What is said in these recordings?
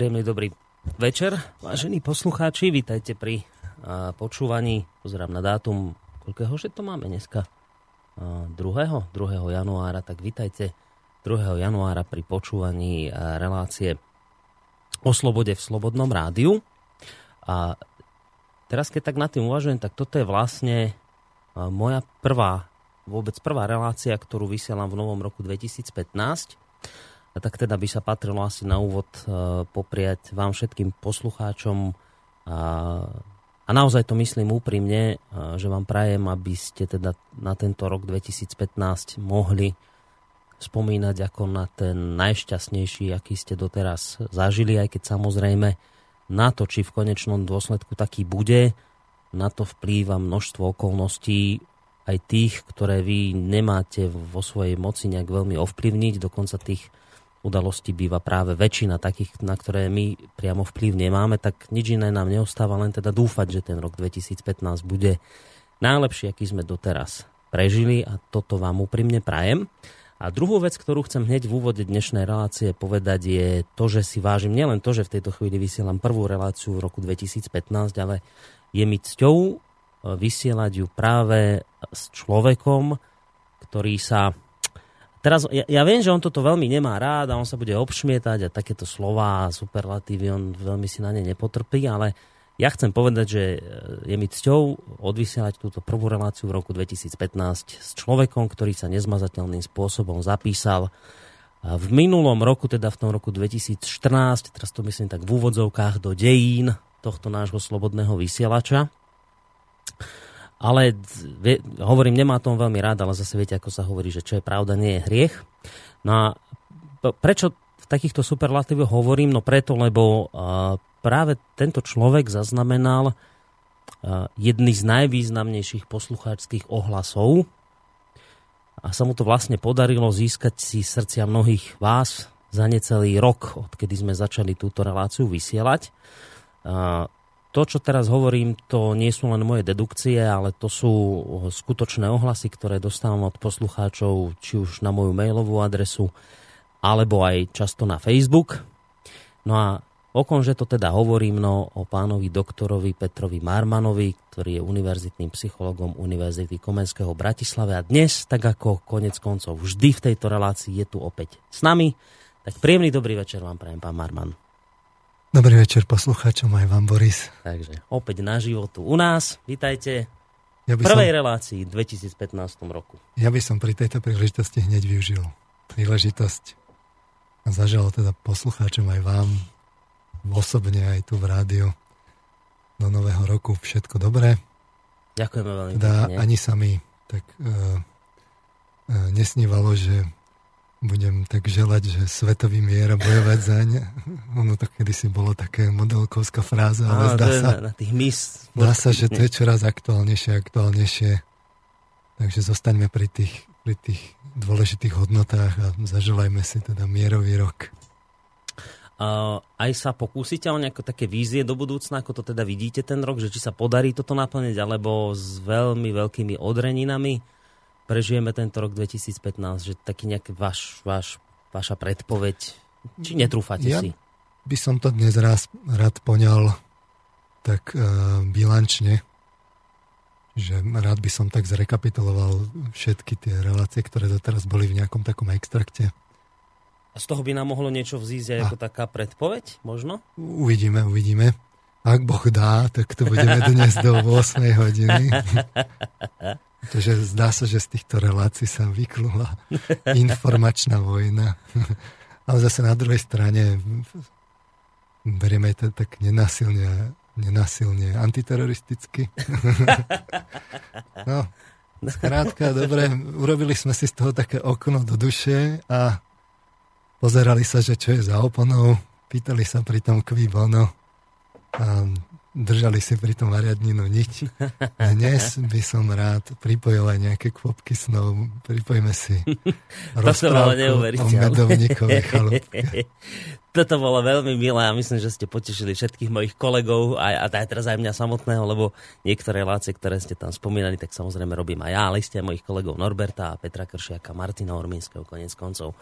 Príjemný dobrý večer, vážení poslucháči, vítajte pri počúvaní. Pozerám na dátum, koľkého že to máme dneska? Uh, 2. 2. januára, tak vítajte 2. januára pri počúvaní relácie o slobode v Slobodnom rádiu. A teraz, keď tak nad tým uvažujem, tak toto je vlastne moja prvá, vôbec prvá relácia, ktorú vysielam v novom roku 2015 a tak teda by sa patrilo asi na úvod e, popriať vám všetkým poslucháčom. A, a naozaj to myslím úprimne, e, že vám prajem, aby ste teda na tento rok 2015 mohli spomínať ako na ten najšťastnejší, aký ste doteraz zažili, aj keď samozrejme na to, či v konečnom dôsledku taký bude, na to vplýva množstvo okolností, aj tých, ktoré vy nemáte vo svojej moci nejak veľmi ovplyvniť, dokonca tých udalostí býva práve väčšina takých, na ktoré my priamo vplyv nemáme, tak nič iné nám neostáva, len teda dúfať, že ten rok 2015 bude najlepší, aký sme doteraz prežili a toto vám úprimne prajem. A druhú vec, ktorú chcem hneď v úvode dnešnej relácie povedať, je to, že si vážim nielen to, že v tejto chvíli vysielam prvú reláciu v roku 2015, ale je mi cťou e, vysielať ju práve s človekom, ktorý sa Teraz, ja, ja viem, že on toto veľmi nemá rád a on sa bude obšmietať a takéto slova superlatívy, on veľmi si na ne nepotrpí, ale ja chcem povedať, že e, je mi cťou odvysielať túto prvú reláciu v roku 2015 s človekom, ktorý sa nezmazateľným spôsobom zapísal v minulom roku, teda v tom roku 2014, teraz to myslím tak v úvodzovkách do dejín tohto nášho slobodného vysielača ale vie, hovorím, nemá tom veľmi rád, ale zase viete, ako sa hovorí, že čo je pravda, nie je hriech. No a prečo v takýchto superlatívoch hovorím? No preto, lebo práve tento človek zaznamenal jedný z najvýznamnejších poslucháčských ohlasov a sa mu to vlastne podarilo získať si srdcia mnohých vás za necelý rok, odkedy sme začali túto reláciu vysielať. To, čo teraz hovorím, to nie sú len moje dedukcie, ale to sú skutočné ohlasy, ktoré dostávam od poslucháčov, či už na moju mailovú adresu, alebo aj často na Facebook. No a o že to teda hovorím, no o pánovi doktorovi Petrovi Marmanovi, ktorý je univerzitným psychologom Univerzity Komenského Bratislave a dnes, tak ako konec koncov vždy v tejto relácii je tu opäť s nami. Tak príjemný dobrý večer vám prajem, pán Marman. Dobrý večer poslucháčom, aj vám Boris. Takže opäť na životu u nás. Vítajte ja v prvej som, relácii v 2015 roku. Ja by som pri tejto príležitosti hneď využil príležitosť a zažal teda poslucháčom aj vám osobne aj tu v rádiu do nového roku všetko dobré. Ďakujeme veľmi teda ani sa mi tak uh, uh, nesnívalo, že budem tak želať, že svetový mier a bojovať zaň. Ono to kedysi bolo také modelkovská fráza, ale Á, zdá sa, na, na tých mis. Zdá sa, že to je čoraz aktuálnejšie, aktuálnejšie. Takže zostaňme pri tých, pri tých dôležitých hodnotách a zaželajme si teda mierový rok. Uh, aj sa pokúsite o nejaké také vízie do budúcna, ako to teda vidíte ten rok, že či sa podarí toto naplniť, alebo s veľmi veľkými odreninami prežijeme tento rok 2015, že taký nejaký váš, váš, vaša predpoveď, či netrúfate ja si? by som to dnes raz rád poňal tak uh, bilančne, že rád by som tak zrekapituloval všetky tie relácie, ktoré doteraz boli v nejakom takom extrakte. A z toho by nám mohlo niečo vzísť aj ako taká predpoveď, možno? Uvidíme, uvidíme. Ak Boh dá, tak to budeme dnes do 8 hodiny. Pretože zdá sa, že z týchto relácií sa vyklula informačná vojna. Ale zase na druhej strane berieme to tak nenasilne, nenasilne antiteroristicky. no, skrátka, dobre, urobili sme si z toho také okno do duše a pozerali sa, že čo je za oponou, pýtali sa pri tom kví bono a držali si pri tom variadninu nič. Dnes by som rád pripojil aj nejaké kvopky snov. Pripojme si rozprávku o medovníkovej chalúbke. Toto bolo veľmi milé a myslím, že ste potešili všetkých mojich kolegov a, a aj teraz aj mňa samotného, lebo niektoré relácie, ktoré ste tam spomínali, tak samozrejme robím aj ja, ale ste aj mojich kolegov Norberta, Petra Kršiaka, Martina Ormínskeho, konec koncov.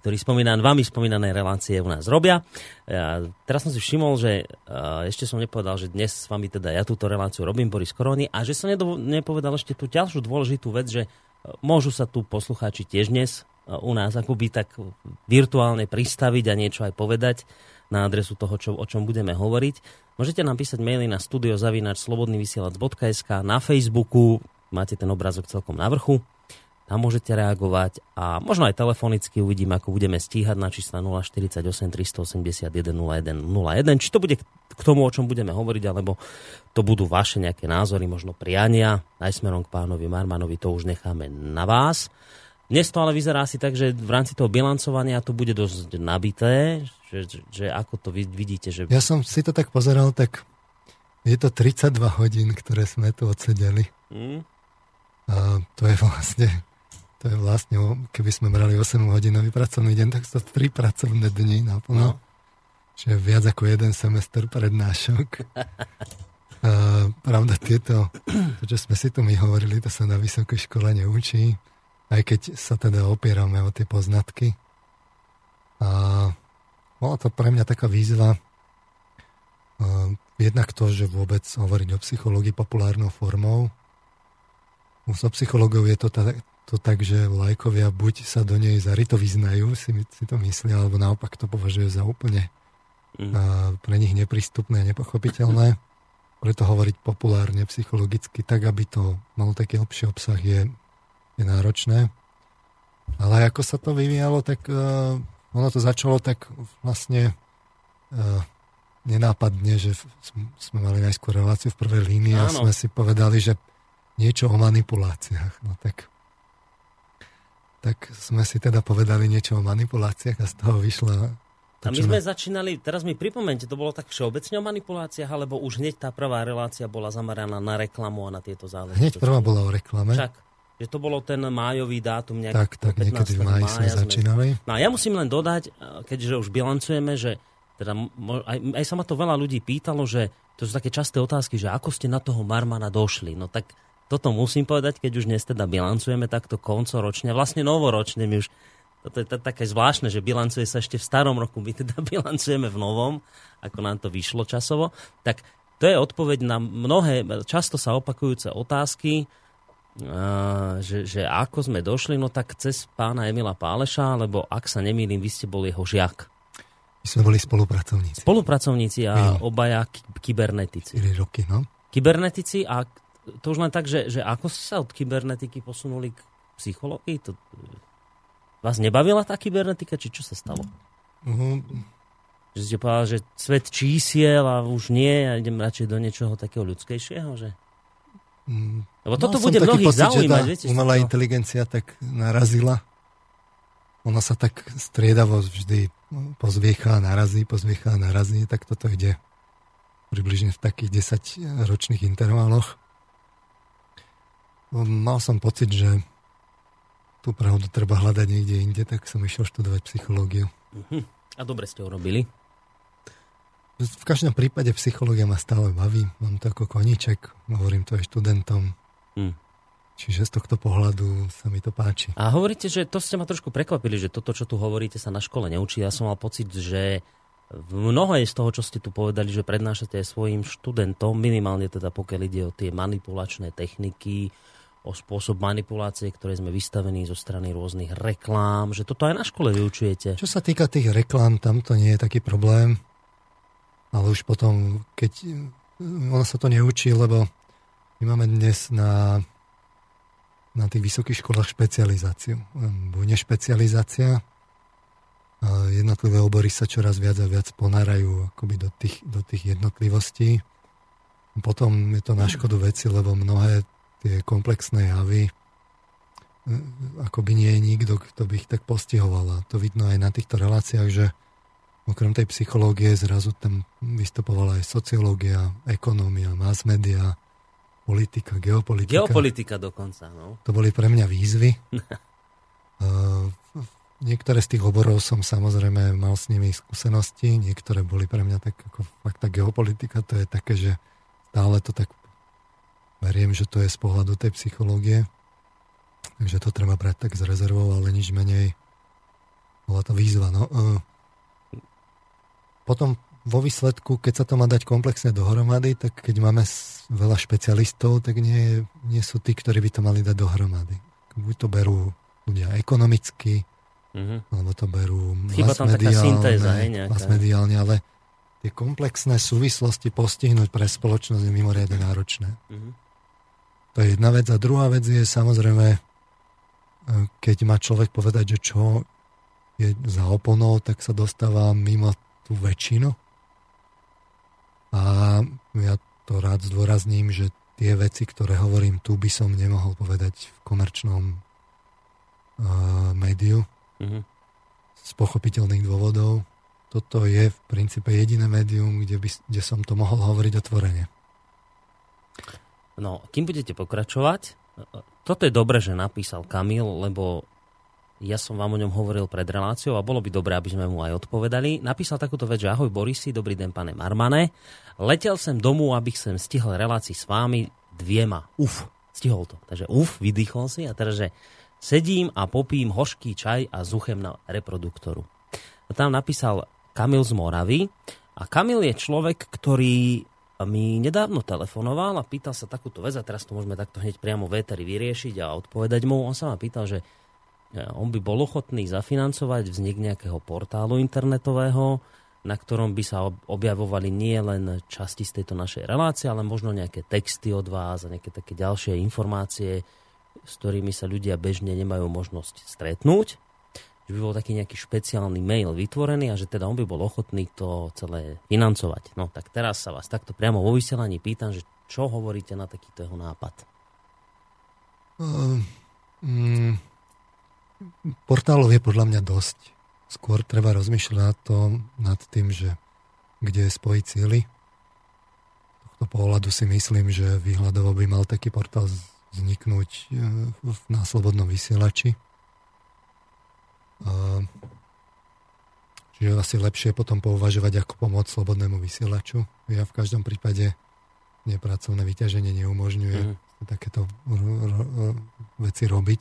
Ktorí spomínané, vami spomínané relácie u nás robia. Ja, teraz som si všimol, že ešte som nepovedal, že dnes s vami teda ja túto reláciu robím, Boris Korony, a že som nepovedal ešte tú ďalšiu dôležitú vec, že môžu sa tu poslucháči tiež dnes uh, u nás akoby tak virtuálne pristaviť a niečo aj povedať na adresu toho, čo, o čom budeme hovoriť. Môžete nám písať maily na studiozavinačslobodnyvysielac.sk na Facebooku, máte ten obrázok celkom na vrchu. Tam môžete reagovať a možno aj telefonicky uvidím, ako budeme stíhať na čísla 048 381 01 01. Či to bude k tomu, o čom budeme hovoriť, alebo to budú vaše nejaké názory, možno priania, aj smerom k pánovi Marmanovi, to už necháme na vás. Dnes to ale vyzerá asi tak, že v rámci toho bilancovania to bude dosť nabité, že, že, ako to vidíte. Že... Ja som si to tak pozeral, tak je to 32 hodín, ktoré sme tu odsedeli. Mm. A to je vlastne to je vlastne, keby sme brali 8 hodinový pracovný deň, tak to 3 pracovné dni naplno. No. Čiže viac ako jeden semester prednášok. A, pravda, tieto, to, čo sme si tu my hovorili, to sa na vysokej škole neučí, aj keď sa teda opierame o tie poznatky. A bola to pre mňa taká výzva, a, jednak to, že vôbec hovoriť o psychológii populárnou formou. U psychológov je to tak, to tak, že lajkovia buď sa do nej zarito vyznajú, si, si to myslia, alebo naopak to považujú za úplne mm. a, pre nich neprístupné a nepochopiteľné. Preto hovoriť populárne, psychologicky, tak, aby to malo taký lepší obsah, je, je náročné. Ale ako sa to vyvíjalo, tak uh, ono to začalo tak vlastne uh, nenápadne, že sme mali najskôr reláciu v prvej línii a sme si povedali, že niečo o manipuláciách. No tak tak sme si teda povedali niečo o manipuláciách a z toho vyšla... A my sme začínali, teraz mi pripomente, to bolo tak všeobecne o manipuláciách, alebo už hneď tá prvá relácia bola zameraná na reklamu a na tieto záležitosti? Hneď prvá bola o reklame. Však, že to bolo ten májový dátum nejak Tak, tak, niekedy v máji sme začínali. No a ja musím len dodať, keďže už bilancujeme, že teda aj, aj sa ma to veľa ľudí pýtalo, že to sú také časté otázky, že ako ste na toho Marmana došli. No tak toto musím povedať, keď už dnes teda bilancujeme takto koncoročne, vlastne novoročne, my už toto je také zvláštne, že bilancuje sa ešte v starom roku, my teda bilancujeme v novom, ako nám to vyšlo časovo, tak to je odpoveď na mnohé často sa opakujúce otázky, že, že ako sme došli, no tak cez pána Emila Páleša, lebo ak sa nemýlim, vy ste boli jeho žiak. My sme boli spolupracovníci. Spolupracovníci a obaja kybernetici. 4 roky, no. Kybernetici a to už len tak, že, že ako ste sa od kybernetiky posunuli k psychológii? To, vás nebavila tá kybernetika, či čo sa stalo? Uh-huh. Že ste povedali, že svet čísiel a už nie, a idem radšej do niečoho takého ľudskejšieho, že? Mm. Lebo toto no, bude mnohých pocit, zaujímať. Že viete, umelá to... inteligencia tak narazila. Ona sa tak striedavo vždy pozviecha a narazí, pozviecha a narazí, tak toto ide približne v takých 10 ročných intervaloch. Mal som pocit, že tú pravdu treba hľadať niekde inde, tak som išiel študovať psychológiu. Uh-huh. A dobre ste urobili? V každom prípade psychológia ma stále baví. Mám to ako koníček, hovorím to aj študentom. Hmm. Čiže z tohto pohľadu sa mi to páči. A hovoríte, že to ste ma trošku prekvapili, že toto, čo tu hovoríte, sa na škole neučí. Ja som mal pocit, že mnoho je z toho, čo ste tu povedali, že prednášate aj svojim študentom, minimálne teda pokiaľ ide o tie manipulačné techniky, o spôsob manipulácie, ktoré sme vystavení zo strany rôznych reklám, že toto aj na škole vyučujete. Čo sa týka tých reklám, tam to nie je taký problém, ale už potom, keď ono sa to neučí, lebo my máme dnes na, na tých vysokých školách špecializáciu. Bude špecializácia, jednotlivé obory sa čoraz viac a viac ponárajú akoby do tých, do tých jednotlivostí. Potom je to na škodu veci, lebo mnohé tie komplexné javy, e, ako by nie je nikto, kto by ich tak postihoval. A to vidno aj na týchto reláciách, že okrem tej psychológie zrazu tam vystupovala aj sociológia, ekonómia, mass media, politika, geopolitika. Geopolitika dokonca, no. To boli pre mňa výzvy. niektoré z tých oborov som samozrejme mal s nimi skúsenosti, niektoré boli pre mňa tak ako fakt tá geopolitika, to je také, že stále to tak Veriem, že to je z pohľadu tej psychológie. Takže to treba brať tak s rezervou, ale nič menej. bola to výzva. No. E, potom vo výsledku, keď sa to má dať komplexne dohromady, tak keď máme veľa špecialistov, tak nie, nie sú tí, ktorí by to mali dať dohromady. Buď to berú ľudia ekonomicky, mm-hmm. alebo to berú masmediálne, masmediálne, ale tie komplexné súvislosti postihnúť pre spoločnosť je mimoriadne náročné. Mm-hmm. To je jedna vec. A druhá vec je samozrejme, e, keď má človek povedať, že čo je za oponou, tak sa dostáva mimo tú väčšinu. A ja to rád zdôrazním, že tie veci, ktoré hovorím tu, by som nemohol povedať v komerčnom uh, médiu. Mm-hmm. Z pochopiteľných dôvodov toto je v princípe jediné médium, kde, by, kde som to mohol hovoriť otvorene. No, kým budete pokračovať, toto je dobre, že napísal Kamil, lebo ja som vám o ňom hovoril pred reláciou a bolo by dobré, aby sme mu aj odpovedali. Napísal takúto vec, že ahoj Borisi, dobrý den pane Marmane. Letel sem domů, abych sem stihl relácii s vámi dviema. Uf, stihol to. Takže uf, vydýchol si a teraz, že sedím a popím hořký čaj a zuchem na reproduktoru. Tam napísal Kamil z Moravy. A Kamil je človek, ktorý mi nedávno telefonoval a pýtal sa takúto vec a teraz to môžeme takto hneď priamo v vyriešiť a odpovedať mu. On sa ma pýtal, že e, on by bol ochotný zafinancovať vznik nejakého portálu internetového, na ktorom by sa objavovali nie len časti z tejto našej relácie, ale možno nejaké texty od vás a nejaké také ďalšie informácie, s ktorými sa ľudia bežne nemajú možnosť stretnúť že by bol taký nejaký špeciálny mail vytvorený a že teda on by bol ochotný to celé financovať. No tak teraz sa vás takto priamo vo vysielaní pýtam, že čo hovoríte na takýto jeho nápad? Uh, mm, portálov je podľa mňa dosť. Skôr treba rozmýšľať nad, to, nad tým, že kde spojiť síly. Tohto pohľadu si myslím, že výhľadovo by mal taký portál vzniknúť e, na slobodnom vysielači Čiže asi lepšie potom pouvažovať ako pomoc slobodnému vysielaču. Ja v každom prípade nepracovné vyťaženie neumožňuje mm. takéto veci robiť.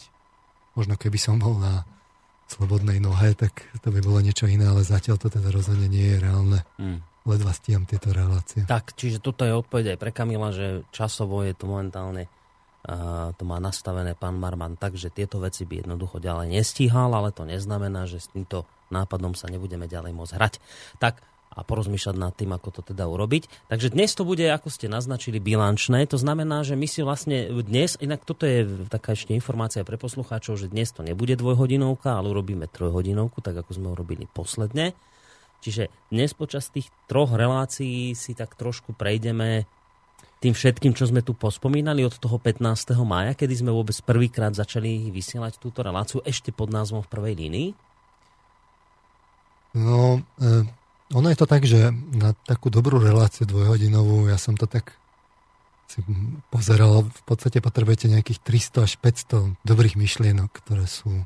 Možno keby som bol na slobodnej nohe, tak to by bolo niečo iné, ale zatiaľ to teda rozhodne nie je reálne. Mm. Ledva stíham tieto relácie. Tak, čiže toto je odpoveď aj pre Kamila, že časovo je to momentálne to má nastavené pán Marman tak, že tieto veci by jednoducho ďalej nestíhal, ale to neznamená, že s týmto nápadom sa nebudeme ďalej môcť hrať. Tak a porozmýšľať nad tým, ako to teda urobiť. Takže dnes to bude, ako ste naznačili, bilančné. To znamená, že my si vlastne dnes, inak toto je taká ešte informácia pre poslucháčov, že dnes to nebude dvojhodinovka, ale urobíme trojhodinovku, tak ako sme urobili posledne. Čiže dnes počas tých troch relácií si tak trošku prejdeme tým všetkým, čo sme tu pospomínali od toho 15. mája, kedy sme vôbec prvýkrát začali vysielať túto reláciu ešte pod názvom v prvej línii? No, eh, ono je to tak, že na takú dobrú reláciu dvojhodinovú, ja som to tak si pozeral, v podstate potrebujete nejakých 300 až 500 dobrých myšlienok, ktoré sú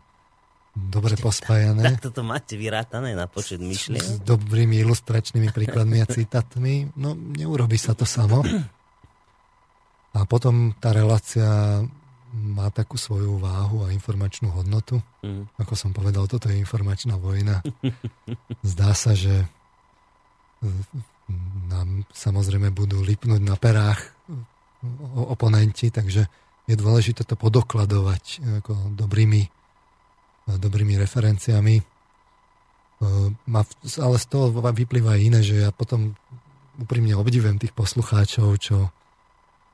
dobre pospájané. Tak toto máte vyrátané na počet myšlienok? S dobrými ilustračnými príkladmi a citátmi. No, neurobi sa to samo. A potom tá relácia má takú svoju váhu a informačnú hodnotu. Mm. Ako som povedal, toto je informačná vojna. Zdá sa, že nám samozrejme budú lipnúť na perách oponenti, takže je dôležité to podokladovať ako dobrými, dobrými referenciami. Ale z toho vyplýva aj iné, že ja potom úprimne obdivujem tých poslucháčov, čo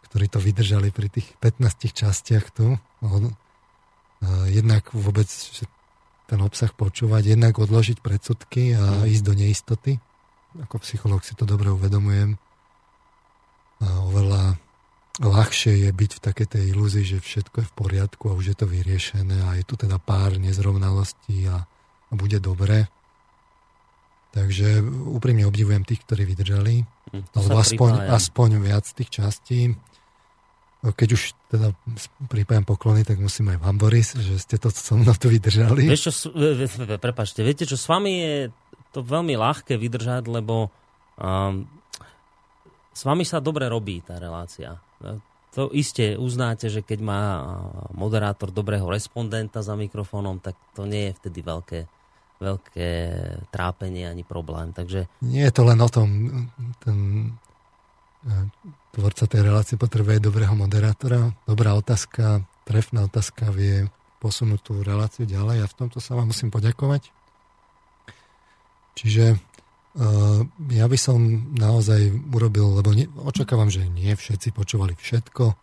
ktorí to vydržali pri tých 15 častiach tu. Jednak vôbec ten obsah počúvať, jednak odložiť predsudky a mm. ísť do neistoty. Ako psychológ si to dobre uvedomujem. A oveľa ľahšie je byť v takej tej ilúzii, že všetko je v poriadku a už je to vyriešené a je tu teda pár nezrovnalostí a, a bude dobre. Takže úprimne obdivujem tých, ktorí vydržali. Mm, alebo aspoň, aspoň viac tých častí. Keď už teda pripájam poklony, tak musím aj vám, Boris, že ste to so mnou tu vydržali. Vieš čo, prepačte, viete čo, s vami je to veľmi ľahké vydržať, lebo um, s vami sa dobre robí tá relácia. To iste uznáte, že keď má moderátor dobrého respondenta za mikrofónom, tak to nie je vtedy veľké veľké trápenie ani problém. Takže... Nie je to len o tom, ten e, tvorca tej relácie potrebuje dobrého moderátora, dobrá otázka, trefná otázka vie posunúť tú reláciu ďalej a v tomto sa vám musím poďakovať. Čiže uh, ja by som naozaj urobil, lebo ne, očakávam, že nie všetci počúvali všetko,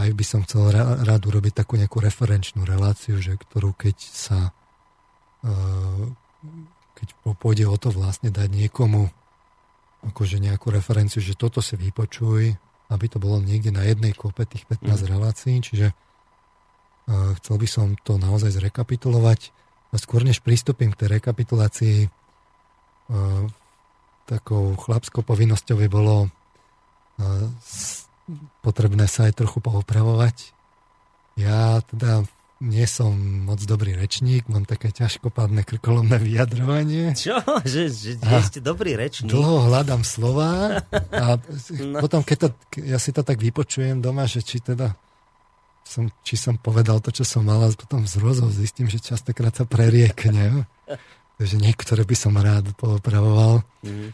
aj by som chcel rád urobiť takú nejakú referenčnú reláciu, že ktorú keď sa uh, keď pôjde o to vlastne dať niekomu akože nejakú referenciu, že toto si vypočuj, aby to bolo niekde na jednej kope tých 15 mm. relácií, čiže uh, chcel by som to naozaj zrekapitulovať. A skôr než pristúpim k tej rekapitulácii, uh, takou chlapskou povinnosťou by bolo uh, potrebné sa aj trochu poopravovať. Ja teda nie som moc dobrý rečník, mám také ťažkopádne krkolomné vyjadrovanie. Čo? Že, že, že ste dobrý rečník? Dlho hľadám slova a no. potom, keď to, ja si to tak vypočujem doma, že či teda som, či som povedal to, čo som mal a potom z rozhov zistím, že častokrát sa prerieknem. Takže niektoré by som rád poopravoval. Mm.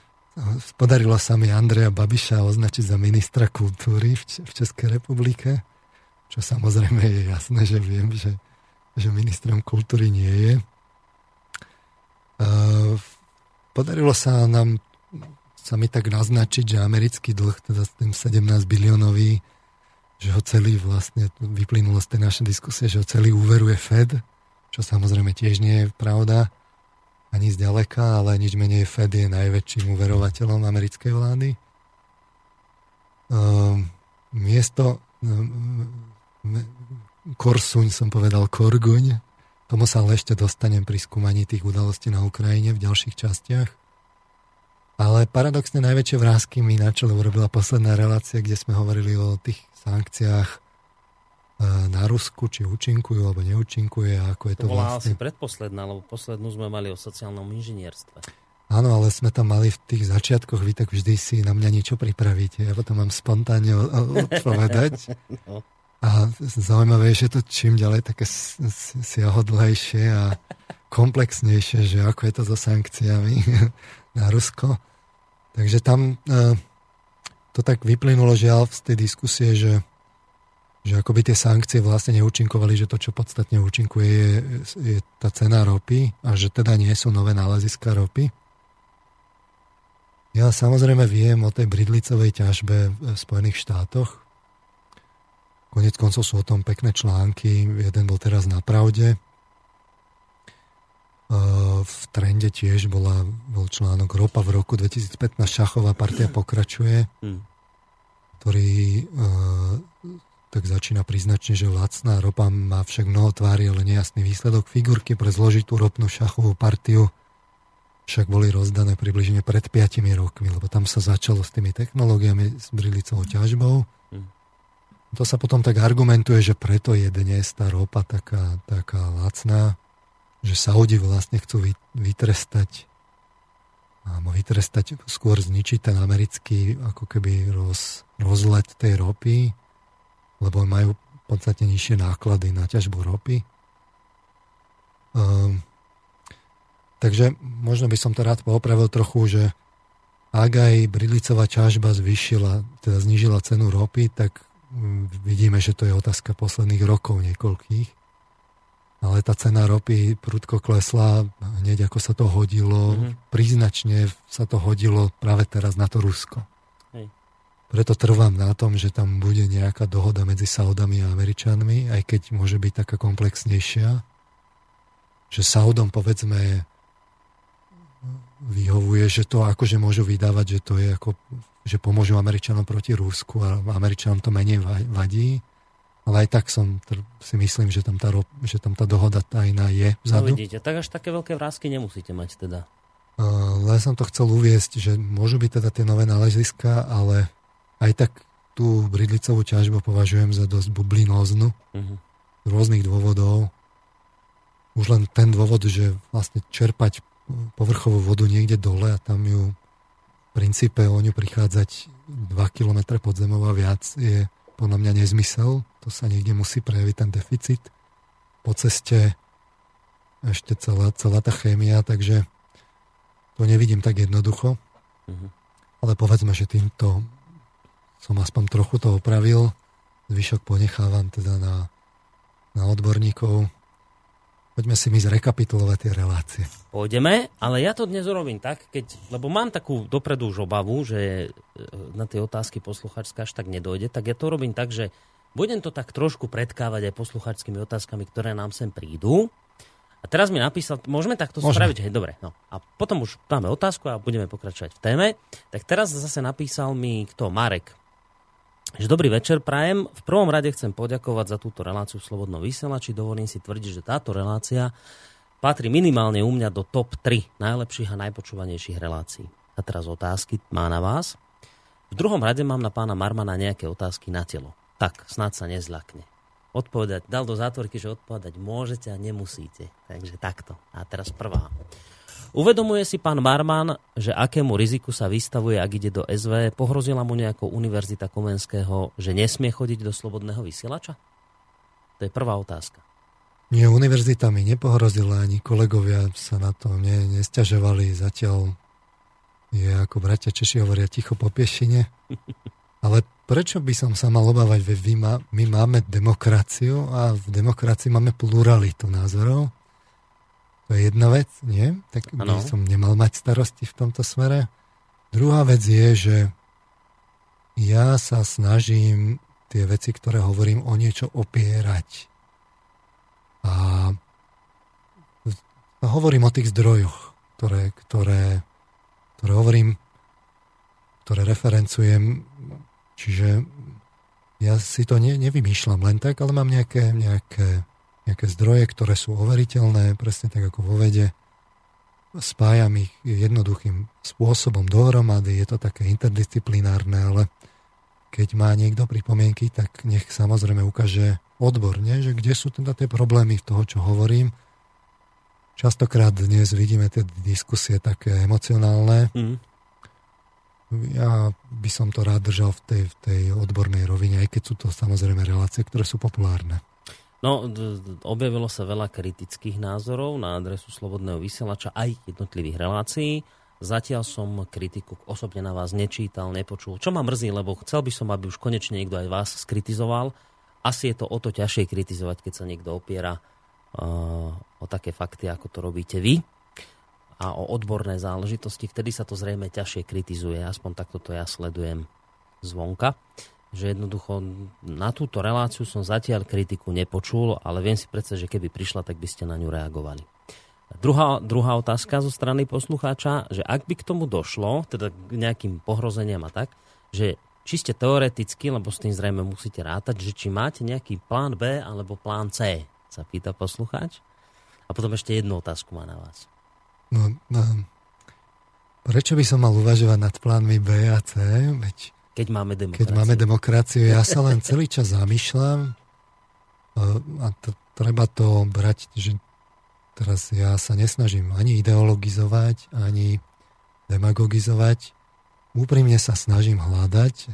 Podarilo sa mi Andreja Babiša označiť za ministra kultúry v, v Českej republike, čo samozrejme je jasné, že viem, že, že ministrom kultúry nie je. Podarilo sa nám sa mi tak naznačiť, že americký dlh, teda tým 17 biliónový, že ho celý vlastne, vyplynulo z tej našej diskusie, že ho celý úveruje Fed, čo samozrejme tiež nie je pravda ani zďaleka, ale nič menej Fed je najväčším uverovateľom americkej vlády. Um, miesto um, Korsuň som povedal Korguň, tomu sa ale ešte dostanem pri skúmaní tých udalostí na Ukrajine v ďalších častiach. Ale paradoxne najväčšie vrázky mi na čele urobila posledná relácia, kde sme hovorili o tých sankciách E, na Rusku, či účinkujú alebo neúčinkuje a ako je to Volá vlastne. asi predposledná, lebo poslednú sme mali o sociálnom inžinierstve. Áno, ale sme tam mali v tých začiatkoch, vy tak vždy si na mňa niečo pripravíte. Ja potom mám spontánne odpovedať. no. A zaujímavé že to čím ďalej také siahodlejšie a komplexnejšie, že ako je to so sankciami na Rusko. Takže tam e, to tak vyplynulo žiaľ z tej diskusie, že že akoby tie sankcie vlastne neúčinkovali, že to, čo podstatne účinkuje, je, je tá cena ropy a že teda nie sú nové náleziska ropy. Ja samozrejme viem o tej bridlicovej ťažbe v Spojených štátoch. Konec koncov sú o tom pekné články. Jeden bol teraz na pravde. V trende tiež bola, bol článok Ropa v roku 2015 šachová partia pokračuje, hm. ktorý tak začína priznačne, že lacná ropa má však mnoho tvári, ale nejasný výsledok. Figurky pre zložitú ropnú šachovú partiu však boli rozdané približne pred 5 rokmi, lebo tam sa začalo s tými technológiami, s brilicovou ťažbou. To sa potom tak argumentuje, že preto je dnes tá ropa taká, taká lacná, že Saudi vlastne chcú vytrestať alebo vytrestať, skôr zničiť ten americký ako keby roz, rozlet tej ropy, lebo majú podstatne nižšie náklady na ťažbu ropy. Um, takže možno by som to rád poopravil trochu, že ak aj brilicová ťažba zvyšila, teda znížila cenu ropy, tak vidíme, že to je otázka posledných rokov niekoľkých. Ale tá cena ropy prudko klesla hneď ako sa to hodilo. Mm-hmm. Príznačne sa to hodilo práve teraz na to Rusko. Preto trvám na tom, že tam bude nejaká dohoda medzi Saudami a Američanmi, aj keď môže byť taká komplexnejšia. Že Saudom povedzme vyhovuje, že to akože môžu vydávať, že to je ako, že pomôžu Američanom proti Rusku a Američanom to menej vadí. Ale aj tak som si myslím, že tam tá, že tam tá dohoda tajná je vzadu. No vidíte, tak až také veľké vrázky nemusíte mať teda. Uh, len som to chcel uviesť, že môžu byť teda tie nové náleziska, ale aj tak tú bridlicovú ťažbu považujem za dosť bublinóznu uh-huh. z rôznych dôvodov. Už len ten dôvod, že vlastne čerpať povrchovú vodu niekde dole a tam ju princípe o ňu prichádzať 2 km pod zemou a viac je podľa mňa nezmysel. To sa niekde musí prejaviť ten deficit. Po ceste ešte celá, celá tá chémia, takže to nevidím tak jednoducho. Uh-huh. Ale povedzme, že týmto som aspoň trochu to opravil. Zvyšok ponechávam teda na, na odborníkov. Poďme si my zrekapitulovať tie relácie. Pôjdeme, ale ja to dnes urobím tak, keď, lebo mám takú dopredu už obavu, že e, na tie otázky posluchačská až tak nedojde, tak ja to robím tak, že budem to tak trošku predkávať aj posluchačskými otázkami, ktoré nám sem prídu. A teraz mi napísal, môžeme takto môžeme. spraviť? Hej, dobre. No. A potom už dáme otázku a budeme pokračovať v téme. Tak teraz zase napísal mi kto? Marek. Dobrý večer, Prajem. V prvom rade chcem poďakovať za túto reláciu v Slobodnom vysielači. Dovolím si tvrdiť, že táto relácia patrí minimálne u mňa do top 3 najlepších a najpočúvanejších relácií. A teraz otázky má na vás. V druhom rade mám na pána Marmana nejaké otázky na telo. Tak, snad sa nezľakne. Odpovedať, dal do zátvorky, že odpovedať môžete a nemusíte. Takže takto. A teraz prvá. Uvedomuje si pán Marman, že akému riziku sa vystavuje, ak ide do SV? Pohrozila mu nejakou Univerzita Komenského, že nesmie chodiť do slobodného vysielača? To je prvá otázka. Nie, univerzita mi nepohrozila, ani kolegovia sa na to ne, nestiažovali. Zatiaľ je, ako bratia Češi hovoria, ticho po piešine. Ale prečo by som sa mal obávať, veď my máme demokraciu a v demokracii máme pluralitu názorov to je jedna vec, nie? Tak by som nemal mať starosti v tomto smere. Druhá vec je, že ja sa snažím tie veci, ktoré hovorím, o niečo opierať. A hovorím o tých zdrojoch, ktoré, ktoré, ktoré hovorím, ktoré referencujem. Čiže ja si to ne, nevymýšľam len tak, ale mám nejaké, nejaké nejaké zdroje, ktoré sú overiteľné, presne tak ako vo vede. Spájam ich jednoduchým spôsobom dohromady, je to také interdisciplinárne, ale keď má niekto pripomienky, tak nech samozrejme ukáže odborne, že kde sú teda tie problémy v toho, čo hovorím. Častokrát dnes vidíme tie diskusie také emocionálne. Mm. Ja by som to rád držal v tej, v tej odbornej rovine, aj keď sú to samozrejme relácie, ktoré sú populárne. No, objavilo sa veľa kritických názorov na adresu Slobodného vysielača aj jednotlivých relácií. Zatiaľ som kritiku osobne na vás nečítal, nepočul. Čo ma mrzí, lebo chcel by som, aby už konečne niekto aj vás skritizoval. Asi je to o to ťažšie kritizovať, keď sa niekto opiera uh, o také fakty, ako to robíte vy a o odborné záležitosti. Vtedy sa to zrejme ťažšie kritizuje. Aspoň takto to ja sledujem zvonka že jednoducho na túto reláciu som zatiaľ kritiku nepočul, ale viem si predsa, že keby prišla, tak by ste na ňu reagovali. Druhá, druhá otázka zo strany poslucháča, že ak by k tomu došlo, teda k nejakým pohrozeniam a tak, že čiste teoreticky, lebo s tým zrejme musíte rátať, že či máte nejaký plán B alebo plán C, sa pýta poslucháč. A potom ešte jednu otázku má na vás. No, no, prečo by som mal uvažovať nad plánmi B a C? Veď keď máme demokraciu. Keď máme demokraciu, ja sa len celý čas zamýšľam a to, treba to brať, že teraz ja sa nesnažím ani ideologizovať, ani demagogizovať. Úprimne sa snažím hľadať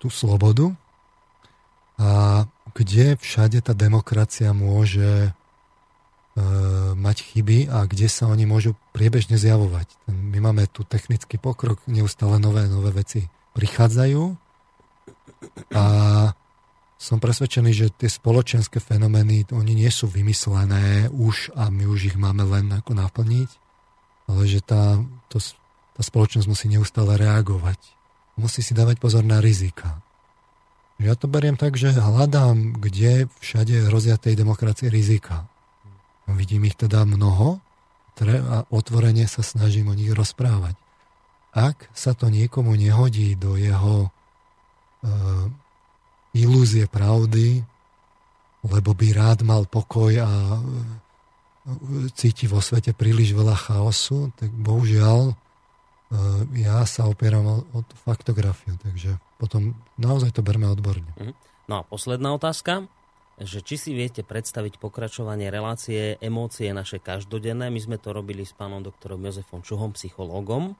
tú slobodu a kde všade tá demokracia môže e, mať chyby a kde sa oni môžu priebežne zjavovať. My máme tu technický pokrok, neustále nové, nové veci prichádzajú a som presvedčený, že tie spoločenské fenomény, oni nie sú vymyslené už a my už ich máme len ako naplniť, ale že tá, to, tá spoločnosť musí neustále reagovať. Musí si dávať pozor na rizika. Ja to beriem tak, že hľadám, kde všade hrozia tej demokracie rizika. Vidím ich teda mnoho a otvorene sa snažím o nich rozprávať ak sa to niekomu nehodí do jeho uh, ilúzie pravdy, lebo by rád mal pokoj a uh, cíti vo svete príliš veľa chaosu, tak bohužiaľ uh, ja sa opieram o, o faktografiu, takže potom naozaj to berme odborne. Mhm. No a posledná otázka že či si viete predstaviť pokračovanie relácie emócie naše každodenné. My sme to robili s pánom doktorom Jozefom Čuhom, psychológom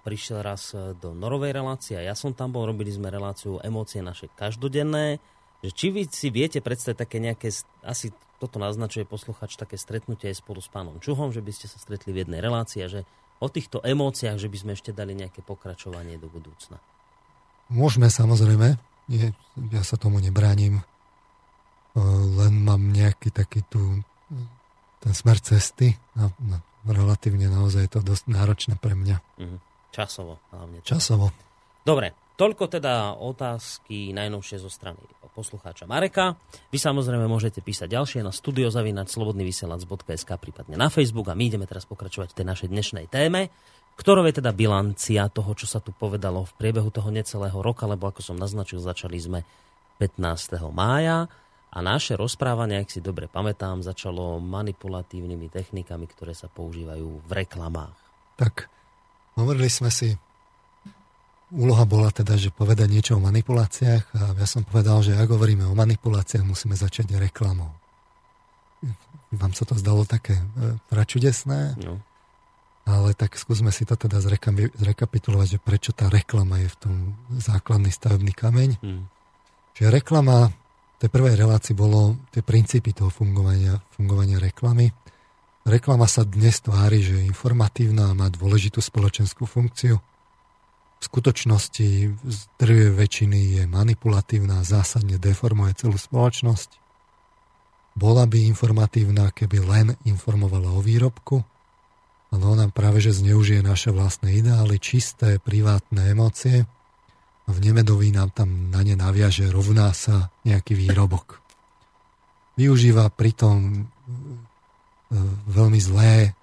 prišiel raz do Norovej relácie a ja som tam bol, robili sme reláciu emócie naše každodenné. Že či vy si viete predstaviť také nejaké, asi toto naznačuje posluchač, také stretnutie aj spolu s pánom Čuhom, že by ste sa stretli v jednej relácii a že o týchto emóciách, že by sme ešte dali nejaké pokračovanie do budúcna. Môžeme samozrejme, Nie, ja sa tomu nebránim, len mám nejaký taký tu ten smer cesty a no, relatívne naozaj je to dosť náročné pre mňa. Mhm. Časovo hlavne. Časovo. Dobre, toľko teda otázky najnovšie zo strany poslucháča Mareka. Vy samozrejme môžete písať ďalšie na studiozavinať.slobodnyvysielac.sk prípadne na Facebook a my ideme teraz pokračovať v tej našej dnešnej téme, ktorou je teda bilancia toho, čo sa tu povedalo v priebehu toho necelého roka, lebo ako som naznačil, začali sme 15. mája a naše rozprávanie, ak si dobre pamätám, začalo manipulatívnymi technikami, ktoré sa používajú v reklamách. Tak, hovorili sme si, úloha bola teda, že povedať niečo o manipuláciách a ja som povedal, že ak hovoríme o manipuláciách, musíme začať reklamou. Vám sa to zdalo také e, pračudesné? No. Ale tak skúsme si to teda zrekapitulovať, že prečo tá reklama je v tom základný stavebný kameň. Hmm. Čiže reklama, tej prvej relácii bolo tie princípy toho fungovania, fungovania reklamy. Reklama sa dnes tvári, že je informatívna a má dôležitú spoločenskú funkciu. V skutočnosti z drvie väčšiny je manipulatívna a zásadne deformuje celú spoločnosť. Bola by informatívna, keby len informovala o výrobku, ale ona práve že zneužije naše vlastné ideály, čisté, privátne emócie v nemedoví nám tam na ne naviaže rovná sa nejaký výrobok. Využíva pritom E, veľmi zlé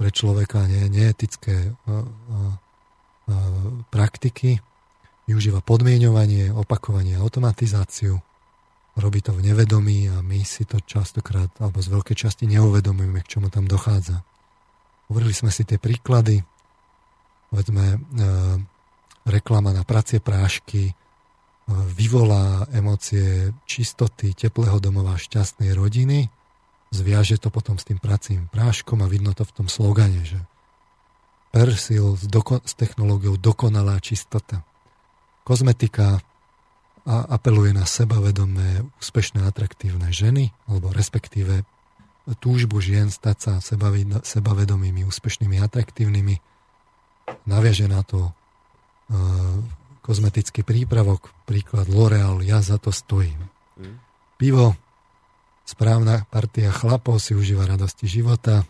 pre človeka nie, neetické e, e, praktiky, využíva podmienovanie, opakovanie, automatizáciu, robí to v nevedomí a my si to častokrát alebo z veľkej časti neuvedomujeme, k čomu tam dochádza. Hovorili sme si tie príklady, povedzme, reklama na pracie prášky, e, vyvolá emócie čistoty, teplého domova, šťastnej rodiny zviaže to potom s tým pracím práškom a vidno to v tom slogane, že Persil s, doko- s technológiou dokonalá čistota. Kozmetika a apeluje na sebavedomé, úspešné, atraktívne ženy, alebo respektíve túžbu žien stať sa sebavedomými, úspešnými, atraktívnymi. Naviaže na to kozmetický prípravok, príklad L'Oreal, ja za to stojím. Mm. Pivo Správna partia chlapov si užíva radosti života,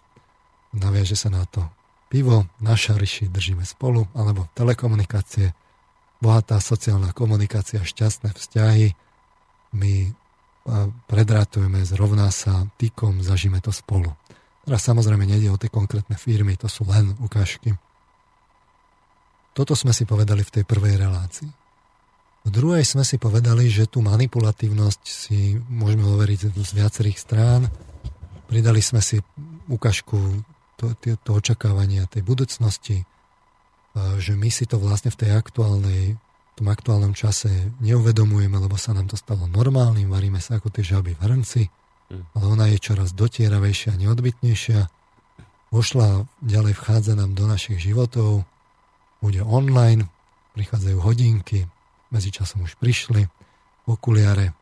naviaže sa na to pivo, na šariši držíme spolu, alebo telekomunikácie, bohatá sociálna komunikácia, šťastné vzťahy, my predrátujeme, zrovná sa tykom, zažíme to spolu. Teraz samozrejme nejde o tie konkrétne firmy, to sú len ukážky. Toto sme si povedali v tej prvej relácii. V druhej sme si povedali, že tú manipulatívnosť si môžeme hovoriť z viacerých strán. Pridali sme si ukážku to, to, to očakávania tej budúcnosti, že my si to vlastne v tej aktuálnej v tom aktuálnom čase neuvedomujeme, lebo sa nám to stalo normálnym, varíme sa ako tie žaby v hrnci, mm. ale ona je čoraz dotieravejšia a neodbitnejšia. Vošla, ďalej vchádza nám do našich životov, bude online, prichádzajú hodinky, medzičasom už prišli, okuliare,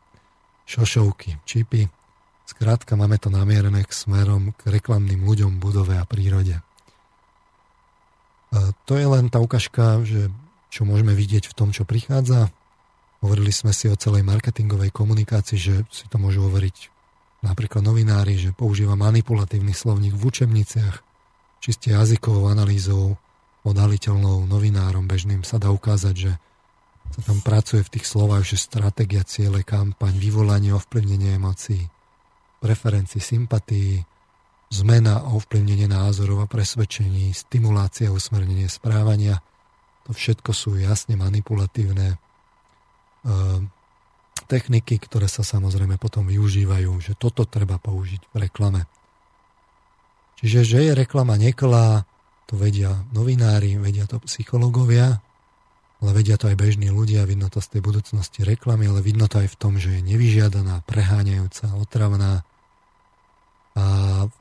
šošovky, čipy. Skrátka máme to namierené k smerom k reklamným ľuďom, budove a prírode. A to je len tá ukážka, že čo môžeme vidieť v tom, čo prichádza. Hovorili sme si o celej marketingovej komunikácii, že si to môžu hovoriť napríklad novinári, že používa manipulatívny slovník v učebniciach, čiste jazykovou analýzou, odhaliteľnou novinárom bežným sa dá ukázať, že sa tam pracuje v tých slovách, že stratégia, ciele, kampaň, vyvolanie, ovplyvnenie emócií, preferencii, sympatí, zmena a ovplyvnenie názorov a presvedčení, stimulácia a usmernenie správania. To všetko sú jasne manipulatívne e, techniky, ktoré sa samozrejme potom využívajú, že toto treba použiť v reklame. Čiže, že je reklama neklá, to vedia novinári, vedia to psychológovia, ale vedia to aj bežní ľudia, vidno to z tej budúcnosti reklamy, ale vidno to aj v tom, že je nevyžiadaná, preháňajúca, otravná a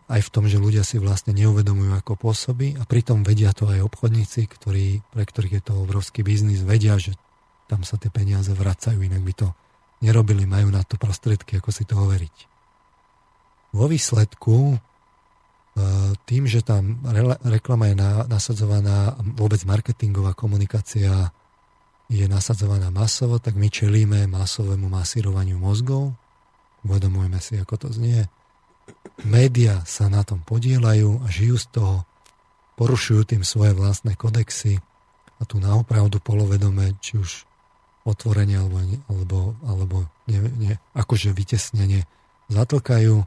aj v tom, že ľudia si vlastne neuvedomujú, ako pôsobí a pritom vedia to aj obchodníci, ktorí, pre ktorých je to obrovský biznis, vedia, že tam sa tie peniaze vracajú, inak by to nerobili, majú na to prostriedky, ako si to overiť. Vo výsledku tým, že tam reklama je nasadzovaná, vôbec marketingová komunikácia je nasadzovaná masovo, tak my čelíme masovému masírovaniu mozgov. Uvedomujeme si, ako to znie. Média sa na tom podielajú a žijú z toho, porušujú tým svoje vlastné kodexy a tu na opravdu polovedome, či už otvorenie alebo, alebo, alebo nie, nie, akože vytesnenie zatlkajú.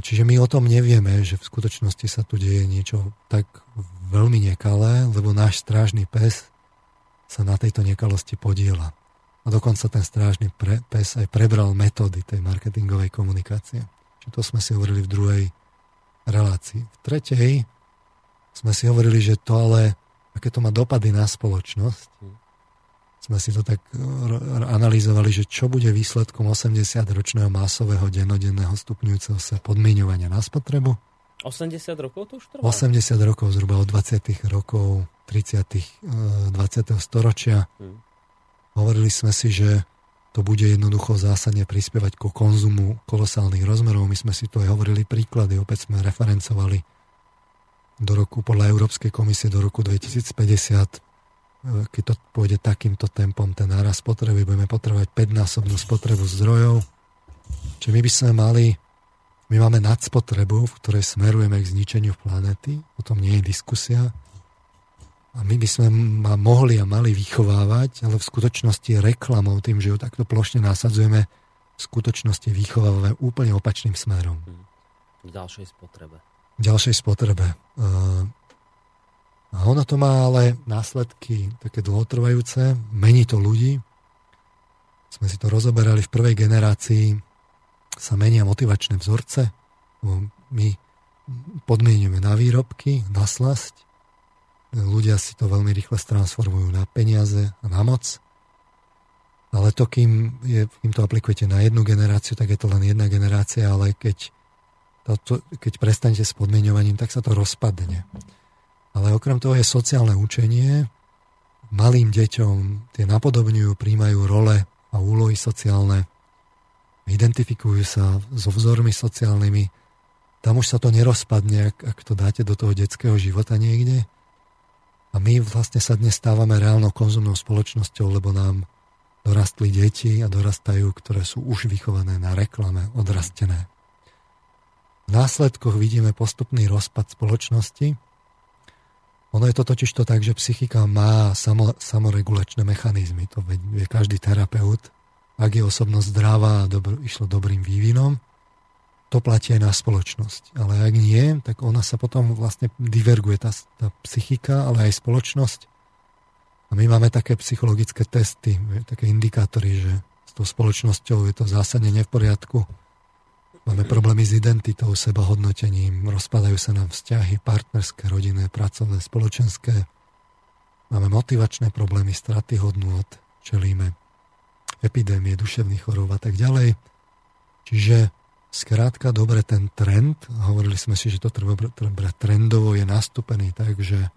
Čiže my o tom nevieme, že v skutočnosti sa tu deje niečo tak veľmi nekalé, lebo náš strážny pes sa na tejto nekalosti podiela. A dokonca ten strážny pre, pes aj prebral metódy tej marketingovej komunikácie. Čiže to sme si hovorili v druhej relácii. V tretej sme si hovorili, že to ale, aké to má dopady na spoločnosť, sme si to tak analyzovali, že čo bude výsledkom 80-ročného masového denodenného stupňujúceho sa podmienovania na spotrebu. 80 rokov to už trvá? 80 rokov, zhruba od 20 rokov 30. 20. Eh, storočia. Hmm. Hovorili sme si, že to bude jednoducho zásadne prispievať ku konzumu kolosálnych rozmerov. My sme si to aj hovorili príklady, opäť sme referencovali do roku, podľa Európskej komisie do roku 2050, eh, keď to pôjde takýmto tempom, ten náraz spotreby, budeme potrebovať 5-násobnú spotrebu zdrojov. Čiže my by sme mali, my máme nadspotrebu, v ktorej smerujeme k zničeniu planety, o tom nie je diskusia. A my by sme ma mohli a mali vychovávať, ale v skutočnosti reklamou, tým, že ju takto plošne nasadzujeme, v skutočnosti vychovávame úplne opačným smerom. V ďalšej spotrebe. V ďalšej spotrebe. A ono to má ale následky také dlhotrvajúce, mení to ľudí. Sme si to rozoberali v prvej generácii, sa menia motivačné vzorce, my podmienujeme na výrobky, na slasť, ľudia si to veľmi rýchle transformujú na peniaze a na moc. Ale to, kým, je, kým to aplikujete na jednu generáciu, tak je to len jedna generácia, ale keď, to, keď prestanete s podmienovaním, tak sa to rozpadne. Ale okrem toho je sociálne učenie. Malým deťom tie napodobňujú, príjmajú role a úlohy sociálne, identifikujú sa so vzormi sociálnymi. Tam už sa to nerozpadne, ak, ak to dáte do toho detského života niekde a my vlastne sa dnes stávame reálnou konzumnou spoločnosťou, lebo nám dorastli deti a dorastajú, ktoré sú už vychované na reklame, odrastené. V následkoch vidíme postupný rozpad spoločnosti. Ono je to totiž to tak, že psychika má samo, samoregulačné mechanizmy. To vie každý terapeut. Ak je osobnosť zdravá a dobro, išlo dobrým vývinom, to platí aj na spoločnosť. Ale ak nie, tak ona sa potom vlastne diverguje, tá, tá psychika, ale aj spoločnosť. A my máme také psychologické testy, také indikátory, že s tou spoločnosťou je to zásadne ne v poriadku. Máme problémy s identitou, sebahodnotením, rozpadajú sa nám vzťahy partnerské, rodinné, pracovné, spoločenské. Máme motivačné problémy, straty hodnôt, čelíme epidémie duševných chorób a tak ďalej. Čiže Skrátka, dobre, ten trend, hovorili sme si, že to treba, treba trendovo je nastúpený tak, že,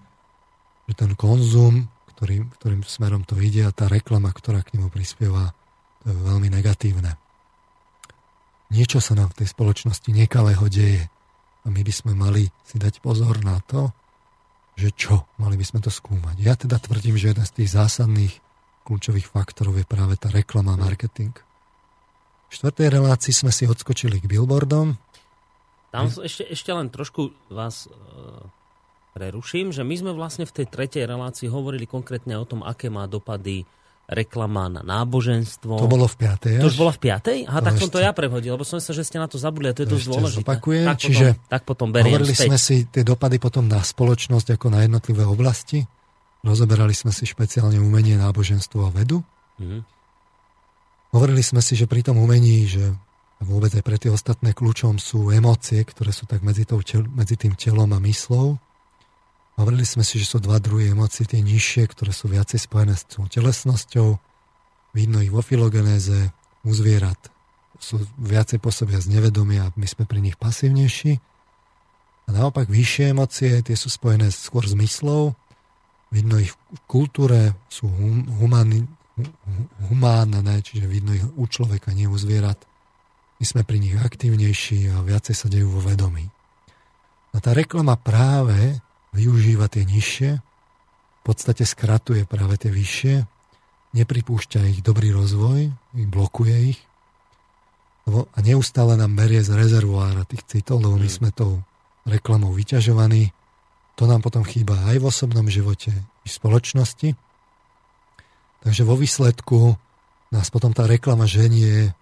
že ten konzum, ktorý, ktorým smerom to ide a tá reklama, ktorá k nemu prispieva, to je veľmi negatívne. Niečo sa nám v tej spoločnosti nekalého deje a my by sme mali si dať pozor na to, že čo, mali by sme to skúmať. Ja teda tvrdím, že jeden z tých zásadných kľúčových faktorov je práve tá reklama a marketing štvrtej relácii sme si odskočili k billboardom. Tam ešte, ešte len trošku vás e, preruším, že my sme vlastne v tej tretej relácii hovorili konkrétne o tom, aké má dopady reklama na náboženstvo. To bolo v piatej. To už bola v piatej? Aha, to tak som to ja prehodil, lebo som sa, že ste na to zabudli a to je dosť dôležité. Zopakujem, tak čiže potom, tak potom beriem hovorili späť. sme si tie dopady potom na spoločnosť ako na jednotlivé oblasti. Rozoberali sme si špeciálne umenie, náboženstvo a vedu. Mm-hmm. Hovorili sme si, že pri tom umení, že vôbec aj pre tie ostatné kľúčom sú emócie, ktoré sú tak medzi, tou, medzi tým telom a myslou. Hovorili sme si, že sú dva druhy emócií, tie nižšie, ktoré sú viacej spojené s telesnosťou. Vidno ich vo filogenéze u zvierat. Sú viacej pôsobia z nevedomia my sme pri nich pasívnejší. A naopak vyššie emócie, tie sú spojené skôr s myslou. Vidno ich v kultúre, sú hum, humánne, čiže vidno ich u človeka, nie u zvierat. My sme pri nich aktívnejší a viacej sa dejú vo vedomí. A tá reklama práve využíva tie nižšie, v podstate skratuje práve tie vyššie, nepripúšťa ich dobrý rozvoj, ich blokuje ich a neustále nám berie z rezervoára tých citov, lebo my mm. sme tou reklamou vyťažovaní. To nám potom chýba aj v osobnom živote, i v spoločnosti. Takže vo výsledku nás potom tá reklama ženie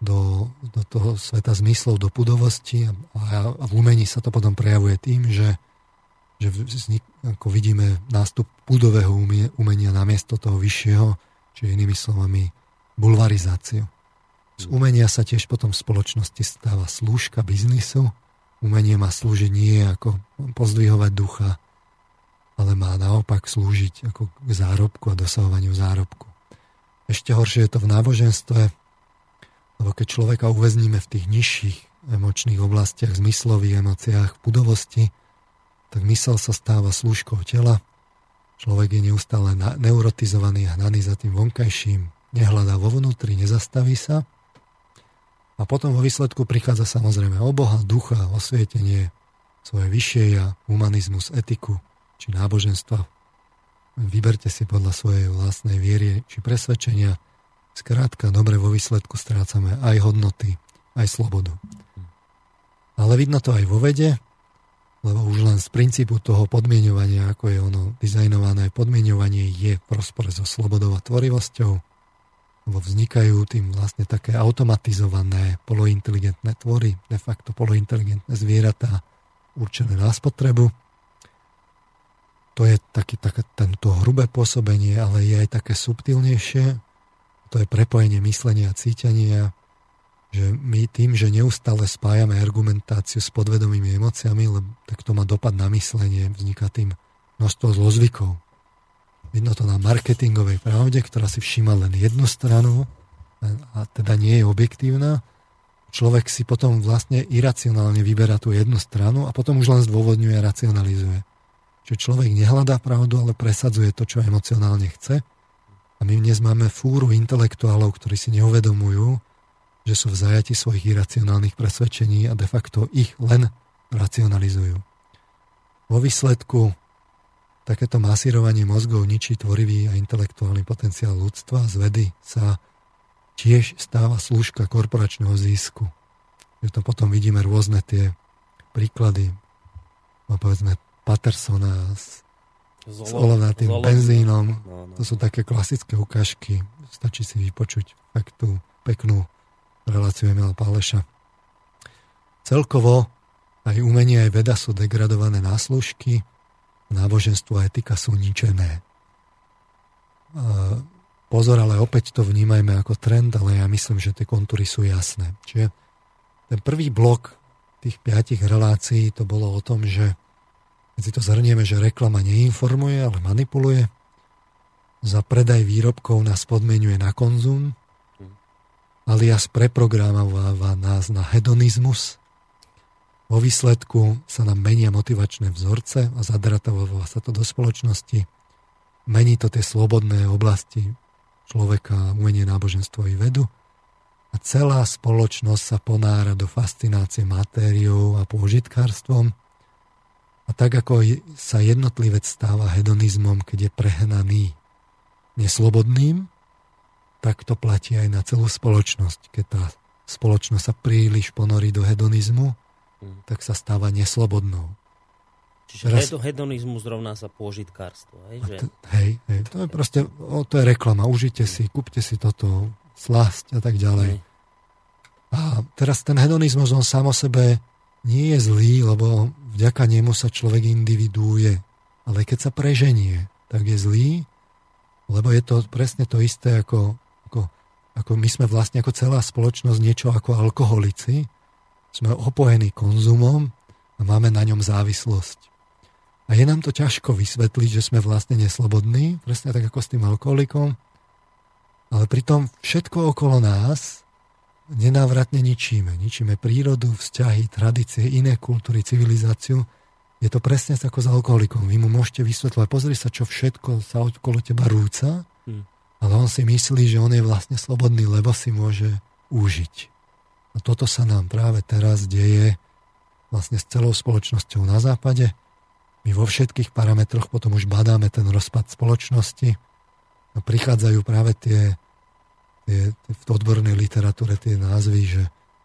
do, do toho sveta zmyslov, do pudovosti a, a v umení sa to potom prejavuje tým, že, že vznik, ako vidíme nástup pudového umenia namiesto toho vyššieho, či inými slovami bulvarizáciu. Z umenia sa tiež potom v spoločnosti stáva slúžka biznisu. Umenie má slúžiť nie ako pozdvihovať ducha, ale má naopak slúžiť ako k zárobku a dosahovaniu zárobku. Ešte horšie je to v náboženstve, lebo keď človeka uväzníme v tých nižších emočných oblastiach, zmyslových emóciách, budovosti, tak mysel sa stáva slúžkou tela, človek je neustále neurotizovaný a hnaný za tým vonkajším, nehľadá vo vnútri, nezastaví sa a potom vo výsledku prichádza samozrejme o ducha, osvietenie, svoje vyššie ja, humanizmus, etiku, či náboženstva. Vyberte si podľa svojej vlastnej viery či presvedčenia. Skrátka, dobre vo výsledku strácame aj hodnoty, aj slobodu. Ale vidno to aj vo vede, lebo už len z princípu toho podmienovania, ako je ono dizajnované, podmienovanie je v rozpore so slobodou a tvorivosťou, lebo vznikajú tým vlastne také automatizované polointeligentné tvory, de facto polointeligentné zvieratá určené na spotrebu to je taký, také, tento hrubé pôsobenie, ale je aj také subtilnejšie. To je prepojenie myslenia a cítenia, že my tým, že neustále spájame argumentáciu s podvedomými emóciami, lebo tak to má dopad na myslenie, vzniká tým množstvo zlozvykov. Vidno to na marketingovej pravde, ktorá si všíma len jednu stranu a teda nie je objektívna. Človek si potom vlastne iracionálne vyberá tú jednu stranu a potom už len zdôvodňuje a racionalizuje že človek nehľadá pravdu, ale presadzuje to, čo emocionálne chce. A my dnes máme fúru intelektuálov, ktorí si neuvedomujú, že sú v zajati svojich iracionálnych presvedčení a de facto ich len racionalizujú. Vo výsledku takéto masírovanie mozgov ničí tvorivý a intelektuálny potenciál ľudstva. Z vedy sa tiež stáva slúžka korporačného zisku. Že to potom vidíme rôzne tie príklady, no povedzme Patersona s, s olovnatým benzínom. No, no. To sú také klasické ukážky. Stačí si vypočuť fakt tú peknú reláciu Emila Páleša. Celkovo aj umenie, aj veda sú degradované náslužky, náboženstvo a etika sú ničené. Pozor, ale opäť to vnímajme ako trend, ale ja myslím, že tie kontúry sú jasné. Čiže ten prvý blok tých piatich relácií to bolo o tom, že keď si to zhrnieme, že reklama neinformuje, ale manipuluje, za predaj výrobkov nás podmenuje na konzum, alias preprogramováva nás na hedonizmus. Vo výsledku sa nám menia motivačné vzorce a zadratováva sa to do spoločnosti. Mení to tie slobodné oblasti človeka, umenie náboženstvo i vedu. A celá spoločnosť sa ponára do fascinácie matériou a pôžitkárstvom – a tak ako sa jednotlivec stáva hedonizmom, keď je prehnaný neslobodným, tak to platí aj na celú spoločnosť. Keď tá spoločnosť sa príliš ponorí do hedonizmu, mm. tak sa stáva neslobodnou. Čiže Teraz, hedonizmus rovná sa pôžitkárstvo. Hej, že... Hej, hej, to je proste, o, to je reklama. Užite si, kúpte si toto, slasť a tak ďalej. Hej. A teraz ten hedonizmus, on sám o sebe nie je zlý, lebo vďaka nemu sa človek individuuje. Ale keď sa preženie, tak je zlý, lebo je to presne to isté ako, ako, my sme vlastne ako celá spoločnosť niečo ako alkoholici. Sme opojení konzumom a máme na ňom závislosť. A je nám to ťažko vysvetliť, že sme vlastne neslobodní, presne tak ako s tým alkoholikom, ale pritom všetko okolo nás nenávratne ničíme. Ničíme prírodu, vzťahy, tradície, iné kultúry, civilizáciu. Je to presne ako s alkoholikom. Vy mu môžete vysvetľovať, pozri sa, čo všetko sa okolo teba rúca ale on si myslí, že on je vlastne slobodný, lebo si môže užiť. A toto sa nám práve teraz deje vlastne s celou spoločnosťou na západe. My vo všetkých parametroch potom už badáme ten rozpad spoločnosti a prichádzajú práve tie, tie v odbornej literatúre tie názvy, že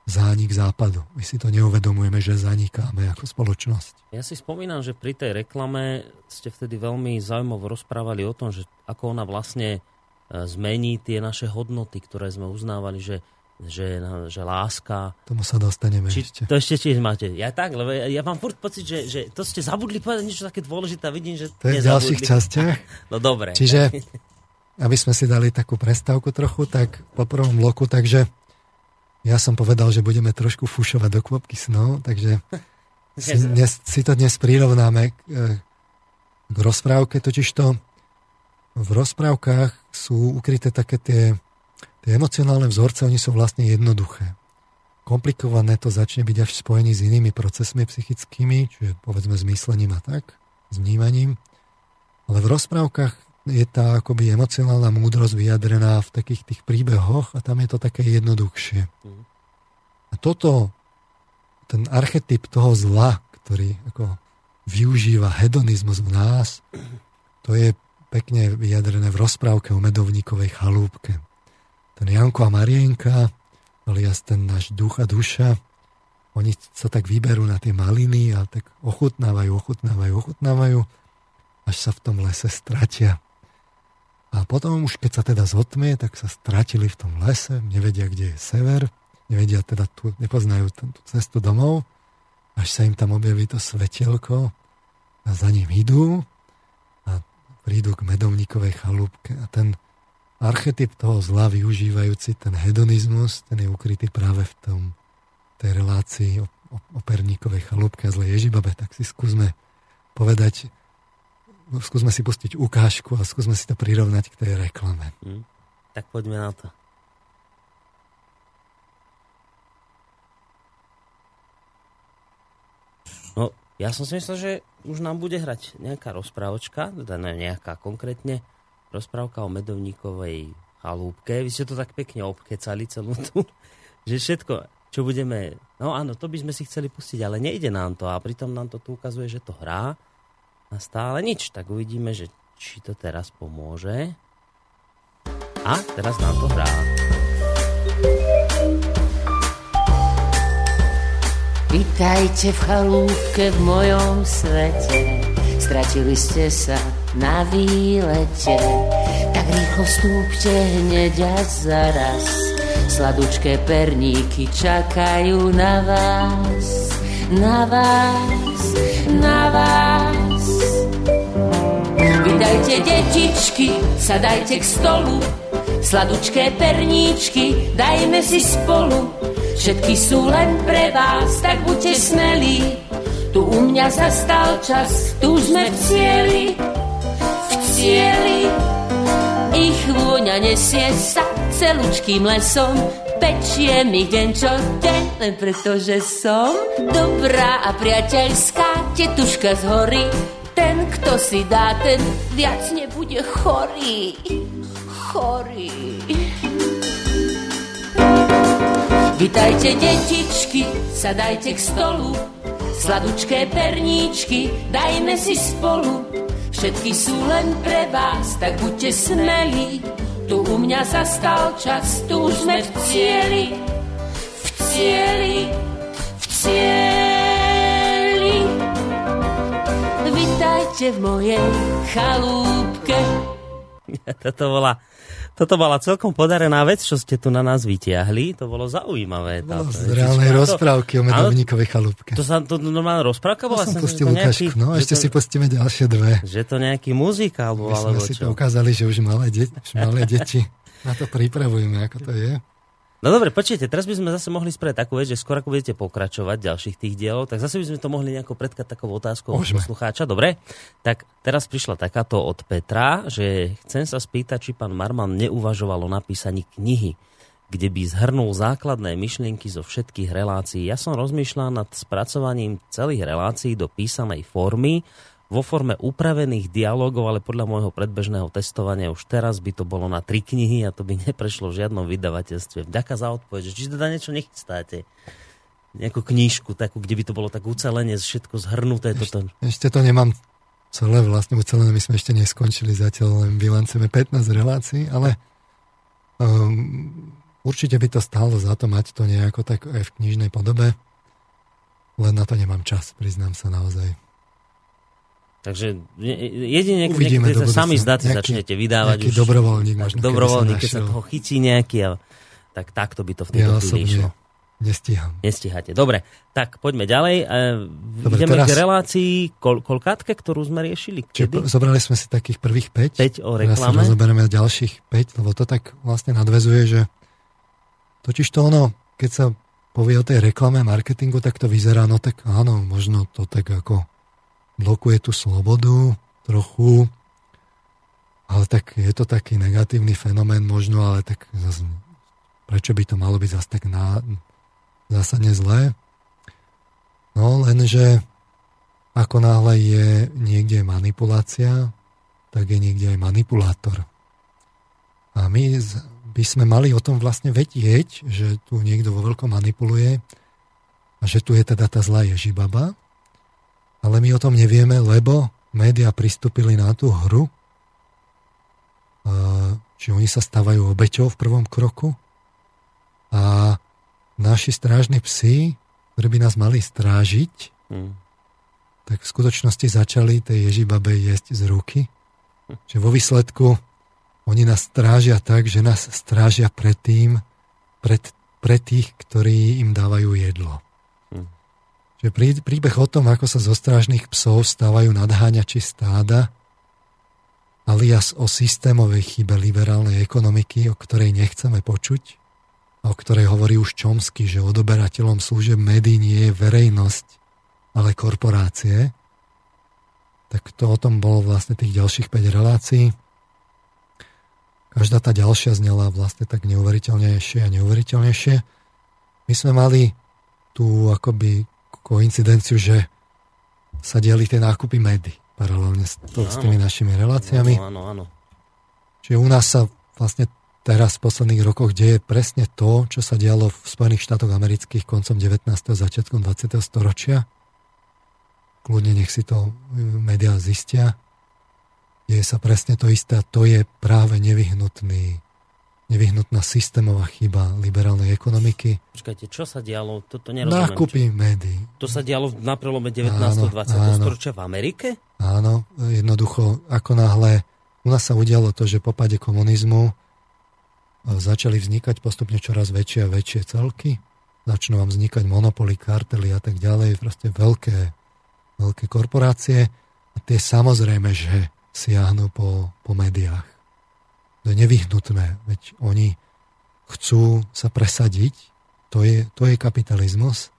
zánik západu. My si to neuvedomujeme, že zanikáme ako spoločnosť. Ja si spomínam, že pri tej reklame ste vtedy veľmi zaujímavo rozprávali o tom, že ako ona vlastne zmení tie naše hodnoty, ktoré sme uznávali, že že, že láska. Tomu sa dostaneme Či, ešte. To ešte tiež máte. Ja tak, lebo ja, ja mám furt pocit, že, že to ste zabudli povedať niečo také dôležité. Vidím, že to je v ďalších častiach. No dobre. Čiže, aby sme si dali takú prestávku trochu, tak po prvom bloku, takže ja som povedal, že budeme trošku fušovať do kvopky snov, takže si, dnes, si to dnes prirovnáme k, k rozprávke, totiž to v rozprávkach sú ukryté také tie Tie emocionálne vzorce, oni sú vlastne jednoduché. Komplikované to začne byť až v spojení s inými procesmi psychickými, čiže povedzme s myslením a tak, s vnímaním. Ale v rozprávkach je tá akoby emocionálna múdrosť vyjadrená v takých tých príbehoch a tam je to také jednoduchšie. A toto, ten archetyp toho zla, ktorý ako využíva hedonizmus v nás, to je pekne vyjadrené v rozprávke o medovníkovej chalúbke. Ten Janko a Marienka, alias ten náš duch a duša, oni sa tak vyberú na tie maliny a tak ochutnávajú, ochutnávajú, ochutnávajú, až sa v tom lese stratia. A potom už keď sa teda zotmie, tak sa stratili v tom lese, nevedia, kde je sever, nevedia teda tu, nepoznajú tú cestu domov, až sa im tam objaví to svetielko a za ním idú prídu k medovníkovej chalúbke a ten archetyp toho zla využívajúci ten hedonizmus, ten je ukrytý práve v tom tej relácii o, o, o perníkovej chalúbke a zlej Ježibabe, tak si skúsme povedať, skúsme si pustiť ukážku a skúsme si to prirovnať k tej reklame. Hmm. Tak poďme na to. No, ja som si myslel, že už nám bude hrať nejaká rozprávočka, teda nejaká konkrétne, rozprávka o medovníkovej chalúbke. Vy ste to tak pekne obkecali celú tu, že všetko, čo budeme... No áno, to by sme si chceli pustiť, ale nejde nám to a pritom nám to tu ukazuje, že to hrá a stále nič. Tak uvidíme, že či to teraz pomôže. A teraz nám to hrá. Vítajte v chalúbke v mojom svete, stratili ste sa na výlete. Tak rýchlo stúpte hneď a zaraz. Sladučké perníky čakajú na vás, na vás, na vás. Vydajte detičky, sadajte k stolu, sladučké perníčky, dajme si spolu. Všetky sú len pre vás, tak buďte smelí. Tu u mňa zastal čas, tu sme v cieli cieli. Ich vôňa nesie sa celúčkým lesom, pečie mi deň čo deň, len preto, že som dobrá a priateľská tetuška z hory. Ten, kto si dá, ten viac nebude chorý. Chorý. Vitajte, detičky, sadajte k stolu, sladučké perníčky, dajme si spolu Všetky sú len pre vás, tak buďte smelí. Tu u mňa zastal čas, tu už sme v cieli. V cieli, v cieli. Vítajte v mojej chalúbke. Toto bola toto bola celkom podarená vec, čo ste tu na nás vytiahli. To bolo zaujímavé. To bolo z reálnej rozprávky o medovníkovej chalúbke. To, sa, to normálna rozprávka bola? To som pustil ukážku, no ešte to, si pustíme ďalšie dve. Že to nejaký muzikál bol, alebo si čo? to ukázali, že už malé, de- už malé deti na to pripravujeme, ako to je. No dobre, počujete, teraz by sme zase mohli spraviť takú vec, že skôr ako budete pokračovať ďalších tých dielov, tak zase by sme to mohli nejako predkať takou otázkou od poslucháča. Dobre, tak teraz prišla takáto od Petra, že chcem sa spýtať, či pán Marman neuvažoval o napísaní knihy, kde by zhrnul základné myšlienky zo všetkých relácií. Ja som rozmýšľal nad spracovaním celých relácií do písanej formy vo forme upravených dialogov, ale podľa môjho predbežného testovania už teraz by to bolo na tri knihy a to by neprešlo v žiadnom vydavateľstve. Ďaká za odpoveď, či teda niečo nechystáte nejakú knížku, takú, kde by to bolo tak ucelenie, všetko zhrnuté. Ešte, toto. ešte to nemám celé vlastne ucelené, my sme ešte neskončili zatiaľ, len bilancujeme 15 relácií, ale um, určite by to stálo za to mať to nejako tak aj v knižnej podobe, len na to nemám čas, priznám sa naozaj. Takže jedine, keď niekedy sa sami zdáte, začnete vydávať. Nejaký už, dobrovoľník možno, dobrovoľník, keď sa toho chytí nejaký, a, tak takto by to v tejto ja chvíli išlo. Nestíham. Nestíhate. Dobre, tak poďme ďalej. E, Dobre, Ideme teraz... k relácii kol, kolkátke, ktorú sme riešili. Kedy? Čiže zobrali sme si takých prvých 5. 5 o reklame. Teraz si rozoberieme ďalších 5, lebo to tak vlastne nadvezuje, že totiž to ono, keď sa povie o tej reklame, marketingu, tak to vyzerá, no tak áno, možno to tak ako blokuje tú slobodu trochu, ale tak je to taký negatívny fenomén možno, ale tak zase, prečo by to malo byť zase tak na, zásadne zlé. No lenže ako náhle je niekde manipulácia, tak je niekde aj manipulátor. A my by sme mali o tom vlastne vedieť, že tu niekto vo veľkom manipuluje a že tu je teda tá zlá Ježibaba, ale my o tom nevieme, lebo média pristúpili na tú hru, či oni sa stávajú obeťou v prvom kroku a naši strážni psi, ktorí by nás mali strážiť, hmm. tak v skutočnosti začali tej Ježibabe jesť z ruky. Že vo výsledku oni nás strážia tak, že nás strážia pred tým, pred, pred tých, ktorí im dávajú jedlo. Že prí, príbeh o tom, ako sa zo strážnych psov stávajú nadháňači stáda, alias o systémovej chybe liberálnej ekonomiky, o ktorej nechceme počuť, o ktorej hovorí už Čomsky, že odoberateľom služieb médií nie je verejnosť, ale korporácie. Tak to o tom bolo vlastne tých ďalších 5 relácií. Každá tá ďalšia znela vlastne tak neuveriteľnejšie a neuveriteľnejšie. My sme mali tú akoby koincidenciu, že sa diali tie nákupy médií paralelne s, to, s tými našimi reláciami. Áno, áno, áno. Čiže u nás sa vlastne teraz v posledných rokoch deje presne to, čo sa dialo v Spojených štátoch amerických koncom 19. a začiatkom 20. storočia. Kľudne nech si to e, médiá zistia. Deje sa presne to isté a to je práve nevyhnutný nevyhnutná systémová chyba liberálnej ekonomiky. Počkajte, čo sa dialo? Toto nerozumiem. Nákupy médií. To sa dialo na prelome 19. a 20. storočia v Amerike? Áno, jednoducho, ako náhle u nás sa udialo to, že po pade komunizmu začali vznikať postupne čoraz väčšie a väčšie celky, začnú vám vznikať monopoly, kartely a tak ďalej, proste veľké, veľké korporácie a tie samozrejme, že siahnu po, po médiách. To je nevyhnutné, veď oni chcú sa presadiť, to je, to je kapitalizmus.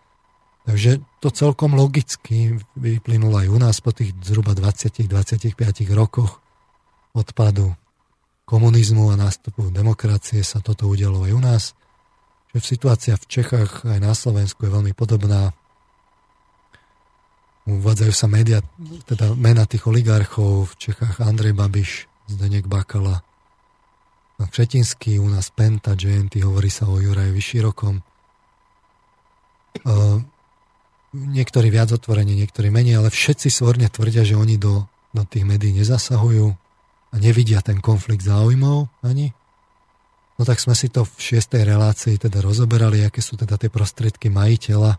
Takže to celkom logicky vyplynulo aj u nás po tých zhruba 20-25 rokoch odpadu komunizmu a nástupu demokracie sa toto udialo aj u nás. Že situácia v Čechách aj na Slovensku je veľmi podobná. Uvádzajú sa média, teda mena tých oligarchov v Čechách Andrej Babiš, Zdenek Bakala, Všetinský, u nás Penta, JNT, hovorí sa o Jurajovi Širokom. Uh, niektorí viac otvorene, niektorí menej, ale všetci svorne tvrdia, že oni do, do tých médií nezasahujú, a nevidia ten konflikt záujmov ani. No tak sme si to v šiestej relácii teda rozoberali, aké sú teda tie prostriedky majiteľa,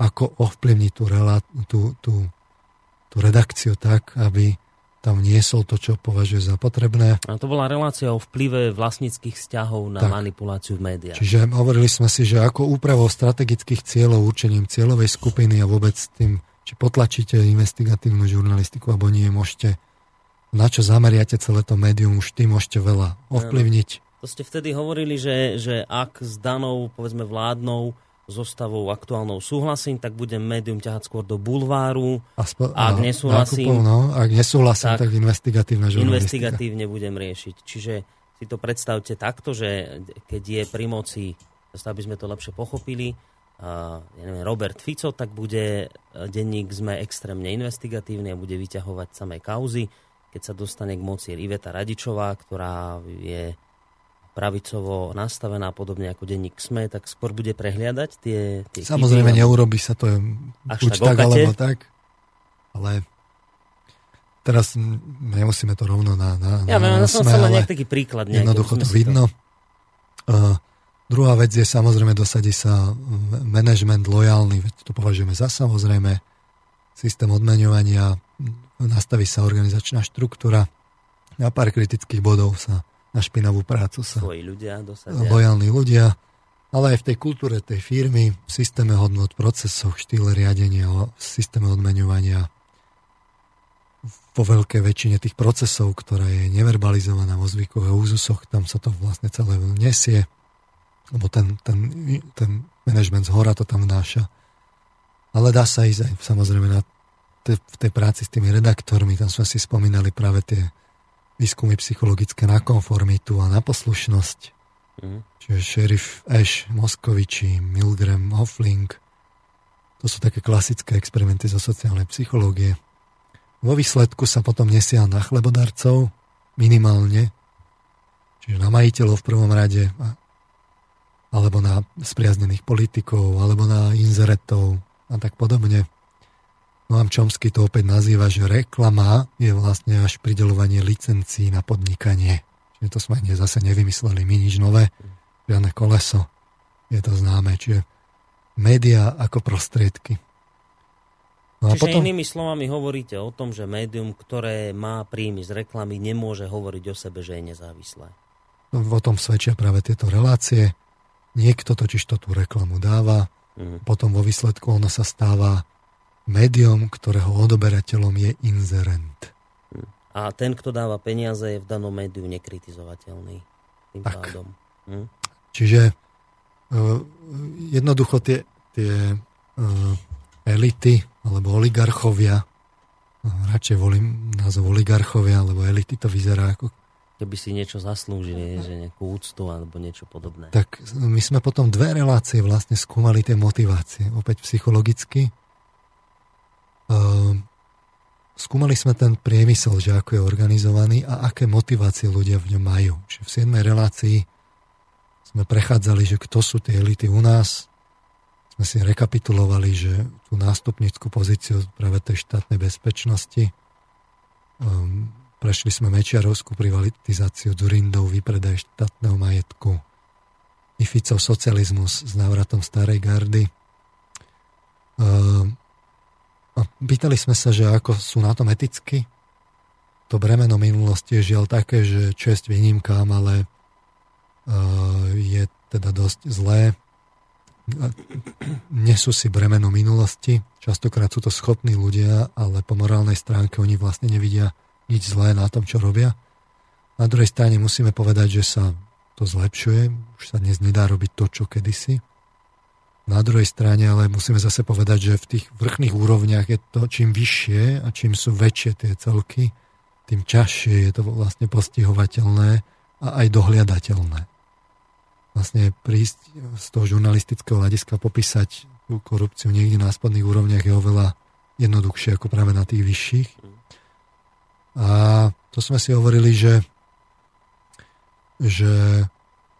ako ovplyvniť tú, relá- tú, tú, tú redakciu tak, aby tam niesol to, čo považuje za potrebné. A to bola relácia o vplyve vlastníckých vzťahov na tak. manipuláciu v médiách. Čiže hovorili sme si, že ako úpravou strategických cieľov, určením cieľovej skupiny a vôbec tým, či potlačíte investigatívnu žurnalistiku alebo nie, môžete na čo zameriate celé to médium, už tým môžete veľa ovplyvniť. To ste vtedy hovorili, že, že ak s danou, povedzme, vládnou zostavou aktuálnou súhlasím, tak budem médium ťahať skôr do bulváru. A, spo- a ak nesúhlasím, nákupov, no, ak nesúhlasím, tak, tak investigatívna. Investigatívne budem riešiť. Čiže si to predstavte takto, že keď je pri moci, aby sme to lepšie pochopili, ja neviem, Robert Fico, tak bude denník sme extrémne investigatívny a bude vyťahovať samé kauzy. Keď sa dostane k moci Iveta Radičová, ktorá je pravicovo nastavená, podobne ako denník SME, tak skôr bude prehliadať tie, tie Samozrejme, chyby, neurobi sa to Až buď tak, tak alebo tak, ale teraz nemusíme to rovno na, na, ja, na, na som sa nejak taký príklad. Jednoducho to vidno. To... Uh, druhá vec je samozrejme dosadí sa management lojálny, veď to považujeme za samozrejme, systém odmeňovania, nastaví sa organizačná štruktúra, na pár kritických bodov sa na špinavú prácu sa Svoji ľudia dosadia. lojálni ľudia, ale aj v tej kultúre tej firmy, v systéme hodnot, procesoch, štýle riadenia, v systéme odmeňovania, po veľkej väčšine tých procesov, ktorá je neverbalizovaná vo zvykoch a úzusoch, tam sa to vlastne celé nesie, lebo ten, ten, ten management z hora to tam vnáša. Ale dá sa ísť aj samozrejme na te, v tej práci s tými redaktormi, tam sme si spomínali práve tie výskumy psychologické na konformitu a na poslušnosť. Mm. Čiže šerif Ash, Moskoviči, Milgram, Hoffling. To sú také klasické experimenty zo sociálnej psychológie. Vo výsledku sa potom nesia na chlebodarcov minimálne, čiže na majiteľov v prvom rade, alebo na spriaznených politikov, alebo na inzeretov a tak podobne. Noam Chomsky to opäť nazýva, že reklama je vlastne až pridelovanie licencií na podnikanie. Čiže to sme zase nevymysleli my nič nové, žiadne koleso. Je to známe, čiže média ako prostriedky. No Čiže potom... inými slovami hovoríte o tom, že médium, ktoré má príjmy z reklamy, nemôže hovoriť o sebe, že je nezávislé. O tom svedčia práve tieto relácie. Niekto totiž to tú reklamu dáva, mm. potom vo výsledku ono sa stáva médium, ktorého odoberateľom je inzerent. A ten, kto dáva peniaze, je v danom médiu nekritizovateľný. Tým tak. Pádom. Hm? Čiže uh, jednoducho tie, tie uh, elity alebo oligarchovia, radšej volím názov oligarchovia, alebo elity to vyzerá ako keby si niečo zaslúžili, že nejakú úctu alebo niečo podobné. Tak my sme potom dve relácie vlastne skúmali tie motivácie, opäť psychologicky. Ehm, skúmali sme ten priemysel, že ako je organizovaný a aké motivácie ľudia v ňom majú. Čiže v 7. relácii sme prechádzali, že kto sú tie elity u nás, sme si rekapitulovali, že tú nástupnickú pozíciu práve tej štátnej bezpečnosti um, prešli sme Mečiarovskú privatizáciu Durindov, vypredaj štátneho majetku, Ificov socializmus s návratom starej gardy. Um, pýtali sme sa, že ako sú na tom eticky. To bremeno minulosti je žiaľ také, že čest výnimkám, ale uh, je teda dosť zlé nesú si bremeno minulosti. Častokrát sú to schopní ľudia, ale po morálnej stránke oni vlastne nevidia nič zlé na tom, čo robia. Na druhej strane musíme povedať, že sa to zlepšuje. Už sa dnes nedá robiť to, čo kedysi. Na druhej strane ale musíme zase povedať, že v tých vrchných úrovniach je to čím vyššie a čím sú väčšie tie celky, tým ťažšie je to vlastne postihovateľné a aj dohliadateľné vlastne prísť z toho žurnalistického hľadiska popísať tú korupciu niekde na spodných úrovniach je oveľa jednoduchšie ako práve na tých vyšších. A to sme si hovorili, že, že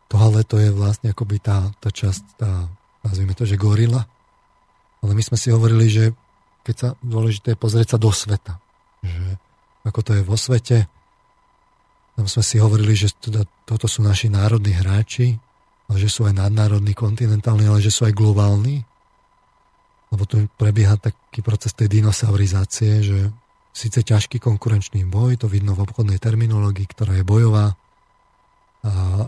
tohle to je vlastne akoby tá, tá časť, tá, nazvime to, že gorila. Ale my sme si hovorili, že keď sa dôležité je pozrieť sa do sveta. Že ako to je vo svete. Tam sme si hovorili, že teda, toto sú naši národní hráči, že sú aj nadnárodní, kontinentálni, ale že sú aj globálni. Lebo tu prebieha taký proces tej dinosaurizácie, že síce ťažký konkurenčný boj, to vidno v obchodnej terminológii, ktorá je bojová,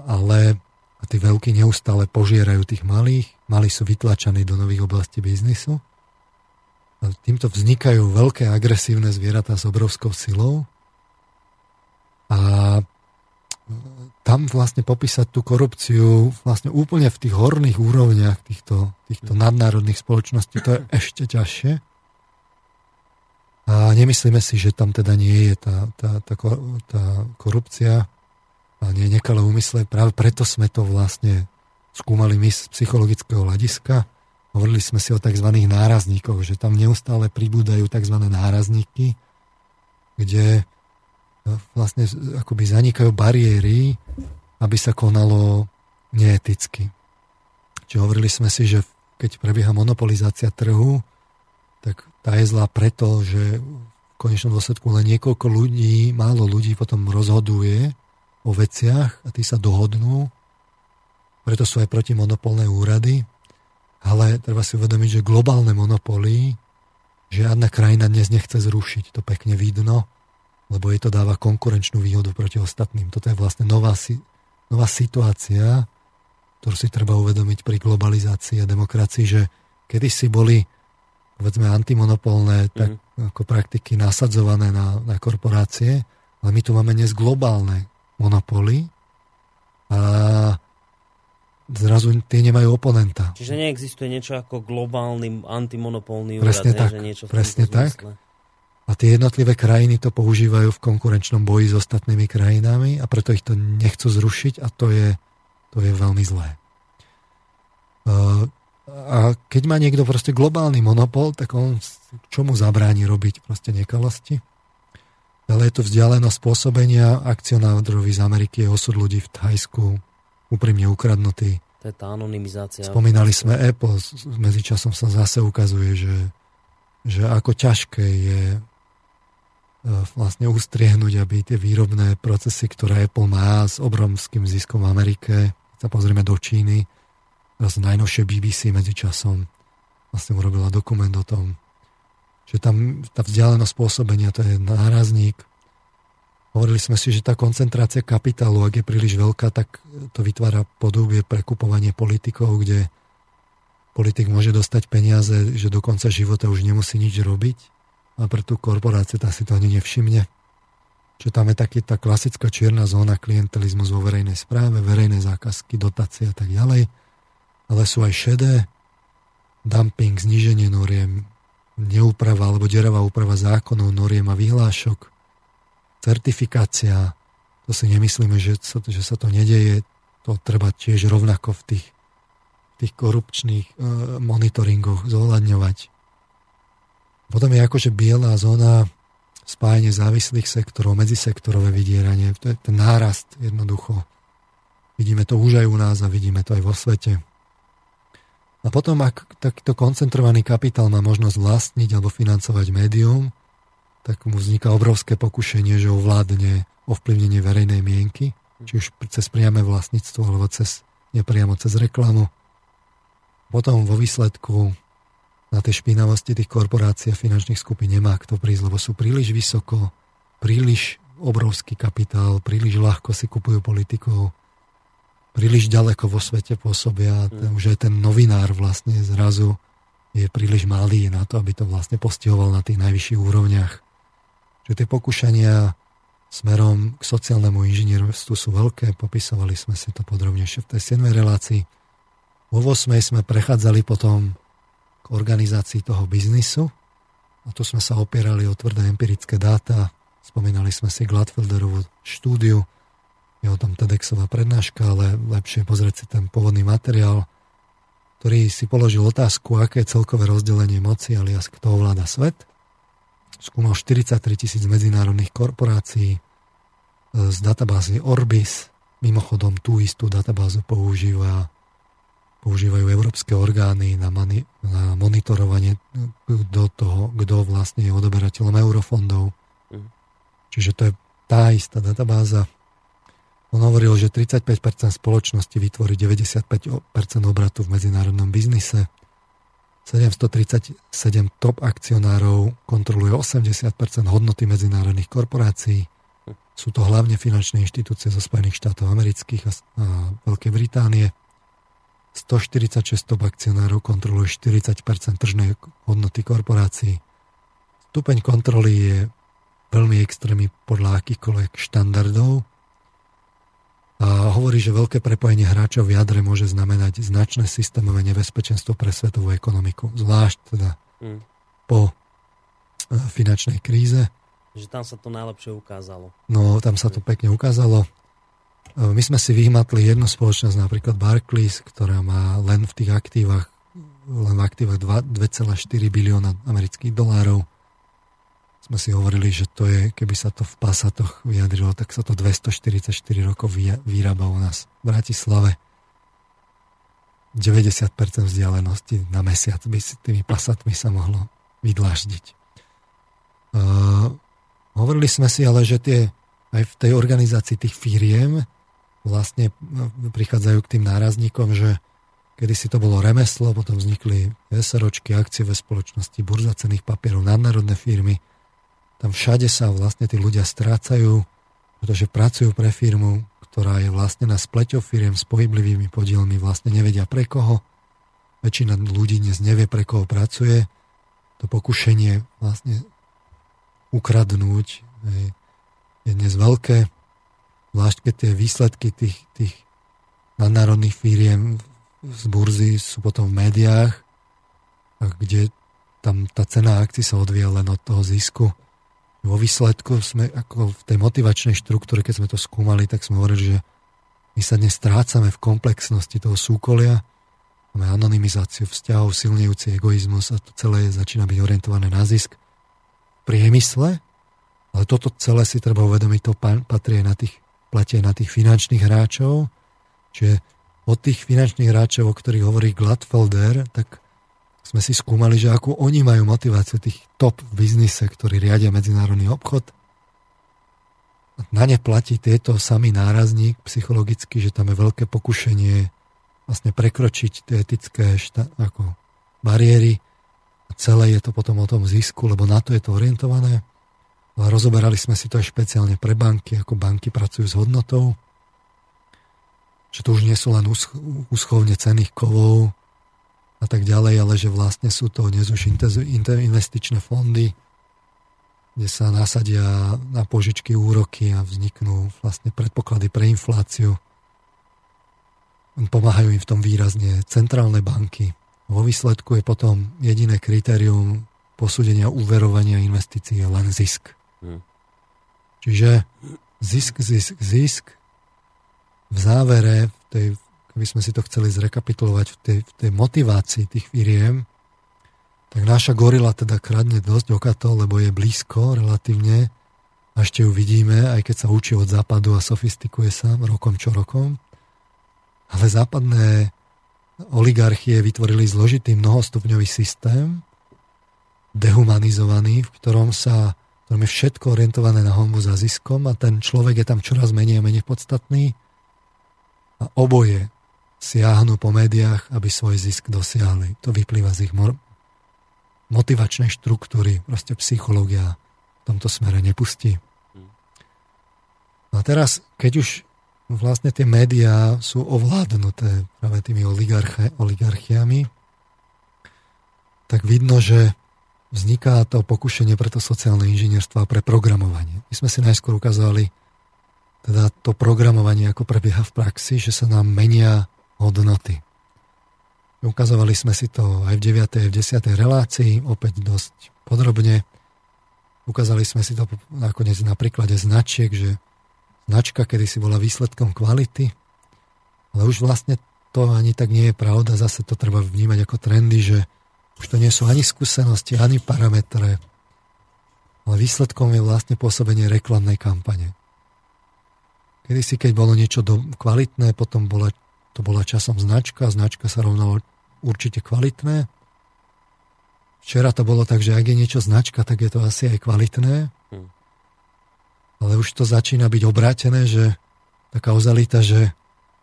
ale a tí veľkí neustále požierajú tých malých, malí sú vytlačaní do nových oblastí biznisu. A týmto vznikajú veľké agresívne zvieratá s obrovskou silou a tam vlastne popísať tú korupciu vlastne úplne v tých horných úrovniach týchto, týchto nadnárodných spoločností, to je ešte ťažšie. A nemyslíme si, že tam teda nie je tá, tá, tá, tá korupcia nie nekalé úmysle. Práve preto sme to vlastne skúmali my z psychologického hľadiska. hovorili sme si o tzv. nárazníkoch, že tam neustále pribúdajú tzv. nárazníky, kde e, vlastne akoby zanikajú bariéry, aby sa konalo neeticky. Čiže hovorili sme si, že keď prebieha monopolizácia trhu, tak tá je zlá preto, že v konečnom dôsledku len niekoľko ľudí, málo ľudí potom rozhoduje o veciach a tí sa dohodnú preto sú aj protimonopolné úrady, ale treba si uvedomiť, že globálne monopoly žiadna krajina dnes nechce zrušiť, to pekne vidno, lebo jej to dáva konkurenčnú výhodu proti ostatným. Toto je vlastne nová, nová situácia, ktorú si treba uvedomiť pri globalizácii a demokracii, že kedy si boli povedzme antimonopolné tak mm. ako praktiky nasadzované na, na korporácie, ale my tu máme dnes globálne monopoly a zrazu tie nemajú oponenta. Čiže neexistuje niečo ako globálny antimonopolný presne úrad, tak, ne? že niečo presne tak. A tie jednotlivé krajiny to používajú v konkurenčnom boji s ostatnými krajinami a preto ich to nechcú zrušiť a to je, to je veľmi zlé. A keď má niekto proste globálny monopol, tak on čomu zabráni robiť proste nekalosti? Ale je to vzdialenosť spôsobenia akcionárovi z Ameriky je osud ľudí v Thajsku, úprimne ukradnutý. To je tá anonymizácia. Spomínali sme Apple, medzičasom sa zase ukazuje, že, že ako ťažké je e, vlastne ustriehnúť, aby tie výrobné procesy, ktoré Apple má s obrovským ziskom v Amerike, keď sa pozrieme do Číny, teraz najnovšie BBC medzičasom vlastne urobila dokument o tom, že tam tá vzdialenosť pôsobenia to je nárazník Hovorili sme si, že tá koncentrácia kapitálu, ak je príliš veľká, tak to vytvára podobie pre kupovanie politikov, kde politik môže dostať peniaze, že do konca života už nemusí nič robiť a pre tú korporáciu tá si to ani nevšimne. Čo tam je taký, tá klasická čierna zóna klientelizmus vo verejnej správe, verejné zákazky, dotácie a tak ďalej. Ale sú aj šedé, dumping, zníženie noriem, neúprava alebo deravá úprava zákonov, noriem a vyhlášok, certifikácia, to si nemyslíme, že sa, že sa to nedeje, to treba tiež rovnako v tých, tých korupčných e, monitoringoch zohľadňovať. Potom je akože biela zóna spájanie závislých sektorov, medzisektorové vydieranie, to je ten nárast jednoducho. Vidíme to už aj u nás a vidíme to aj vo svete. A potom, ak takýto koncentrovaný kapitál má možnosť vlastniť alebo financovať médium, tak mu vzniká obrovské pokušenie, že ovládne ovplyvnenie verejnej mienky, či už cez priame vlastníctvo, alebo cez, nepriamo cez reklamu. Potom vo výsledku na tej špinavosti tých korporácií a finančných skupín nemá kto prísť, lebo sú príliš vysoko, príliš obrovský kapitál, príliš ľahko si kupujú politikov, príliš ďaleko vo svete pôsobia. Mm. Už aj ten novinár vlastne zrazu je príliš malý na to, aby to vlastne postihoval na tých najvyšších úrovniach že tie pokušania smerom k sociálnemu inžinierstvu sú veľké, popisovali sme si to podrobnejšie v tej 7. relácii. Vo 8. sme prechádzali potom k organizácii toho biznisu a tu sme sa opierali o tvrdé empirické dáta, spomínali sme si Gladfelderovú štúdiu, je o tom TEDxová prednáška, ale lepšie pozrieť si ten pôvodný materiál, ktorý si položil otázku, aké je celkové rozdelenie moci alias kto ovláda svet – skúmal 43 tisíc medzinárodných korporácií e, z databázy Orbis. Mimochodom, tú istú databázu používa, používajú európske orgány na, mani, na monitorovanie do toho, kto vlastne je odoberateľom eurofondov. Mm. Čiže to je tá istá databáza. On hovoril, že 35% spoločnosti vytvorí 95% obratu v medzinárodnom biznise. 737 top akcionárov kontroluje 80% hodnoty medzinárodných korporácií. Sú to hlavne finančné inštitúcie zo Spojených štátov amerických a, Veľkej Británie. 146 top akcionárov kontroluje 40% tržnej hodnoty korporácií. Stupeň kontroly je veľmi extrémny podľa akýchkoľvek štandardov a hovorí, že veľké prepojenie hráčov v jadre môže znamenať značné systémové nebezpečenstvo pre svetovú ekonomiku, zvlášť teda hmm. po e, finančnej kríze. Že tam sa to najlepšie ukázalo. No, tam sa to pekne ukázalo. E, my sme si vyhmatli jednu spoločnosť, napríklad Barclays, ktorá má len v tých aktívach len v aktíve 2,4 bilióna amerických dolárov. Sme si hovorili, že to je, keby sa to v pasatoch vyjadrilo, tak sa to 244 rokov vyrába u nás v Bratislave. 90% vzdialenosti na mesiac by si tými pasatmi sa mohlo vydláždiť. Uh, hovorili sme si ale, že tie, aj v tej organizácii tých firiem vlastne no, prichádzajú k tým nárazníkom, že kedy si to bolo remeslo, potom vznikli SROčky, akciové spoločnosti, burza cených papierov, nadnárodné firmy. Tam všade sa vlastne tí ľudia strácajú, pretože pracujú pre firmu, ktorá je vlastne na spleťou firiem s pohyblivými podielmi, vlastne nevedia pre koho. Väčšina ľudí dnes nevie, pre koho pracuje. To pokušenie vlastne ukradnúť je dnes veľké, zvlášť keď tie výsledky tých, tých nadnárodných firiem z burzy sú potom v médiách, kde tam tá cena akcií sa odvíja len od toho zisku vo výsledku sme ako v tej motivačnej štruktúre, keď sme to skúmali, tak sme hovorili, že my sa dnes strácame v komplexnosti toho súkolia, máme anonymizáciu vzťahov, silnejúci egoizmus a to celé začína byť orientované na zisk. V priemysle, ale toto celé si treba uvedomiť, to patrí na tých, platí na tých finančných hráčov, čiže od tých finančných hráčov, o ktorých hovorí Gladfelder, tak sme si skúmali, že akú oni majú motiváciu tých top v biznise, ktorí riadia medzinárodný obchod. Na ne platí tieto samý nárazník psychologicky, že tam je veľké pokušenie vlastne prekročiť tie etické šta, ako bariéry a celé je to potom o tom zisku, lebo na to je to orientované. A rozoberali sme si to aj špeciálne pre banky, ako banky pracujú s hodnotou, že to už nie sú len úschovne cených kovov, a tak ďalej, ale že vlastne sú to dnes už investičné fondy, kde sa nasadia na požičky úroky a vzniknú vlastne predpoklady pre infláciu. Pomáhajú im v tom výrazne centrálne banky. Vo výsledku je potom jediné kritérium posúdenia úverovania investícií je len zisk. Hmm. Čiže zisk, zisk, zisk v závere v tej keby sme si to chceli zrekapitulovať v tej, v tej motivácii tých firiem, tak naša gorila teda kradne dosť okato, lebo je blízko relatívne a ešte ju vidíme, aj keď sa učí od západu a sofistikuje sa rokom čo rokom. Ale západné oligarchie vytvorili zložitý mnohostupňový systém, dehumanizovaný, v ktorom sa v ktorom je všetko orientované na homu za ziskom a ten človek je tam čoraz menej a menej podstatný. A oboje siahnu po médiách, aby svoj zisk dosiahli. To vyplýva z ich motivačnej štruktúry. Proste psychológia v tomto smere nepustí. No a teraz, keď už vlastne tie médiá sú ovládnuté práve tými oligarchiami, tak vidno, že vzniká to pokušenie pre to sociálne inžinierstvo a pre programovanie. My sme si najskôr ukázali teda to programovanie, ako prebieha v praxi, že sa nám menia hodnoty. Ukazovali sme si to aj v 9. a v 10. relácii, opäť dosť podrobne. Ukázali sme si to nakoniec na príklade značiek, že značka kedy si bola výsledkom kvality, ale už vlastne to ani tak nie je pravda, zase to treba vnímať ako trendy, že už to nie sú ani skúsenosti, ani parametre, ale výsledkom je vlastne pôsobenie reklamnej kampane. Kedy si, keď bolo niečo kvalitné, potom bola to bola časom značka, značka sa rovnalo určite kvalitné. Včera to bolo tak, že ak je niečo značka, tak je to asi aj kvalitné. Hmm. Ale už to začína byť obrátené, že taká ozalita, že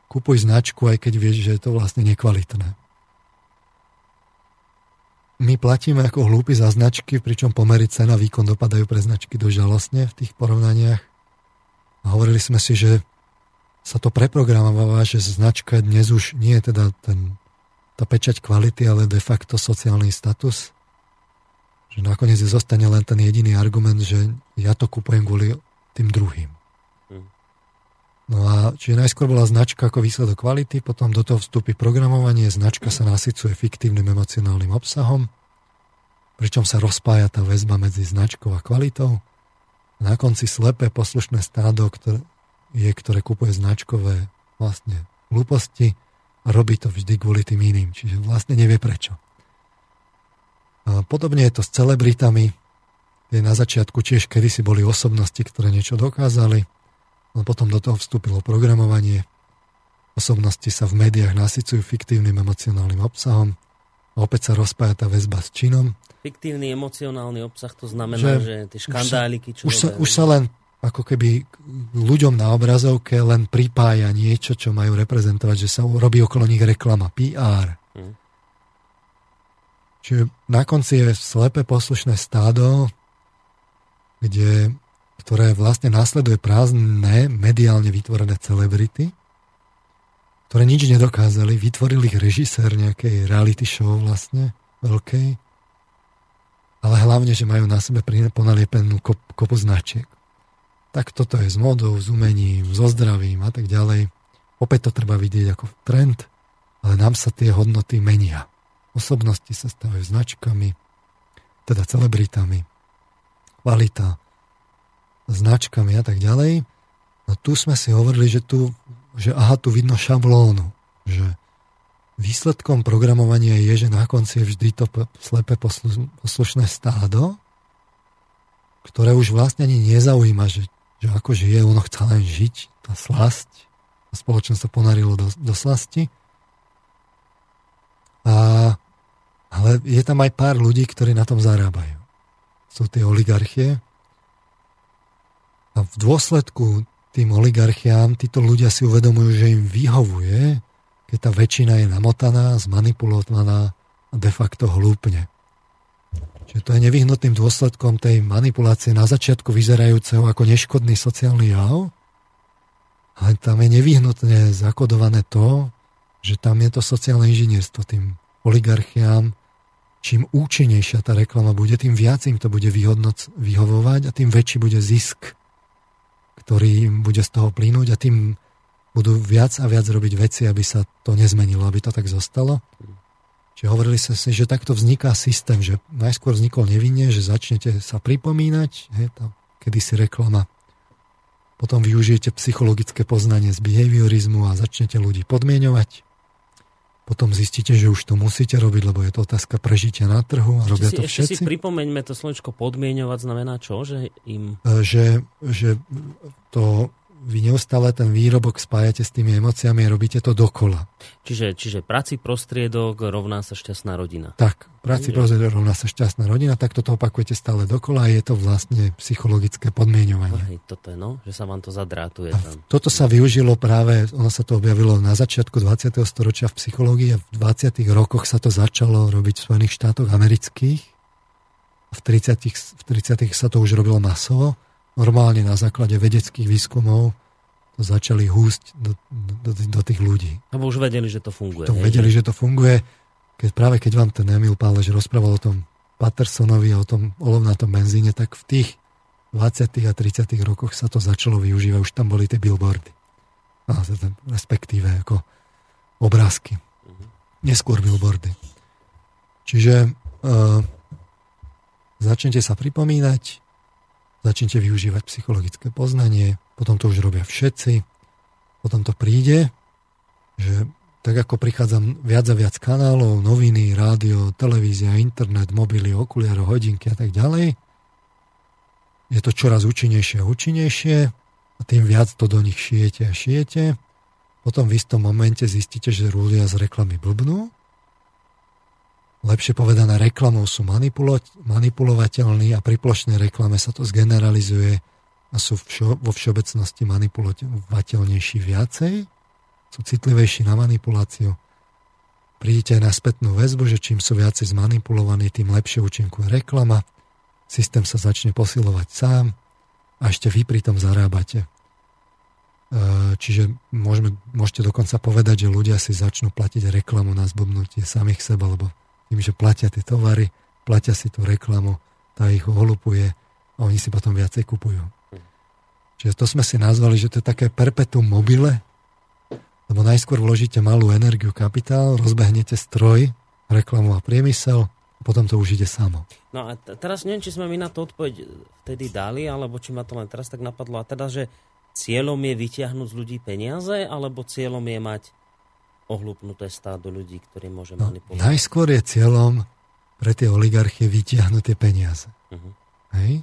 kupuj značku, aj keď vieš, že je to vlastne nekvalitné. My platíme ako hlúpi za značky, pričom pomery cena výkon dopadajú pre značky do žalostne v tých porovnaniach. A hovorili sme si, že sa to preprogramováva, že značka dnes už nie je teda ten, tá pečať kvality, ale de facto sociálny status. Že nakoniec zostane len ten jediný argument, že ja to kupujem kvôli tým druhým. Hm. No a čiže najskôr bola značka ako výsledok kvality, potom do toho vstúpi programovanie, značka sa nasycuje fiktívnym emocionálnym obsahom, pričom sa rozpája tá väzba medzi značkou a kvalitou. A na konci slepé poslušné stádo, ktoré, je, ktoré kupuje značkové vlastne hlúposti, a robí to vždy kvôli tým iným, čiže vlastne nevie prečo. A podobne je to s celebritami, kde na začiatku tiež kedysi boli osobnosti, ktoré niečo dokázali, no potom do toho vstúpilo programovanie, osobnosti sa v médiách nasycujú fiktívnym emocionálnym obsahom a opäť sa rozpája tá väzba s činom. Fiktívny emocionálny obsah to znamená, že, že tie škandáliky, čo už sa, už sa len ako keby ľuďom na obrazovke len pripája niečo, čo majú reprezentovať, že sa robí okolo nich reklama, PR. Hmm. Čiže na konci je slepe poslušné stádo, kde, ktoré vlastne následuje prázdne, mediálne vytvorené celebrity, ktoré nič nedokázali. Vytvoril ich režisér nejakej reality show vlastne, veľkej. Ale hlavne, že majú na sebe ponaliepenú kop, kopu značiek. Tak toto je s modou, s umením, so zdravím a tak ďalej. Opäť to treba vidieť ako trend, ale nám sa tie hodnoty menia. Osobnosti sa stavajú značkami, teda celebritami, kvalita, značkami a tak ďalej. No tu sme si hovorili, že tu, že aha, tu vidno šablónu, že výsledkom programovania je, že na konci je vždy to slepe poslušné stádo, ktoré už vlastne ani nezaujíma, že, že ako žije, ono chce len žiť, tá slasť, a spoločnosť ponarilo do, do slasti. A, ale je tam aj pár ľudí, ktorí na tom zarábajú sú tie oligarchie. A v dôsledku tým oligarchiám títo ľudia si uvedomujú, že im vyhovuje, keď tá väčšina je namotaná, zmanipulovaná a de facto hlúpne. Čiže to je nevyhnutným dôsledkom tej manipulácie na začiatku vyzerajúceho ako neškodný sociálny jav, ale tam je nevyhnutne zakodované to, že tam je to sociálne inžinierstvo tým oligarchiám čím účinnejšia tá reklama bude, tým viac im to bude vyhodnoc, vyhovovať a tým väčší bude zisk, ktorý im bude z toho plynúť a tým budú viac a viac robiť veci, aby sa to nezmenilo, aby to tak zostalo. Čiže hovorili sa si, že takto vzniká systém, že najskôr vznikol nevinne, že začnete sa pripomínať, he, tá, kedysi reklama, potom využijete psychologické poznanie z behaviorizmu a začnete ľudí podmienovať, potom zistíte, že už to musíte robiť, lebo je to otázka prežitia na trhu a robia si, to všetci. Ešte si pripomeňme to slovičko podmienovať znamená čo? Že im... E, že, že to vy neustále ten výrobok spájate s tými emóciami a robíte to dokola. Čiže, čiže práci prostriedok rovná sa šťastná rodina. Tak, práci prostriedok rovná sa šťastná rodina, tak toto opakujete stále dokola a je to vlastne psychologické podmienovanie. Hej, toto je, no, že sa vám to zadrátuje. Tam. Toto sa využilo práve, ono sa to objavilo na začiatku 20. storočia v psychológii a v 20. rokoch sa to začalo robiť v Spojených štátoch amerických. V 30. v 30. sa to už robilo masovo normálne na základe vedeckých výskumov začali húsť do, do, do tých ľudí. Lebo už vedeli, že to funguje. To vedeli, že to funguje. Keď, práve keď vám ten Emil Pálež rozprával o tom Pattersonovi a o tom olovnatom benzíne, tak v tých 20. a 30. rokoch sa to začalo využívať. Už tam boli tie billboardy. A, respektíve ako obrázky. Uh-huh. Neskôr billboardy. Čiže uh, začnete sa pripomínať, začnete využívať psychologické poznanie, potom to už robia všetci, potom to príde, že tak ako prichádza viac a viac kanálov, noviny, rádio, televízia, internet, mobily, okuliare, hodinky a tak ďalej, je to čoraz účinnejšie a účinnejšie a tým viac to do nich šijete a šijete. Potom v istom momente zistíte, že ľudia z reklamy blbnú lepšie povedané reklamou sú manipulo- manipulovateľní a pri plošnej reklame sa to zgeneralizuje a sú všo- vo všeobecnosti manipulovateľnejší viacej, sú citlivejší na manipuláciu. Prídete aj na spätnú väzbu, že čím sú viacej zmanipulovaní, tým lepšie účinkuje reklama, systém sa začne posilovať sám a ešte vy pri tom zarábate. E, čiže môžeme, môžete dokonca povedať, že ľudia si začnú platiť reklamu na zblbnutie samých seba, lebo tým, že platia tie tovary, platia si tú reklamu, tá ich ohlupuje a oni si potom viacej kupujú. Čiže to sme si nazvali, že to je také perpetuum mobile, lebo najskôr vložíte malú energiu, kapitál, rozbehnete stroj, reklamu a priemysel, a potom to už ide samo. No a t- teraz neviem, či sme mi na to odpoveď vtedy dali, alebo či ma to len teraz tak napadlo. A teda, že cieľom je vyťahnuť z ľudí peniaze, alebo cieľom je mať ohlupnuté stádo ľudí, ktorí môže no, manipulovať. Najskôr je cieľom pre tie oligarchie vytiahnuť tie peniaze. Uh-huh. Hej?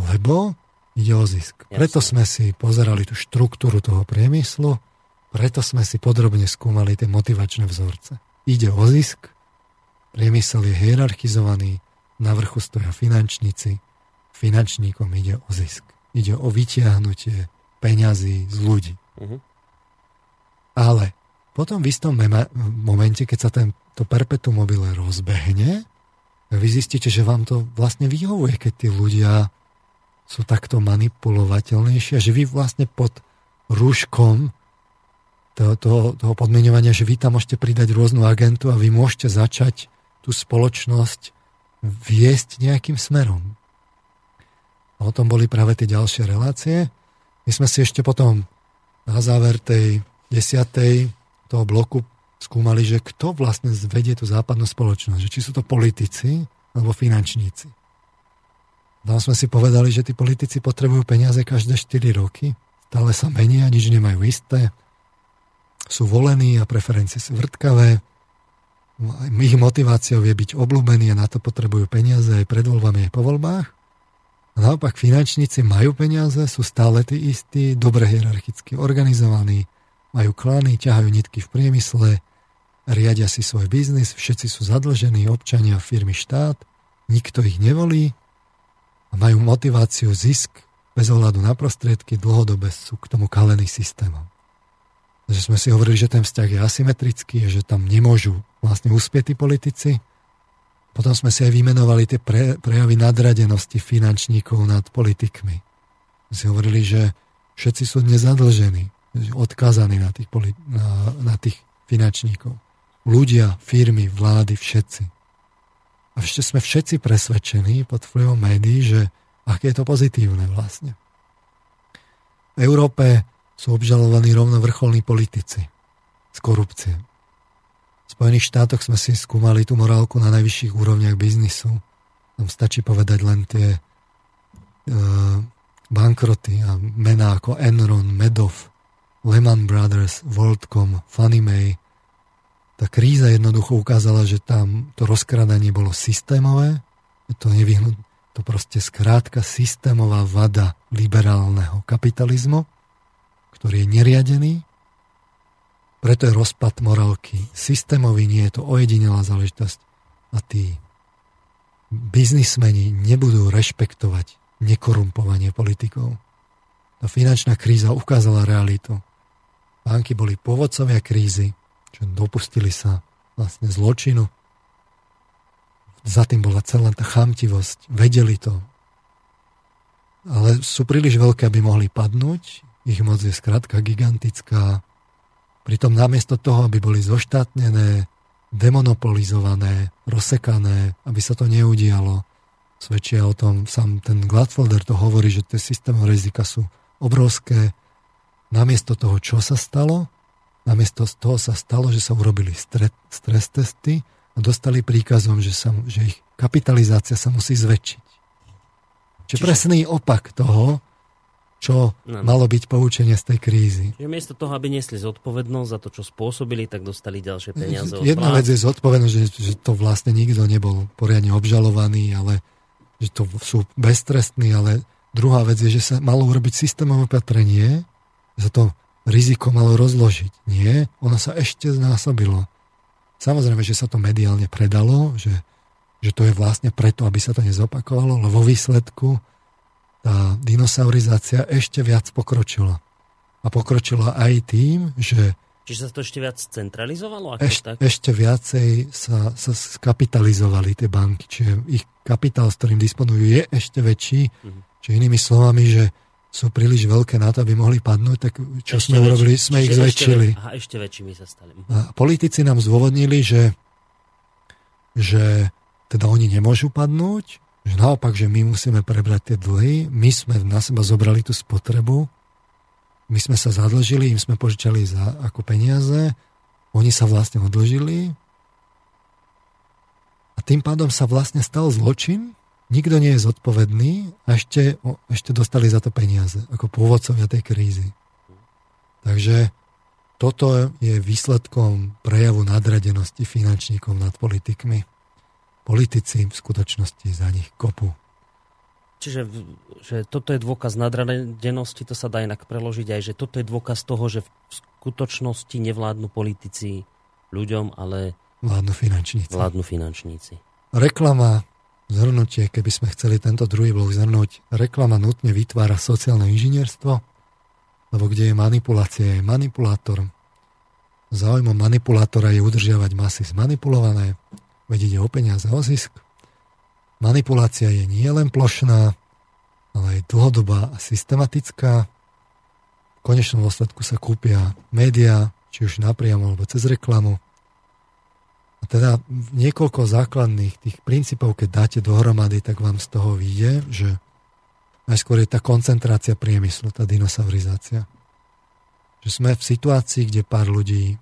Lebo ide o zisk. Jasne. Preto sme si pozerali tú štruktúru toho priemyslu, preto sme si podrobne skúmali tie motivačné vzorce. Ide o zisk, priemysel je hierarchizovaný, na vrchu stoja finančníci, finančníkom ide o zisk. Ide o vytiahnutie peňazí z ľudí. Uh-huh. Ale potom v istom mema- momente, keď sa ten, to perpetuum mobile rozbehne, vy zistíte, že vám to vlastne vyhovuje, keď tí ľudia sú takto manipulovateľnejší a že vy vlastne pod rúškom toho, toho, toho podmienovania, že vy tam môžete pridať rôznu agentu a vy môžete začať tú spoločnosť viesť nejakým smerom. A o tom boli práve tie ďalšie relácie. My sme si ešte potom na záver tej desiatej toho bloku skúmali, že kto vlastne zvedie tú západnú spoločnosť. Že či sú to politici alebo finančníci. Tam sme si povedali, že tí politici potrebujú peniaze každé 4 roky. Stále sa menia, nič nemajú isté. Sú volení a preferencie sú vrtkavé. Ich motiváciou je byť obľúbení a na to potrebujú peniaze aj pred voľbami, aj po voľbách. A naopak finančníci majú peniaze, sú stále tí istí, dobre hierarchicky organizovaní, majú klany, ťahajú nitky v priemysle, riadia si svoj biznis, všetci sú zadlžení, občania, firmy, štát, nikto ich nevolí majú motiváciu zisk bez ohľadu na prostriedky, dlhodobe sú k tomu kalení systémom. Že sme si hovorili, že ten vzťah je asymetrický, že tam nemôžu vlastne uspieť tí politici. Potom sme si aj vymenovali tie pre, prejavy nadradenosti finančníkov nad politikmi. Si hovorili, že všetci sú nezadlžení, odkázaní na tých, na, na tých finančníkov. Ľudia, firmy, vlády, všetci. A ešte sme všetci presvedčení pod vplyvom médií, že aké je to pozitívne vlastne. V Európe sú obžalovaní rovno vrcholní politici z korupcie. V Spojených štátoch sme si skúmali tú morálku na najvyšších úrovniach biznisu. Tam stačí povedať len tie uh, bankroty a mená ako Enron, Medov, Lehman Brothers, WorldCom, Fannie Mae. Tá kríza jednoducho ukázala, že tam to rozkradanie bolo systémové, to nevyhnut, to proste skrátka systémová vada liberálneho kapitalizmu, ktorý je neriadený, preto je rozpad morálky systémový, nie je to ojedinelá záležitosť. A tí biznismeni nebudú rešpektovať nekorumpovanie politikov. Tá finančná kríza ukázala realitu. Banky boli pôvodcovia krízy, čo dopustili sa vlastne zločinu. Za tým bola celá tá chamtivosť. Vedeli to. Ale sú príliš veľké, aby mohli padnúť. Ich moc je skrátka gigantická. Pritom namiesto toho, aby boli zoštátnené, demonopolizované, rozsekané, aby sa to neudialo, svedčia o tom, sám ten Gladfelder to hovorí, že tie systémové rizika sú obrovské, namiesto toho, čo sa stalo, namiesto toho sa stalo, že sa urobili stres, stres testy a dostali príkazom, že, sa, že ich kapitalizácia sa musí zväčšiť. Čiže, Čiže presný opak toho, čo no, malo byť poučenie z tej krízy. Čiže miesto toho, aby nesli zodpovednosť za to, čo spôsobili, tak dostali ďalšie peniaze. Jedna vec je zodpovednosť, že, že to vlastne nikto nebol poriadne obžalovaný, ale že to sú beztrestní, ale druhá vec je, že sa malo urobiť systémové opatrenie, sa to riziko malo rozložiť. Nie, ono sa ešte znásobilo. Samozrejme, že sa to mediálne predalo, že, že to je vlastne preto, aby sa to nezopakovalo, ale vo výsledku tá dinosaurizácia ešte viac pokročila. A pokročila aj tým, že Čiže sa to ešte viac centralizovalo? Ako Eš, tak? Ešte viacej sa, sa skapitalizovali tie banky, čiže ich kapitál, s ktorým disponujú, je ešte väčší. Uh-huh. Čiže inými slovami, že sú príliš veľké na to, aby mohli padnúť, tak čo ešte sme väčší, urobili, sme ich zväčšili. Ešte, aha, ešte väčšími sa stali. A politici nám zdôvodnili, že, že teda oni nemôžu padnúť, že naopak, že my musíme prebrať tie dlhy, my sme na seba zobrali tú spotrebu, my sme sa zadlžili, im sme požičali za ako peniaze, oni sa vlastne odlžili a tým pádom sa vlastne stal zločin, nikto nie je zodpovedný a ešte, ešte dostali za to peniaze, ako pôvodcovia tej krízy. Takže toto je výsledkom prejavu nadradenosti finančníkov nad politikmi. Politici v skutočnosti za nich kopu. Čiže že toto je dôkaz nadradenosti, to sa dá inak preložiť aj, že toto je dôkaz toho, že v skutočnosti nevládnu politici ľuďom, ale vládnu finančníci. Vládnu finančníci. Reklama, zhrnutie, keby sme chceli tento druhý blok zhrnúť, reklama nutne vytvára sociálne inžinierstvo, lebo kde je manipulácia, je manipulátor. Záujmom manipulátora je udržiavať masy zmanipulované, veď ide o peniaze, o zisk. Manipulácia je nie len plošná, ale aj dlhodobá a systematická. V konečnom dôsledku sa kúpia médiá, či už napriamo alebo cez reklamu. Teda niekoľko základných tých princípov, keď dáte dohromady, tak vám z toho vyjde, že najskôr je tá koncentrácia priemyslu, tá dinosaurizácia. Že sme v situácii, kde pár ľudí,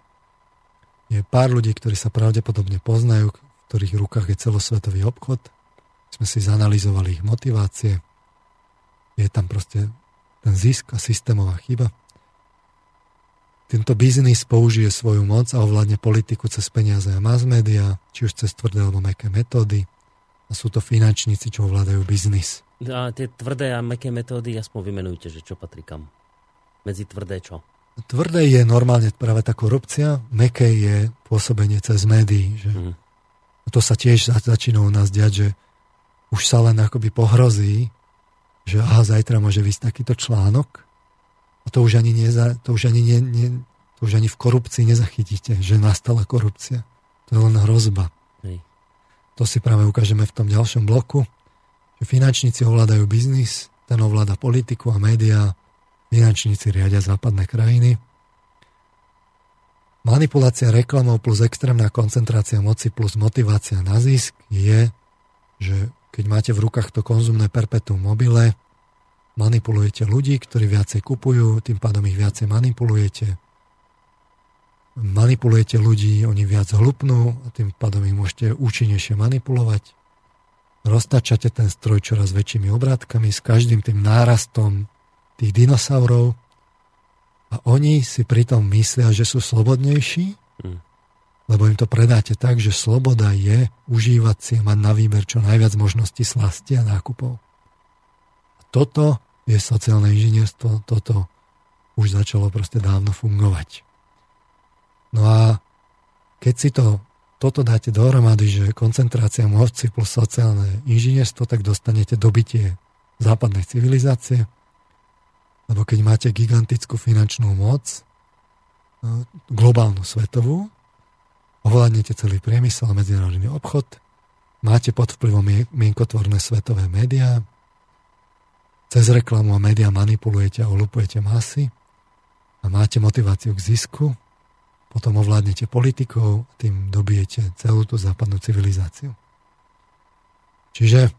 je pár ľudí, ktorí sa pravdepodobne poznajú, v ktorých rukách je celosvetový obchod, sme si zanalizovali ich motivácie. Je tam proste ten zisk a systémová chyba. Tento biznis použije svoju moc a ovládne politiku cez peniaze a mass media, či už cez tvrdé alebo meké metódy. A sú to finančníci, čo ovládajú biznis. A tie tvrdé a meké metódy, aspoň vymenujte, že čo patrí kam. Medzi tvrdé čo? Tvrdé je normálne práve tá korupcia, meké je pôsobenie cez médií. Že? Mm. To sa tiež začína u nás diať, že už sa len akoby pohrozí, že aha, zajtra môže vysť takýto článok a to už ani, neza, to už ani, nie, nie, to už ani v korupcii nezachytíte, že nastala korupcia. To je len hrozba. Hej. To si práve ukážeme v tom ďalšom bloku, že finančníci ovládajú biznis, ten ovláda politiku a médiá, finančníci riadia západné krajiny. Manipulácia reklamou plus extrémna koncentrácia moci plus motivácia na zisk je, že keď máte v rukách to konzumné perpetuum mobile, manipulujete ľudí, ktorí viacej kupujú, tým pádom ich viacej manipulujete. Manipulujete ľudí, oni viac hlupnú a tým pádom ich môžete účinnejšie manipulovať. Roztačate ten stroj čoraz väčšími obrátkami s každým tým nárastom tých dinosaurov a oni si pritom myslia, že sú slobodnejší, mm lebo im to predáte tak, že sloboda je užívať si a mať na výber čo najviac možností slasti a nákupov. Toto je sociálne inžinierstvo, toto už začalo proste dávno fungovať. No a keď si to, toto dáte dohromady, že koncentrácia moci plus sociálne inžinierstvo, tak dostanete dobitie západnej civilizácie, lebo keď máte gigantickú finančnú moc, no, globálnu svetovú, ovládnete celý priemysel a medzinárodný obchod, máte pod vplyvom mienkotvorné svetové médiá, cez reklamu a médiá manipulujete a olupujete masy a máte motiváciu k zisku, potom ovládnete politikov a tým dobijete celú tú západnú civilizáciu. Čiže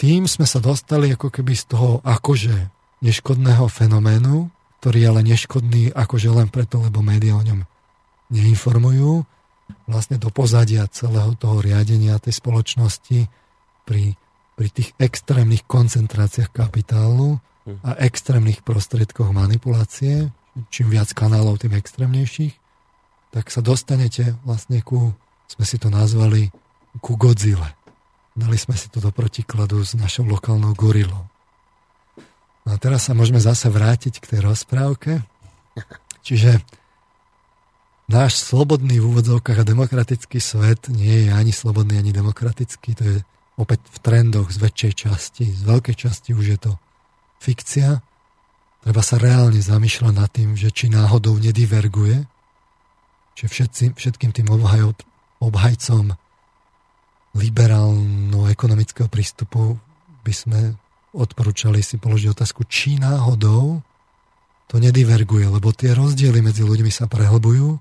tým sme sa dostali ako keby z toho akože neškodného fenoménu, ktorý je ale neškodný akože len preto, lebo médiá o ňom neinformujú vlastne do pozadia celého toho riadenia tej spoločnosti pri, pri tých extrémnych koncentráciách kapitálu a extrémnych prostriedkoch manipulácie, čím viac kanálov, tým extrémnejších, tak sa dostanete vlastne ku, sme si to nazvali, ku Godzilla. Dali sme si to do protikladu s našou lokálnou gorilou. No a teraz sa môžeme zase vrátiť k tej rozprávke. Čiže náš slobodný v úvodzovkách a demokratický svet nie je ani slobodný, ani demokratický. To je opäť v trendoch z väčšej časti. Z veľkej časti už je to fikcia. Treba sa reálne zamýšľať nad tým, že či náhodou nediverguje, že všetci, všetkým tým obhaj, obhajcom liberálno-ekonomického prístupu by sme odporúčali si položiť otázku, či náhodou to nediverguje, lebo tie rozdiely medzi ľuďmi sa prehlbujú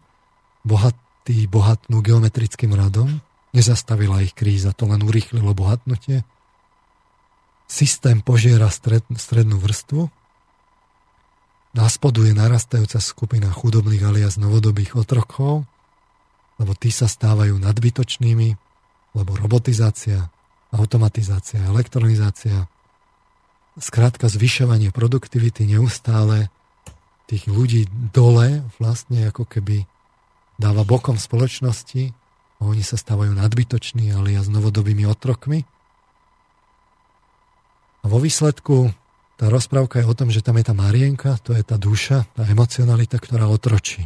bohatí bohatnú geometrickým radom, nezastavila ich kríza, to len urýchlilo bohatnutie. Systém požiera stred, strednú vrstvu, na spodu je narastajúca skupina chudobných alias novodobých otrokov, lebo tí sa stávajú nadbytočnými, lebo robotizácia, automatizácia, elektronizácia, skrátka zvyšovanie produktivity neustále tých ľudí dole vlastne ako keby dáva bokom spoločnosti oni sa stávajú nadbytoční alias novodobými otrokmi. A vo výsledku tá rozprávka je o tom, že tam je tá Marienka, to je tá duša, tá emocionalita, ktorá otročí.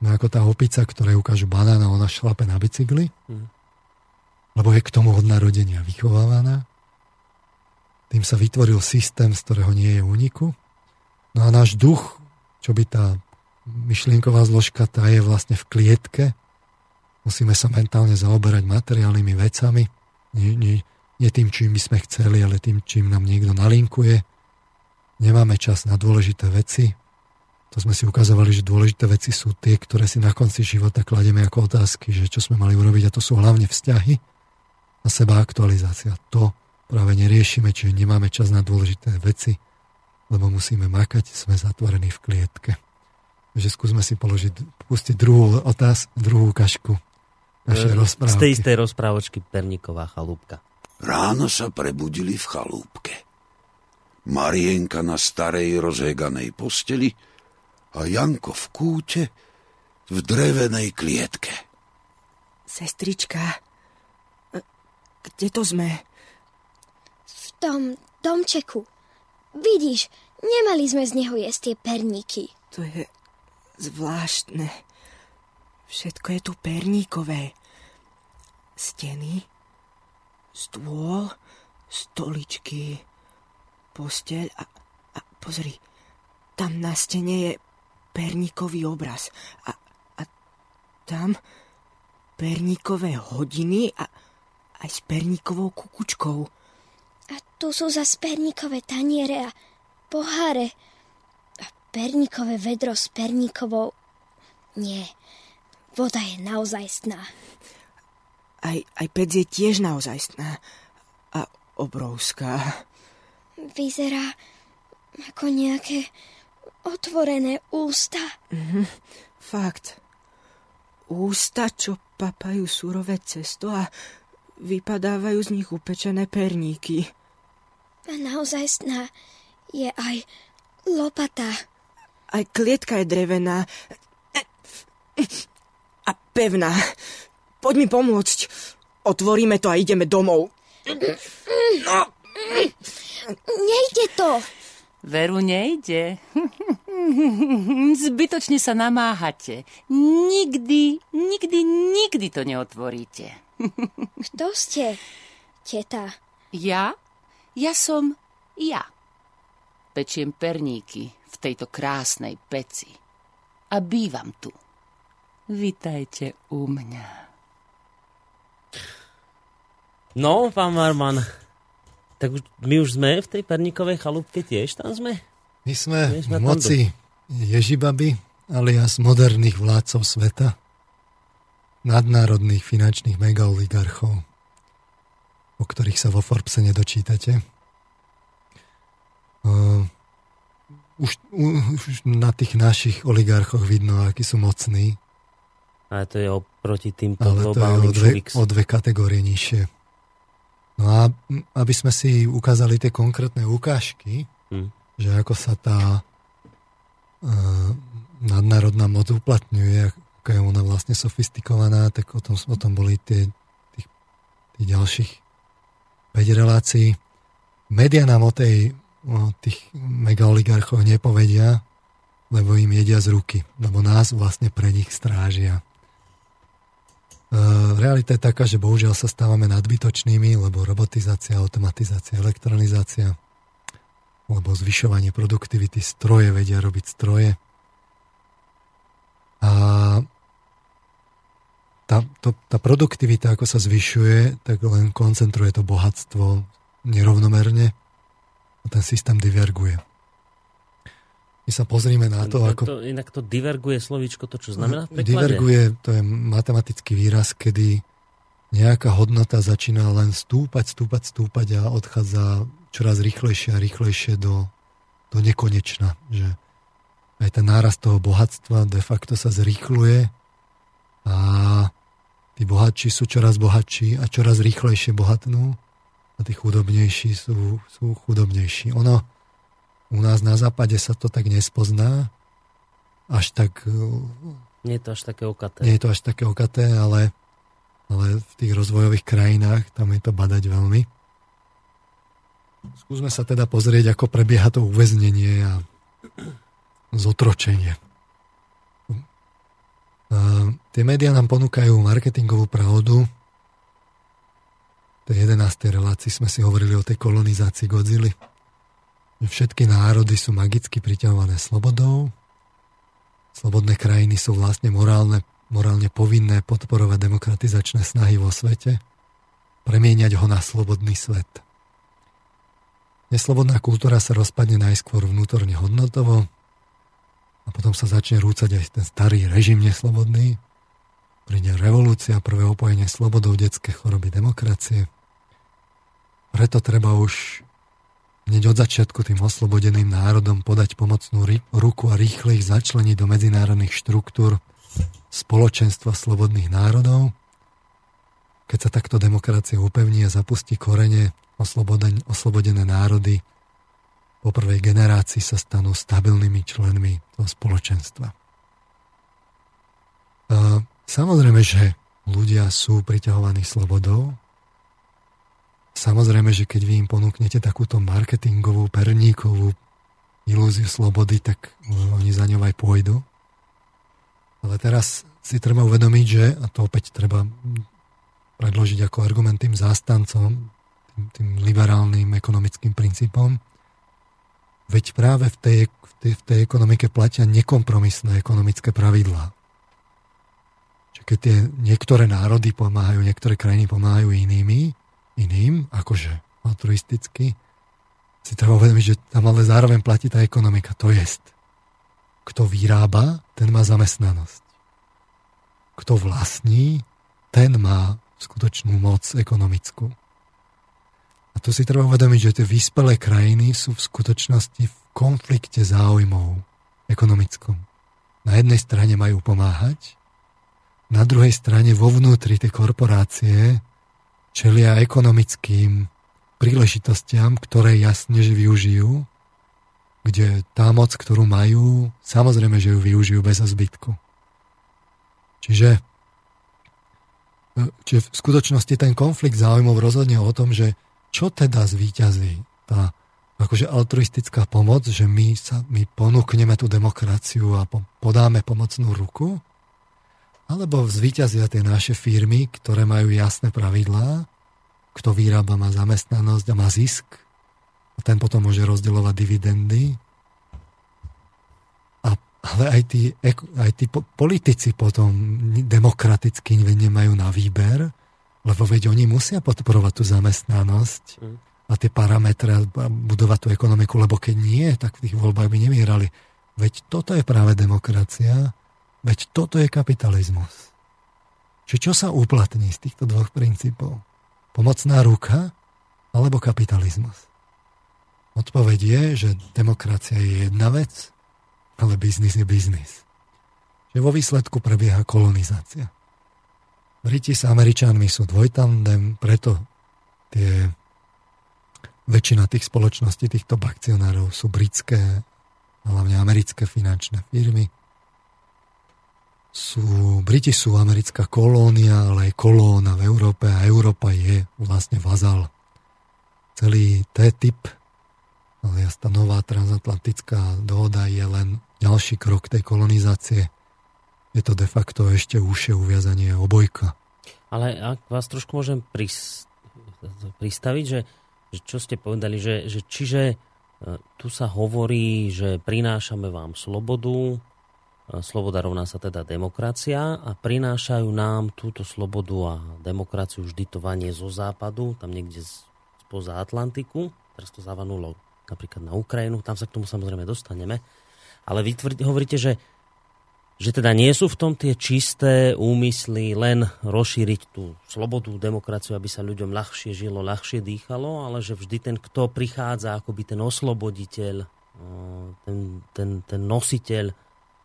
Sme ako tá opica, ktorá ukážu banán a ona šlape na bicykli, mm. lebo je k tomu od narodenia vychovávaná. Tým sa vytvoril systém, z ktorého nie je úniku. No a náš duch, čo by tá myšlienková zložka, tá je vlastne v klietke. Musíme sa mentálne zaoberať materiálnymi vecami. Nie, nie, nie tým, čím by sme chceli, ale tým, čím nám niekto nalinkuje nemáme čas na dôležité veci. To sme si ukazovali, že dôležité veci sú tie, ktoré si na konci života kladieme ako otázky, že čo sme mali urobiť a to sú hlavne vzťahy a seba aktualizácia. To práve neriešime, čiže nemáme čas na dôležité veci, lebo musíme makať, sme zatvorení v klietke. Takže skúsme si položiť, pustiť druhú otáz, druhú kašku. Z tej istej rozprávočky Perníková chalúbka. Ráno sa prebudili v chalúbke. Marienka na starej rozheganej posteli a Janko v kúte v drevenej klietke. Sestrička, kde to sme? V tom domčeku. Vidíš, nemali sme z neho jesť tie perníky. To je zvláštne. Všetko je tu perníkové. Steny, stôl, stoličky, posteľ a, a pozri, tam na stene je perníkový obraz a, a tam perníkové hodiny a aj s perníkovou kukučkou. A tu sú za perníkové taniere a poháre a perníkové vedro s perníkovou... Nie, voda je naozajstná. Aj, aj pec je tiež naozajstná a obrovská vyzerá ako nejaké otvorené ústa. Mm-hmm, fakt. Ústa, čo papajú surové cesto a vypadávajú z nich upečené perníky. A naozaj sná je aj lopata. Aj klietka je drevená a pevná. Poď mi pomôcť. Otvoríme to a ideme domov. No. Nejde to. Veru nejde. Zbytočne sa namáhate. Nikdy, nikdy, nikdy to neotvoríte. Kto ste, teta? Ja? Ja som ja. Pečiem perníky v tejto krásnej peci. A bývam tu. Vítajte u mňa. No, pán Marman, tak my už sme v tej perníkovej chalúbke tiež, tam sme? My sme, v moci. Ježibaby, alias moderných vládcov sveta, nadnárodných finančných megaoligarchov, o ktorých sa vo Forbese nedočítate. Uh, už, už na tých našich oligarchoch vidno, akí sú mocní. Ale to je oproti týmto Ale to je o dve, o dve kategórie nižšie. No a aby sme si ukázali tie konkrétne ukážky, hmm. že ako sa tá uh, nadnárodná moc uplatňuje, ako je ona vlastne sofistikovaná, tak o tom, o tom boli tie tých, tých ďalších 5 relácií. Media nám o, tej, o tých megaoligarchoch nepovedia, lebo im jedia z ruky, lebo nás vlastne pre nich strážia. E, realita je taká, že bohužiaľ sa stávame nadbytočnými, lebo robotizácia, automatizácia, elektronizácia, lebo zvyšovanie produktivity, stroje vedia robiť stroje. A tá, to, tá produktivita, ako sa zvyšuje, tak len koncentruje to bohatstvo nerovnomerne a ten systém diverguje. My sa pozrime na to, inak ako... To, inak to diverguje slovíčko, to čo znamená v preklade? Diverguje, to je matematický výraz, kedy nejaká hodnota začína len stúpať, stúpať, stúpať a odchádza čoraz rýchlejšie a rýchlejšie do, do nekonečna. Že aj ten nárast toho bohatstva de facto sa zrýchluje a tí bohatší sú čoraz bohatší a čoraz rýchlejšie bohatnú a tí chudobnejší sú, sú chudobnejší. Ono, u nás na západe sa to tak nespozná, až tak... Nie je to až také okaté. Nie je to až také okaté, ale, ale v tých rozvojových krajinách tam je to badať veľmi. Skúsme sa teda pozrieť, ako prebieha to uväznenie a zotročenie. A tie médiá nám ponúkajú marketingovú pravdu. V tej 11. relácii sme si hovorili o tej kolonizácii Godzilla. Všetky národy sú magicky priťahované slobodou. Slobodné krajiny sú vlastne morálne, morálne povinné podporovať demokratizačné snahy vo svete, premieňať ho na slobodný svet. Neslobodná kultúra sa rozpadne najskôr vnútorne hodnotovo a potom sa začne rúcať aj ten starý režim neslobodný. Príde revolúcia, prvé opojenie slobodou detské choroby demokracie. Preto treba už hneď od začiatku tým oslobodeným národom podať pomocnú ruku a rýchle ich začleniť do medzinárodných štruktúr spoločenstva slobodných národov. Keď sa takto demokracia upevní a zapustí korene, oslobodené národy po prvej generácii sa stanú stabilnými členmi toho spoločenstva. A samozrejme, že ľudia sú priťahovaní slobodou. Samozrejme, že keď vy im ponúknete takúto marketingovú, perníkovú ilúziu slobody, tak oni za ňou aj pôjdu. Ale teraz si treba uvedomiť, že, a to opäť treba predložiť ako argument tým zástancom, tým, tým liberálnym ekonomickým princípom. Veď práve v tej, v, tej, v tej ekonomike platia nekompromisné ekonomické pravidlá. Čiže keď tie niektoré národy pomáhajú, niektoré krajiny pomáhajú inými, iným, akože altruisticky, si treba uvedomiť, že tam ale zároveň platí tá ekonomika. To jest, kto vyrába, ten má zamestnanosť. Kto vlastní, ten má skutočnú moc ekonomickú. A tu si treba uvedomiť, že tie vyspelé krajiny sú v skutočnosti v konflikte záujmov ekonomickom. Na jednej strane majú pomáhať, na druhej strane vo vnútri tej korporácie čelia ekonomickým príležitostiam, ktoré jasne, že využijú, kde tá moc, ktorú majú, samozrejme, že ju využijú bez zbytku. Čiže, čiže v skutočnosti ten konflikt záujmov rozhodne o tom, že čo teda zvíťazí? Tá akože altruistická pomoc, že my, sa, my ponúkneme tú demokraciu a po, podáme pomocnú ruku? Alebo zvíťazia tie naše firmy, ktoré majú jasné pravidlá, kto vyrába má zamestnanosť a má zisk a ten potom môže rozdeľovať dividendy. A, ale aj tí, aj tí politici potom demokraticky nemajú na výber, lebo veď oni musia podporovať tú zamestnanosť mm. a tie parametre a budovať tú ekonomiku, lebo keď nie, tak v tých voľbách by nemierali. Veď toto je práve demokracia, veď toto je kapitalizmus. Čiže čo sa uplatní z týchto dvoch princípov? Pomocná ruka alebo kapitalizmus? Odpoveď je, že demokracia je jedna vec, ale biznis je biznis. Že vo výsledku prebieha kolonizácia. Briti s Američanmi sú dvojtandem, preto tie väčšina tých spoločností, týchto akcionárov sú britské, hlavne americké finančné firmy. Sú, Briti sú americká kolónia, ale aj kolóna v Európe a Európa je vlastne vazal. Celý T-typ, ale tá nová transatlantická dohoda je len ďalší krok tej kolonizácie je to de facto ešte užšie uviazanie obojka. Ale ak vás trošku môžem pris, pristaviť, že, že čo ste povedali, že, že čiže e, tu sa hovorí, že prinášame vám slobodu, sloboda rovná sa teda demokracia a prinášajú nám túto slobodu a demokraciu vždy to vanie zo západu, tam niekde spoza Atlantiku, teraz to zavanulo napríklad na Ukrajinu, tam sa k tomu samozrejme dostaneme, ale vy tvrdí, hovoríte, že že teda nie sú v tom tie čisté úmysly len rozšíriť tú slobodu, demokraciu, aby sa ľuďom ľahšie žilo, ľahšie dýchalo, ale že vždy ten, kto prichádza, akoby ten osloboditeľ, ten, ten, ten nositeľ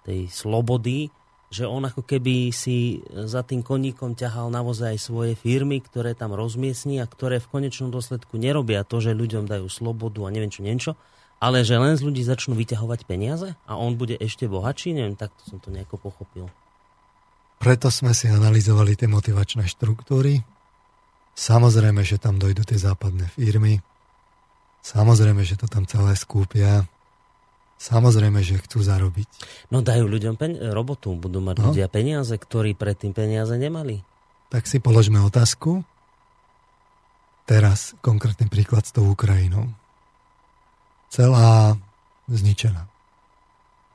tej slobody, že on ako keby si za tým koníkom ťahal naozaj aj svoje firmy, ktoré tam rozmiestní a ktoré v konečnom dôsledku nerobia to, že ľuďom dajú slobodu a neviem čo, neviem čo, Ale že len z ľudí začnú vyťahovať peniaze a on bude ešte bohatší? Neviem, takto som to nejako pochopil. Preto sme si analyzovali tie motivačné štruktúry. Samozrejme, že tam dojdú tie západné firmy. Samozrejme, že to tam celé skúpia. Samozrejme, že chcú zarobiť. No dajú ľuďom pen- robotu, budú mať no? ľudia peniaze, ktorí predtým peniaze nemali. Tak si položme otázku. Teraz konkrétny príklad s tou Ukrajinou celá zničená.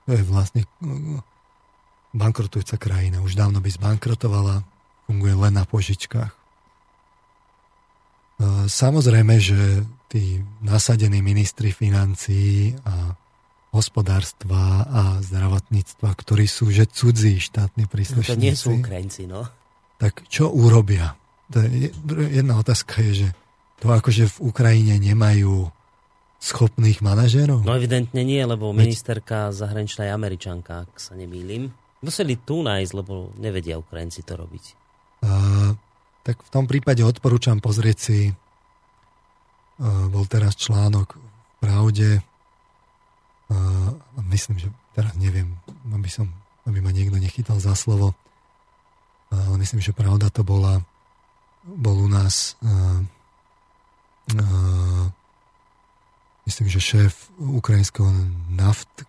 To je vlastne no, bankrotujúca krajina. Už dávno by zbankrotovala, funguje len na požičkách. E, samozrejme, že tí nasadení ministri financií a hospodárstva a zdravotníctva, ktorí sú že cudzí štátni príslušníci. No to nie sú Ukrajinci, no. Tak čo urobia? To je, jedna otázka je, že to akože v Ukrajine nemajú schopných manažérov? No evidentne nie, lebo ministerka zahraničná je Američanka, ak sa nemýlim. Museli tu nájsť, lebo nevedia Ukrajinci to robiť. A, tak v tom prípade odporúčam pozrieť si a, bol teraz článok v Pravde a, myslím, že teraz neviem, aby, som, aby ma niekto nechytal za slovo ale myslím, že Pravda to bola bol u nás a, a, myslím, že šéf ukrajinského naft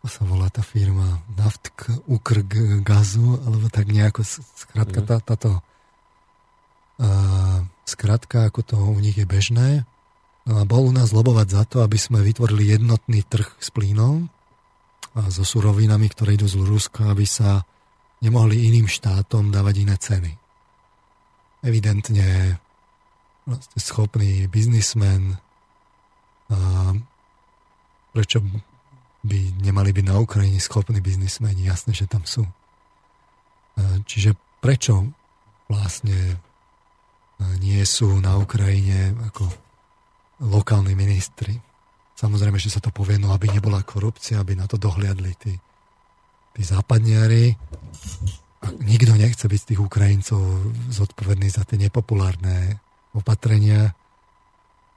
ako sa volá tá firma Naftk Ukrg Gazu, alebo tak nejako, skrátka tá, táto uh, skrátka, ako to u nich je bežné. No bol u nás lobovať za to, aby sme vytvorili jednotný trh s plynom a so surovinami, ktoré idú z Ruska, aby sa nemohli iným štátom dávať iné ceny. Evidentne vlastne schopný biznismen prečo by nemali byť na Ukrajine schopní biznismeni? Jasné, že tam sú. Čiže prečo vlastne nie sú na Ukrajine ako lokálni ministri? Samozrejme, že sa to povie, no aby nebola korupcia, aby na to dohliadli tí, tí západniari. A nikto nechce byť z tých Ukrajincov zodpovedný za tie nepopulárne opatrenia.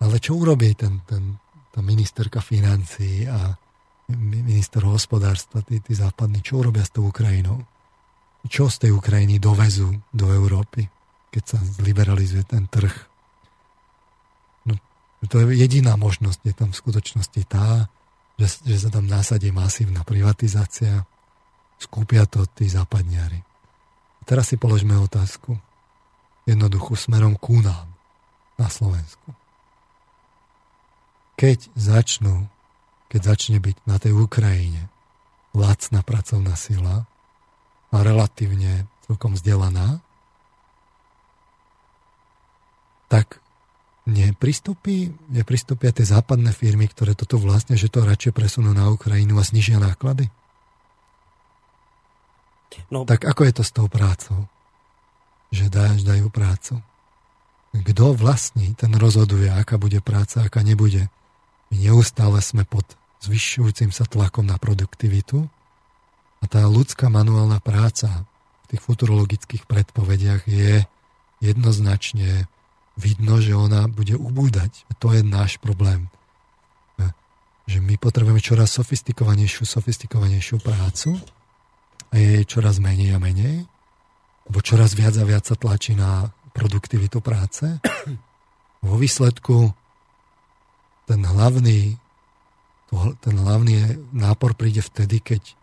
Ale čo urobí ten, ten, tá ministerka financí a minister hospodárstva, tí, tí západní, čo urobia s tou Ukrajinou? Čo z tej Ukrajiny dovezú do Európy, keď sa zliberalizuje ten trh? To je jediná možnosť, je tam v skutočnosti tá, že, že sa tam nasadí masívna privatizácia, skúpia to tí západniari. A teraz si položme otázku. Jednoduchú smerom ku nám na Slovensku keď začnú, keď začne byť na tej Ukrajine lacná pracovná sila a relatívne celkom vzdelaná, tak nepristúpi, nepristúpia tie západné firmy, ktoré toto vlastne, že to radšej presunú na Ukrajinu a znižia náklady? No. Tak ako je to s tou prácou? Že dáš, dajú prácu. Kto vlastní, ten rozhoduje, aká bude práca, aká nebude. My neustále sme pod zvyšujúcim sa tlakom na produktivitu a tá ľudská manuálna práca v tých futurologických predpovediach je jednoznačne vidno, že ona bude ubúdať. To je náš problém. Že my potrebujeme čoraz sofistikovanejšiu, sofistikovanejšiu prácu a je čoraz menej a menej, lebo čoraz viac a viac sa tlačí na produktivitu práce. Vo výsledku ten hlavný, ten hlavný nápor príde vtedy, keď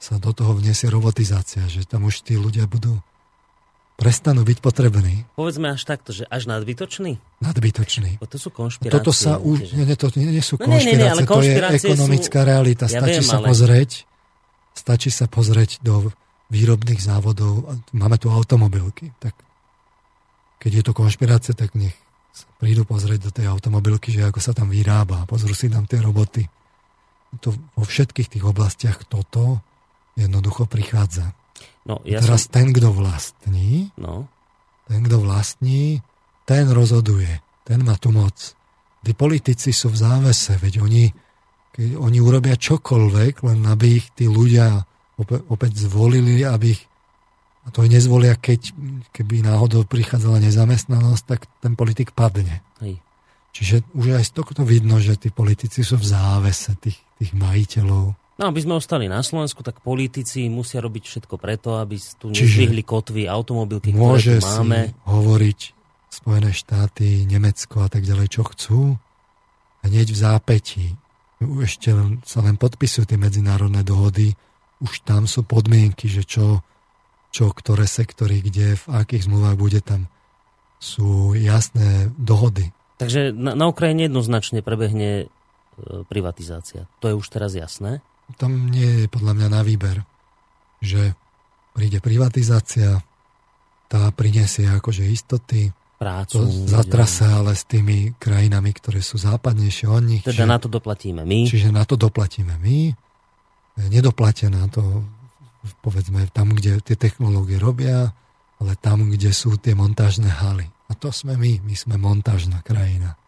sa do toho vniesie robotizácia, že tam už tí ľudia budú prestanú byť potrební. Povedzme až takto, že až nadbytočný? Nadbytočný. Bo to sú konšpirácie. Toto sa už, nie, nie, to nie, nie sú no, konšpirácie, nie, nie, to je ekonomická sú... realita. Stačí ja viem, sa ale... pozrieť, stačí sa pozrieť do výrobných závodov. Máme tu automobilky. Tak keď je to konšpirácia, tak nech prídu pozrieť do tej automobilky, že ako sa tam vyrába, pozrú si tam tie roboty. To vo všetkých tých oblastiach toto jednoducho prichádza. No, ja Teraz som... ten, kto vlastní, no. ten, kto vlastní, ten rozhoduje, ten má tu moc. Tí politici sú v závese, veď oni, keď oni urobia čokoľvek, len aby ich tí ľudia opäť, opäť zvolili, aby ich a to nezvolia, keď keby náhodou prichádzala nezamestnanosť, tak ten politik padne. Hej. Čiže už aj z tohto vidno, že tí politici sú v závese tých, tých majiteľov. No aby sme ostali na Slovensku, tak politici musia robiť všetko preto, aby tu nezdvihli kotvy automobilky, ktoré tu máme. Si hovoriť Spojené štáty, Nemecko a tak ďalej, čo chcú. Hneď v zápätí. Ešte sa len podpisujú tie medzinárodné dohody. Už tam sú podmienky, že čo, čo ktoré sektory, kde, v akých zmluvách bude tam sú jasné dohody. Takže na, na Ukrajine jednoznačne prebehne e, privatizácia. To je už teraz jasné? Tam nie je podľa mňa na výber, že príde privatizácia, tá prinesie akože istoty, prácu. To zatrasa ale s tými krajinami, ktoré sú západnejšie od nich. Teda čiže, na to doplatíme my. Čiže na to doplatíme my. Nedoplatia na to, povedzme, tam, kde tie technológie robia, ale tam, kde sú tie montážne haly. A to sme my, my sme montážna krajina.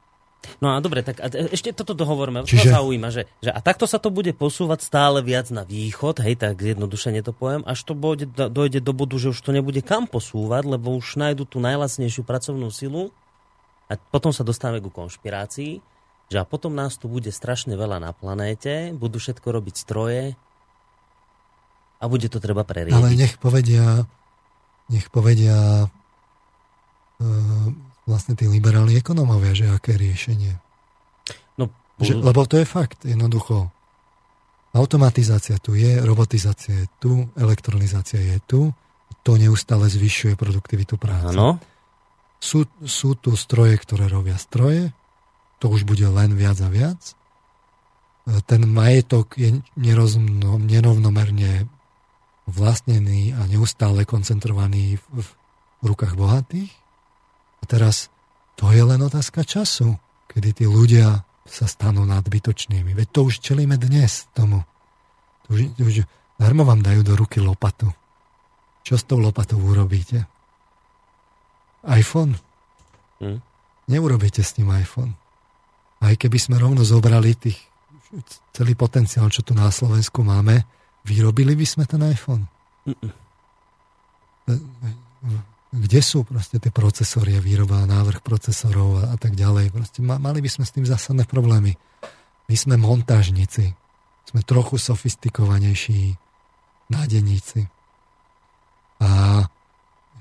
No a dobre, tak a ešte toto dohovorme. Čiže... To zaujíma, že, že a takto sa to bude posúvať stále viac na východ, hej, tak zjednodušene to poviem, až to bude, dojde do bodu, že už to nebude kam posúvať, lebo už nájdu tú najlacnejšiu pracovnú silu a potom sa dostávame ku konšpirácii, že a potom nás tu bude strašne veľa na planéte, budú všetko robiť stroje a bude to treba preriediť. Ale nech povedia nech povedia e, vlastne tí liberálni ekonómovia, že aké riešenie. No, že, lebo to je fakt, jednoducho. Automatizácia tu je, robotizácia je tu, elektronizácia je tu, to neustále zvyšuje produktivitu práce. Áno. Sú, sú tu stroje, ktoré robia stroje, to už bude len viac a viac. E, ten majetok je nerovnomerne vlastnený a neustále koncentrovaný v, v rukách bohatých. A teraz to je len otázka času, kedy tí ľudia sa stanú nadbytočnými. Veď to už čelíme dnes tomu. To už, to už darmo vám dajú do ruky lopatu. Čo s tou lopatou urobíte? iPhone? Hm? Neurobíte s ním iPhone. Aj keby sme rovno zobrali tých, celý potenciál, čo tu na Slovensku máme, Vyrobili by sme ten iPhone? Kde sú proste tie procesory a výroba, návrh procesorov a, a tak ďalej? Proste mali by sme s tým zásadné problémy. My sme montážnici. Sme trochu sofistikovanejší nádeníci. A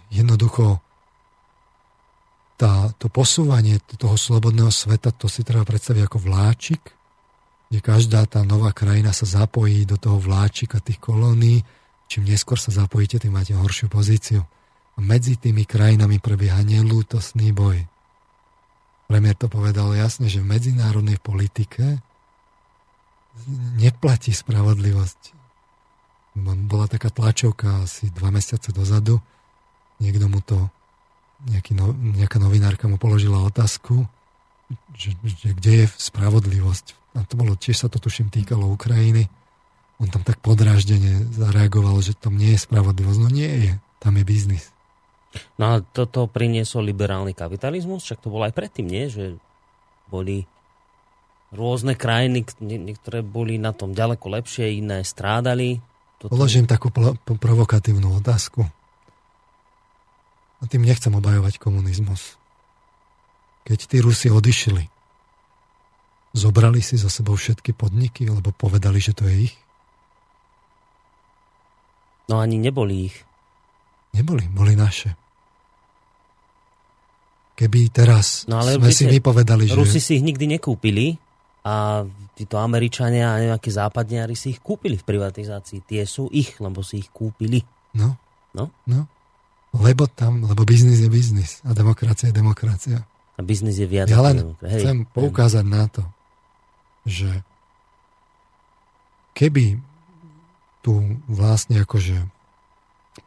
jednoducho tá, to posúvanie toho slobodného sveta, to si treba predstaviť ako vláčik, kde každá tá nová krajina sa zapojí do toho vláčika tých kolónií. Čím neskôr sa zapojíte, tým máte horšiu pozíciu. Medzi tými krajinami prebieha nelútosný boj. Premiér to povedal jasne, že v medzinárodnej politike neplatí spravodlivosť. Bola taká tlačovka asi dva mesiace dozadu. Niekto mu to, nejaký no, nejaká novinárka mu položila otázku, že, že kde je spravodlivosť a to bolo, tiež sa to tuším týkalo Ukrajiny, on tam tak podráždene zareagoval, že tam nie je spravodlivosť. No nie je, tam je biznis. No a toto priniesol liberálny kapitalizmus, však to bolo aj predtým, nie? Že boli rôzne krajiny, niektoré boli na tom ďaleko lepšie, iné strádali. Toto... Položím takú provokatívnu otázku. A tým nechcem obajovať komunizmus. Keď tí Rusi odišli, Zobrali si za sebou všetky podniky, lebo povedali, že to je ich? No ani neboli ich. Neboli, boli naše. Keby teraz no, ale sme si vypovedali, že... Rusi si ich nikdy nekúpili a títo Američania a nejakí západniari si ich kúpili v privatizácii. Tie sú ich, lebo si ich kúpili. No. No? No. Lebo tam, lebo biznis je biznis a demokracia je demokracia. A biznis je viac. Ja len Hej. chcem poukázať na to, že keby tu vlastne akože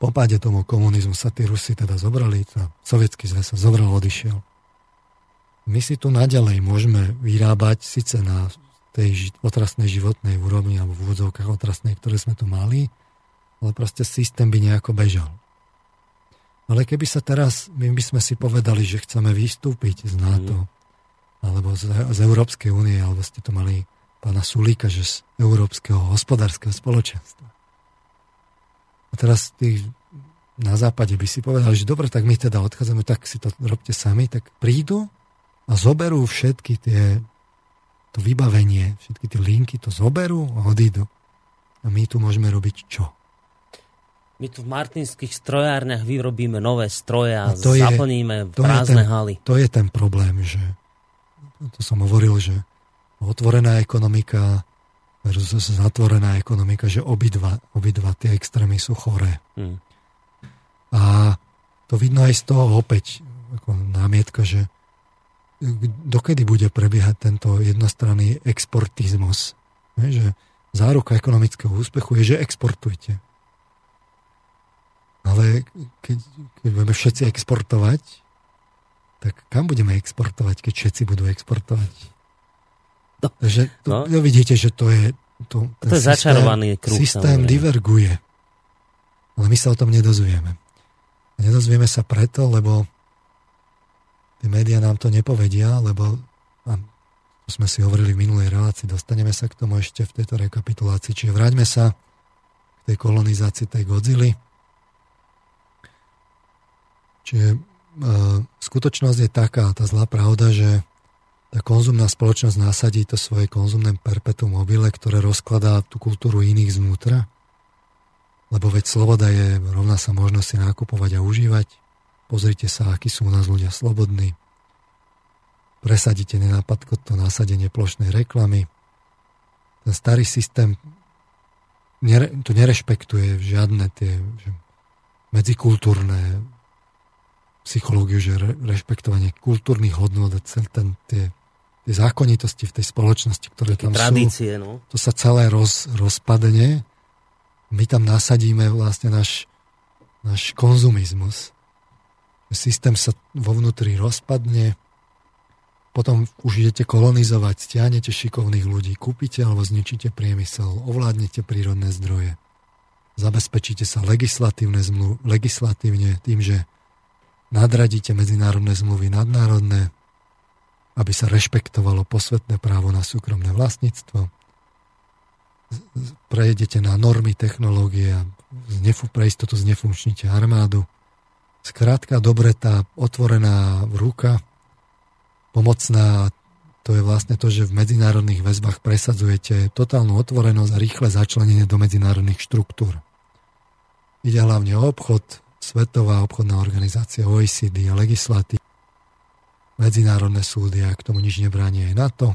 po páde tomu komunizmu sa tí Rusi teda zobrali, a sovietský zväz sa zobral, odišiel. My si tu naďalej môžeme vyrábať síce na tej otrasnej životnej úrovni alebo v úvodzovkách otrasnej, ktoré sme tu mali, ale proste systém by nejako bežal. Ale keby sa teraz, my by sme si povedali, že chceme vystúpiť z NATO, mm alebo z, z Európskej únie, alebo ste to mali pána Sulíka, že z Európskeho hospodárskeho spoločenstva. A teraz tí na západe by si povedali, že dobre, tak my teda odchádzame, tak si to robte sami, tak prídu a zoberú všetky tie, to vybavenie, všetky tie linky to zoberú a odídu. A my tu môžeme robiť čo? My tu v martinských strojárniach vyrobíme nové stroje a to zaplníme je, to prázdne je ten, haly. To je ten problém, že to som hovoril, že otvorená ekonomika versus zatvorená ekonomika, že obidva, obidva tie extrémy sú choré. Hmm. A to vidno aj z toho opäť, ako námietka, že dokedy bude prebiehať tento jednostranný exportizmus. Že záruka ekonomického úspechu je, že exportujte. Ale keď, keď budeme všetci exportovať, tak kam budeme exportovať, keď všetci budú exportovať? No. Takže to, no. no vidíte, že to je... To, to je systém, začarovaný kruh. Systém samozrejme. diverguje. Ale my sa o tom nedozvieme. Nedozvieme sa preto, lebo tie médiá nám to nepovedia, lebo a to sme si hovorili v minulej relácii, dostaneme sa k tomu ešte v tejto rekapitulácii. Čiže vráťme sa k tej kolonizácii tej Godzilla Čiže e, skutočnosť je taká, tá zlá pravda, že tá konzumná spoločnosť násadí to svoje konzumné perpetuum mobile, ktoré rozkladá tú kultúru iných znútra. Lebo veď sloboda je rovná sa možnosť si nákupovať a užívať. Pozrite sa, akí sú u nás ľudia slobodní. Presadíte nenápadko to nasadenie plošnej reklamy. Ten starý systém to nerešpektuje žiadne tie medzikultúrne psychológiu, že re, rešpektovanie kultúrnych hodnot a cel, ten, tie, tie zákonitosti v tej spoločnosti, ktoré Také tam tradície, sú, no. to sa celé roz, rozpadne. My tam nasadíme vlastne náš, náš konzumizmus. Systém sa vo vnútri rozpadne, potom už idete kolonizovať, stiahnete šikovných ľudí, kúpite alebo zničíte priemysel, ovládnete prírodné zdroje, zabezpečíte sa legislatívne zmluv, legislatívne tým, že nadradíte medzinárodné zmluvy nadnárodné, aby sa rešpektovalo posvetné právo na súkromné vlastníctvo, prejedete na normy technológie a pre istotu znefunkčníte armádu. Skrátka, dobre tá otvorená ruka, pomocná, to je vlastne to, že v medzinárodných väzbách presadzujete totálnu otvorenosť a rýchle začlenenie do medzinárodných štruktúr. Ide hlavne o obchod, Svetová obchodná organizácia OECD a legislatív, medzinárodné súdy a k tomu nič nebráni aj NATO.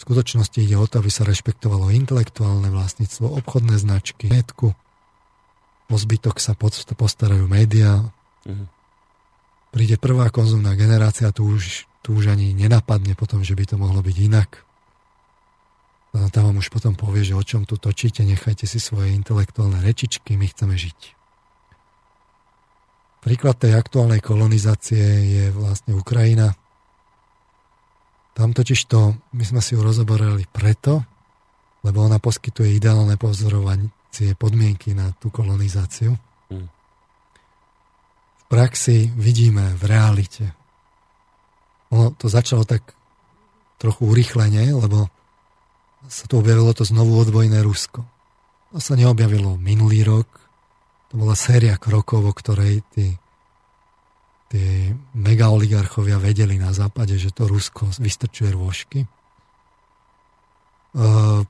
V skutočnosti ide o to, aby sa rešpektovalo intelektuálne vlastníctvo, obchodné značky, netku. O zbytok sa postarajú médiá. Mhm. Príde prvá konzumná generácia, tu už, tu už ani nenapadne potom, že by to mohlo byť inak. Tam vám už potom povie, že o čom tu točíte, nechajte si svoje intelektuálne rečičky, my chceme žiť. Príklad tej aktuálnej kolonizácie je vlastne Ukrajina. Tam totiž to, my sme si ju rozoberali preto, lebo ona poskytuje ideálne pozorovacie podmienky na tú kolonizáciu. Hmm. V praxi vidíme v realite. Ono to začalo tak trochu urychlenie, lebo sa tu objavilo to znovu odvojné Rusko. To sa neobjavilo minulý rok, to bola séria krokov, o ktorej tí, tí megaoligarchovia vedeli na západe, že to Rusko vystrčuje rôžky. Uh,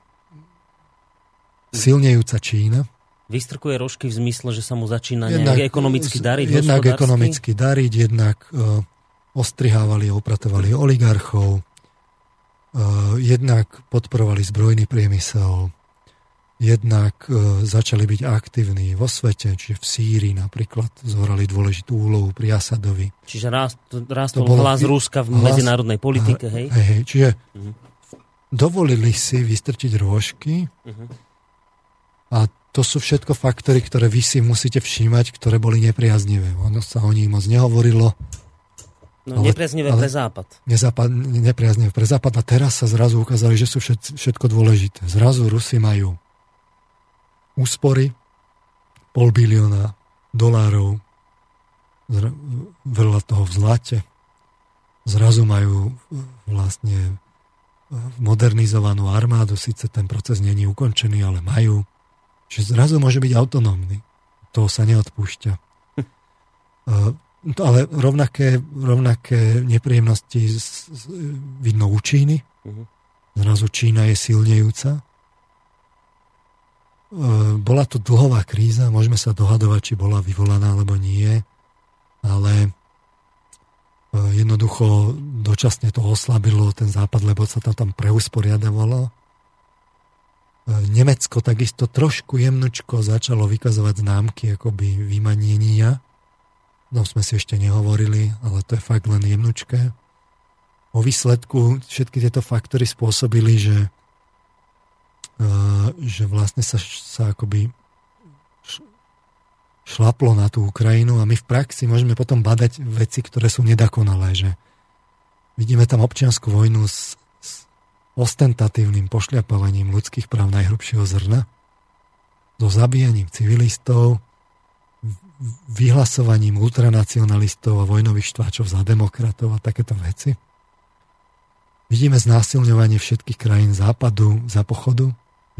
silnejúca Čína. Vystrkuje rožky v zmysle, že sa mu začína jednak, ekonomicky dariť Jednak ekonomicky dariť, jednak uh, ostrihávali a upratovali oligarchov, uh, jednak podporovali zbrojný priemysel, jednak e, začali byť aktívni vo svete, čiže v Sýrii napríklad zohrali dôležitú úlohu pri Asadovi. Čiže rast, rastol bolo, hlas Ruska v hlas, medzinárodnej politike, hej? Hej, hej čiže uh-huh. dovolili si vystrčiť rôžky uh-huh. a to sú všetko faktory, ktoré vy si musíte všímať, ktoré boli nepriaznivé. Ono sa o nich moc nehovorilo. No, ale, nepriaznivé ale, pre Západ. Nezápad, nepriaznivé pre Západ. A teraz sa zrazu ukázali, že sú všet, všetko dôležité. Zrazu Rusi majú úspory pol bilióna dolárov, veľa toho v zlate. Zrazu majú vlastne modernizovanú armádu, síce ten proces není ukončený, ale majú. Čiže zrazu môže byť autonómny. Toho sa neodpúšťa. to ale rovnaké, rovnaké nepríjemnosti vidno u Číny. Uh-huh. Zrazu Čína je silnejúca. E, bola to dlhová kríza, môžeme sa dohadovať, či bola vyvolaná alebo nie, ale e, jednoducho dočasne to oslabilo ten západ, lebo sa to tam preusporiadavalo E, Nemecko takisto trošku jemnočko začalo vykazovať známky akoby vymanenia. No sme si ešte nehovorili, ale to je fakt len jemnočké. O výsledku všetky tieto faktory spôsobili, že, že vlastne sa, sa akoby šlaplo na tú Ukrajinu a my v praxi môžeme potom badať veci, ktoré sú nedakonalé, že vidíme tam občianskú vojnu s ostentatívnym pošľapovaním ľudských práv najhrubšieho zrna, so zabíjaním civilistov, vyhlasovaním ultranacionalistov a vojnových štváčov za demokratov a takéto veci. Vidíme znásilňovanie všetkých krajín západu za pochodu,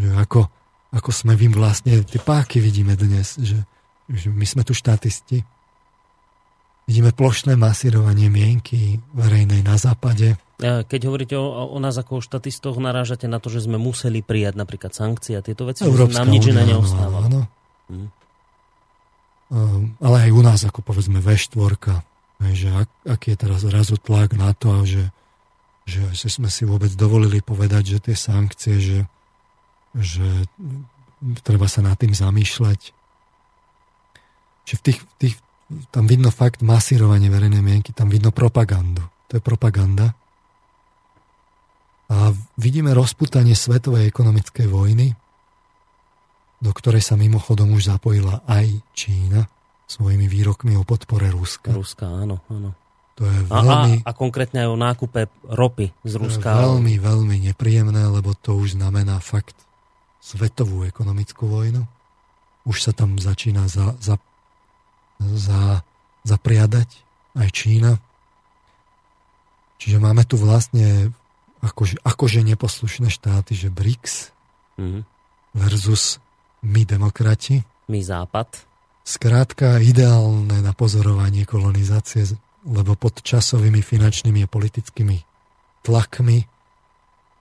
že ako, ako sme vím vlastne, tie páky vidíme dnes, že, že my sme tu štatisti. Vidíme plošné masírovanie mienky verejnej na západe, keď hovoríte o, o nás ako o štatistoch, narážate na to, že sme museli prijať napríklad sankcie a tieto veci, Európska nám nič iné neostáva. Áno. Hm. Ale aj u nás, ako povedzme V4, že ak, aký je teraz razu tlak na to, že, že, že sme si vôbec dovolili povedať, že tie sankcie, že, že treba sa nad tým zamýšľať. Že v tých, tých, tam vidno fakt masírovanie verejnej mienky, tam vidno propagandu. To je propaganda. A vidíme rozputanie svetovej ekonomickej vojny, do ktorej sa mimochodom už zapojila aj Čína svojimi výrokmi o podpore Ruska. Ruska, áno, áno. To je veľmi, a, a, a konkrétne aj o nákupe ropy z Ruska. Veľmi, veľmi nepríjemné, lebo to už znamená fakt svetovú ekonomickú vojnu. Už sa tam začína za, za, za, zapriadať aj Čína. Čiže máme tu vlastne akože, akože neposlušné štáty, že BRICS mm-hmm. versus my demokrati. My západ. Skrátka ideálne na pozorovanie kolonizácie, lebo pod časovými, finančnými a politickými tlakmi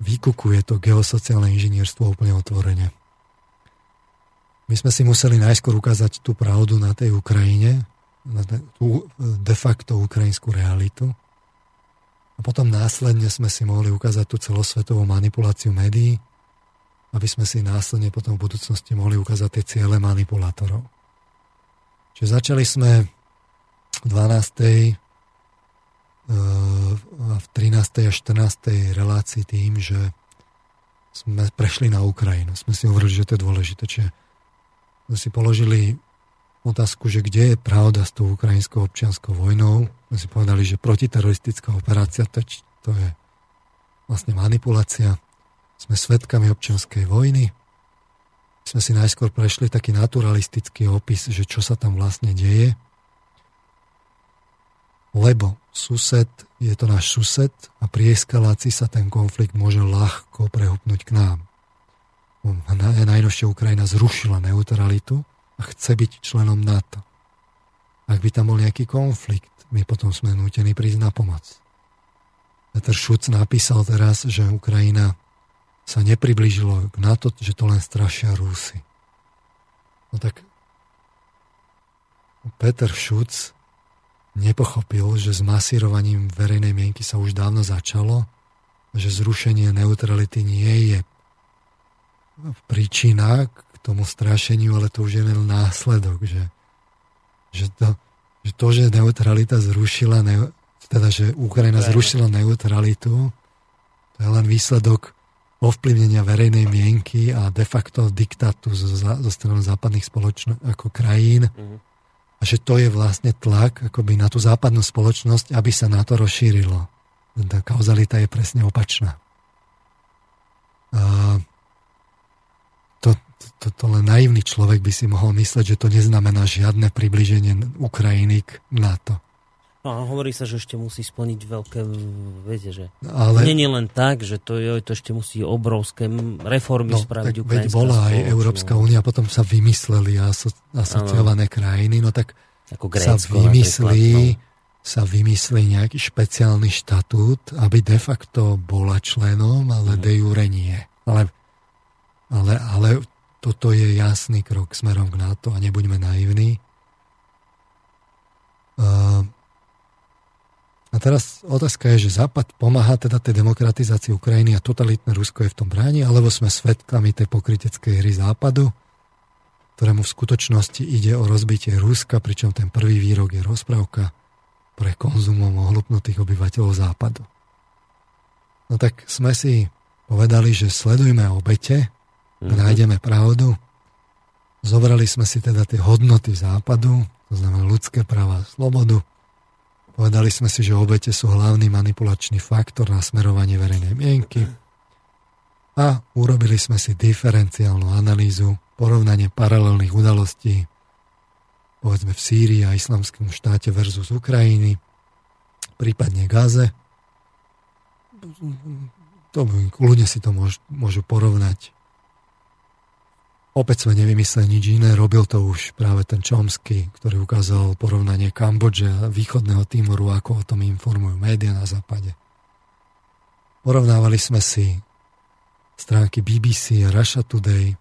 vykukuje to geosociálne inžinierstvo úplne otvorene. My sme si museli najskôr ukázať tú pravdu na tej Ukrajine, na tú de facto ukrajinskú realitu, a potom následne sme si mohli ukázať tú celosvetovú manipuláciu médií, aby sme si následne potom v budúcnosti mohli ukázať tie ciele manipulátorov. Čiže začali sme v 12. V 13. a 14. relácii tým, že sme prešli na Ukrajinu. Sme si hovorili, že to je dôležité. Čiže sme si položili otázku, že kde je pravda s tou ukrajinskou občianskou vojnou. My si povedali, že protiteroristická operácia to, to je vlastne manipulácia. Sme svetkami občianskej vojny. Sme si najskôr prešli taký naturalistický opis, že čo sa tam vlastne deje. Lebo sused, je to náš sused a pri eskalácii sa ten konflikt môže ľahko prehopnúť k nám. Najnovšia Ukrajina zrušila neutralitu, a chce byť členom NATO. Ak by tam bol nejaký konflikt, my potom sme nútení prísť na pomoc. Peter Šuc napísal teraz, že Ukrajina sa nepriblížilo k NATO, že to len strašia Rusy. No tak Peter Šuc nepochopil, že s masírovaním verejnej mienky sa už dávno začalo, že zrušenie neutrality nie je príčina, tomu strašeniu, ale to už je len následok, že, že, to, že to, že neutralita zrušila, ne, teda, že Ukrajina zrušila neutralitu, to je len výsledok ovplyvnenia verejnej mienky a de facto diktátu zo, zo strany západných spoločností ako krajín. Mm-hmm. A že to je vlastne tlak akoby na tú západnú spoločnosť, aby sa na to rozšírilo. Tá kauzalita je presne opačná. A to, to, to len naivný človek by si mohol mysleť, že to neznamená žiadne približenie Ukrajiny k NATO. No a hovorí sa, že ešte musí splniť veľké, viete, že Ale... nie len tak, že to, je, to ešte musí obrovské reformy no, spraviť Veď bola aj Európska únia, potom sa vymysleli aso, asociované ano. krajiny, no tak Ako sa Grécko vymyslí, napríklad, sa vymyslí nejaký špeciálny štatút, aby de facto bola členom, ale Mhm. de jure nie. Ale, ale, ale toto je jasný krok smerom k NATO a nebuďme naivní. Uh, a teraz otázka je, že Západ pomáha teda tej demokratizácii Ukrajiny a totalitné Rusko je v tom bráni, alebo sme svetkami tej pokryteckej hry Západu, ktorému v skutočnosti ide o rozbitie Ruska, pričom ten prvý výrok je rozprávka pre konzumom ohlupnutých obyvateľov Západu. No tak sme si povedali, že sledujme obete, Mhm. nájdeme pravdu. Zobrali sme si teda tie hodnoty Západu, to znamená ľudské práva slobodu. Povedali sme si, že obete sú hlavný manipulačný faktor na smerovanie verejnej mienky. A urobili sme si diferenciálnu analýzu, porovnanie paralelných udalostí, povedzme v Sýrii a islamskom štáte versus Ukrajiny, prípadne Gaze. To ľudia si to môžu, môžu porovnať. Opäť sme nevymysleli nič iné, robil to už práve ten Chomsky, ktorý ukázal porovnanie Kambodže a východného Timoru, ako o tom informujú médiá na západe. Porovnávali sme si stránky BBC a Russia Today,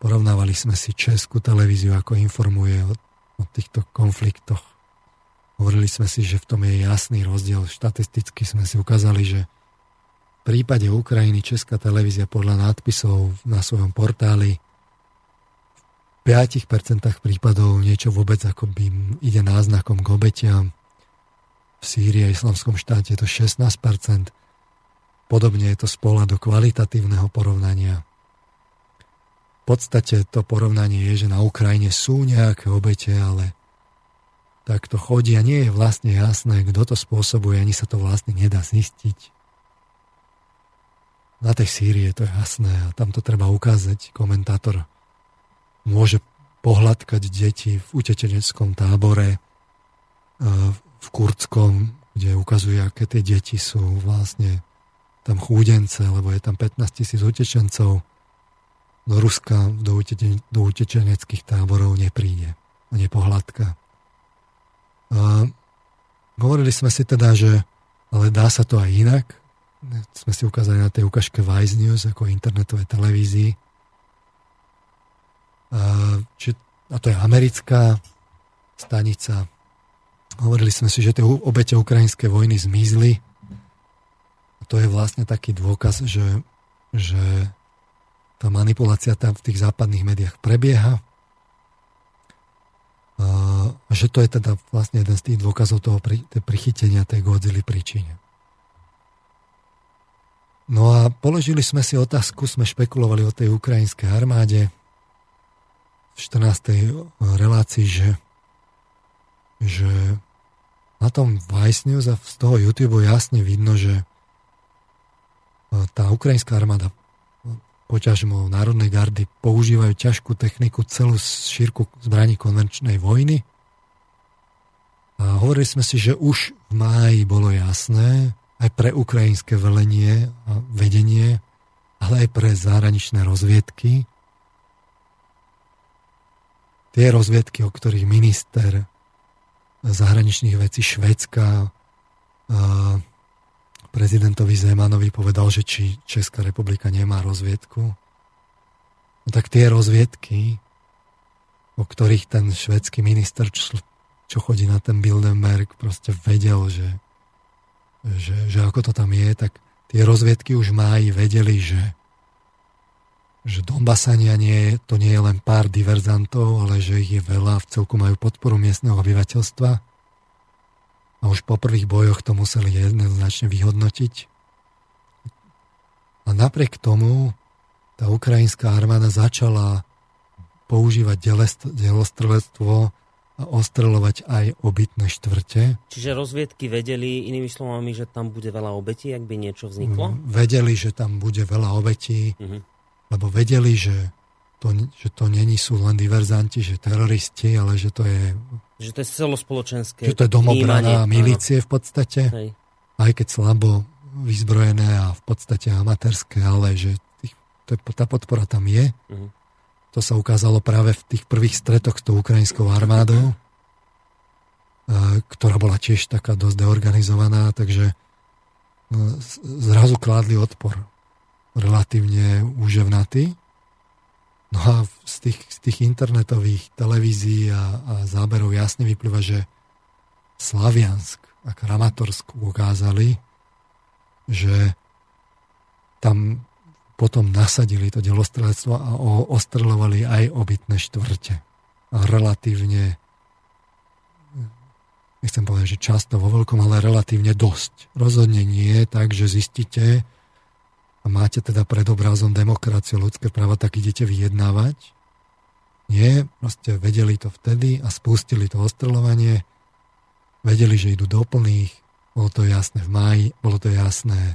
porovnávali sme si českú televíziu, ako informuje o, o týchto konfliktoch. Hovorili sme si, že v tom je jasný rozdiel. Štatisticky sme si ukázali, že prípade Ukrajiny Česká televízia podľa nadpisov na svojom portáli v 5% prípadov niečo vôbec ako by ide náznakom k obetiam. V Sýrii a islamskom štáte je to 16%. Podobne je to z pohľadu kvalitatívneho porovnania. V podstate to porovnanie je, že na Ukrajine sú nejaké obete, ale tak to chodí a nie je vlastne jasné, kto to spôsobuje, ani sa to vlastne nedá zistiť. Na tej Sýrii je to jasné a tam to treba ukázať. Komentátor môže pohľadkať deti v utečeneckom tábore v Kurdskom, kde ukazuje, aké tie deti sú vlastne tam chúdence, lebo je tam 15 tisíc utečencov. Do Ruska, do, uteče, do utečeneckých táborov nepríde a nepohľadka. A hovorili sme si teda, že ale dá sa to aj inak, sme si ukázali na tej ukážke Vice News ako internetovej televízii. A, či, a to je americká stanica. Hovorili sme si, že tie obete ukrajinskej vojny zmizli. A to je vlastne taký dôkaz, že, že tá manipulácia tam v tých západných médiách prebieha. A, že to je teda vlastne jeden z tých dôkazov toho pri, prichytenia tej Godzilla príčine. No a položili sme si otázku, sme špekulovali o tej ukrajinskej armáde v 14. relácii, že, že na tom Vice News a z toho YouTube jasne vidno, že tá ukrajinská armáda poťažmo Národnej gardy používajú ťažkú techniku, celú šírku zbraní konvenčnej vojny. A hovorili sme si, že už v máji bolo jasné, aj pre ukrajinské velenie a vedenie, ale aj pre zahraničné rozviedky. Tie rozviedky, o ktorých minister zahraničných vecí Švedska prezidentovi Zemanovi povedal, že či Česká republika nemá rozviedku. No tak tie rozviedky, o ktorých ten švedský minister, čo, chodí na ten Bilderberg, proste vedel, že že, že ako to tam je, tak tie rozviedky už máji vedeli, že, že Donbasania nie, to nie je len pár diverzantov, ale že ich je veľa, v celku majú podporu miestneho obyvateľstva. A už po prvých bojoch to museli jednoznačne vyhodnotiť. A napriek tomu tá ukrajinská armáda začala používať delostrelectvo a ostreľovať aj obytné štvrte. Čiže rozviedky vedeli, inými slovami, že tam bude veľa obetí, ak by niečo vzniklo? Vedeli, že tam bude veľa obetí, uh-huh. lebo vedeli, že to, že to není sú len diverzanti, že teroristi, ale že to je... Že to je celospoločenské Že to je domobraná milície v podstate, Hej. aj keď slabo vyzbrojené a v podstate amatérske, ale že tých, to, tá podpora tam je. Uh-huh. To sa ukázalo práve v tých prvých stretoch s tou ukrajinskou armádou. ktorá bola tiež taká dosť deorganizovaná, takže zrazu kládli odpor relatívne úževnatý. No a z tých, z tých internetových televízií a, a záberov jasne vyplýva, že Slaviansk a Kramatorsk ukázali, že tam potom nasadili to delostrelectvo a ostreľovali aj obytné štvrte. A relatívne nechcem povedať, že často vo veľkom, ale relatívne dosť. Rozhodne nie je tak, že zistíte a máte teda pred obrazom demokraciu, ľudské práva, tak idete vyjednávať. Nie, proste vedeli to vtedy a spustili to ostreľovanie. Vedeli, že idú do plných. Bolo to jasné v máji, bolo to jasné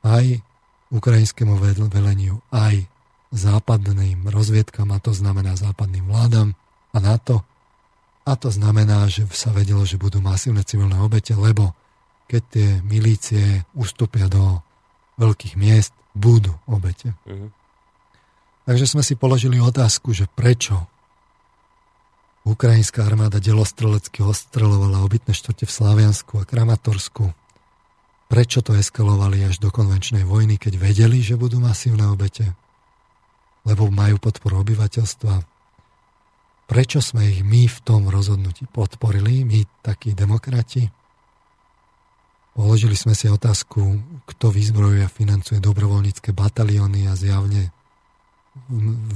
aj ukrajinskému veleniu, aj západným rozviedkam, a to znamená západným vládam a NATO. A to znamená, že sa vedelo, že budú masívne civilné obete, lebo keď tie milície ustúpia do veľkých miest, budú obete. Uh-huh. Takže sme si položili otázku, že prečo ukrajinská armáda delostrelecky ostrelovala obytné štvrte v Slaviansku a Kramatorsku Prečo to eskalovali až do konvenčnej vojny, keď vedeli, že budú masívne obete? Lebo majú podporu obyvateľstva. Prečo sme ich my v tom rozhodnutí podporili, my takí demokrati? Položili sme si otázku, kto vyzbrojuje a financuje dobrovoľnícke batalióny a zjavne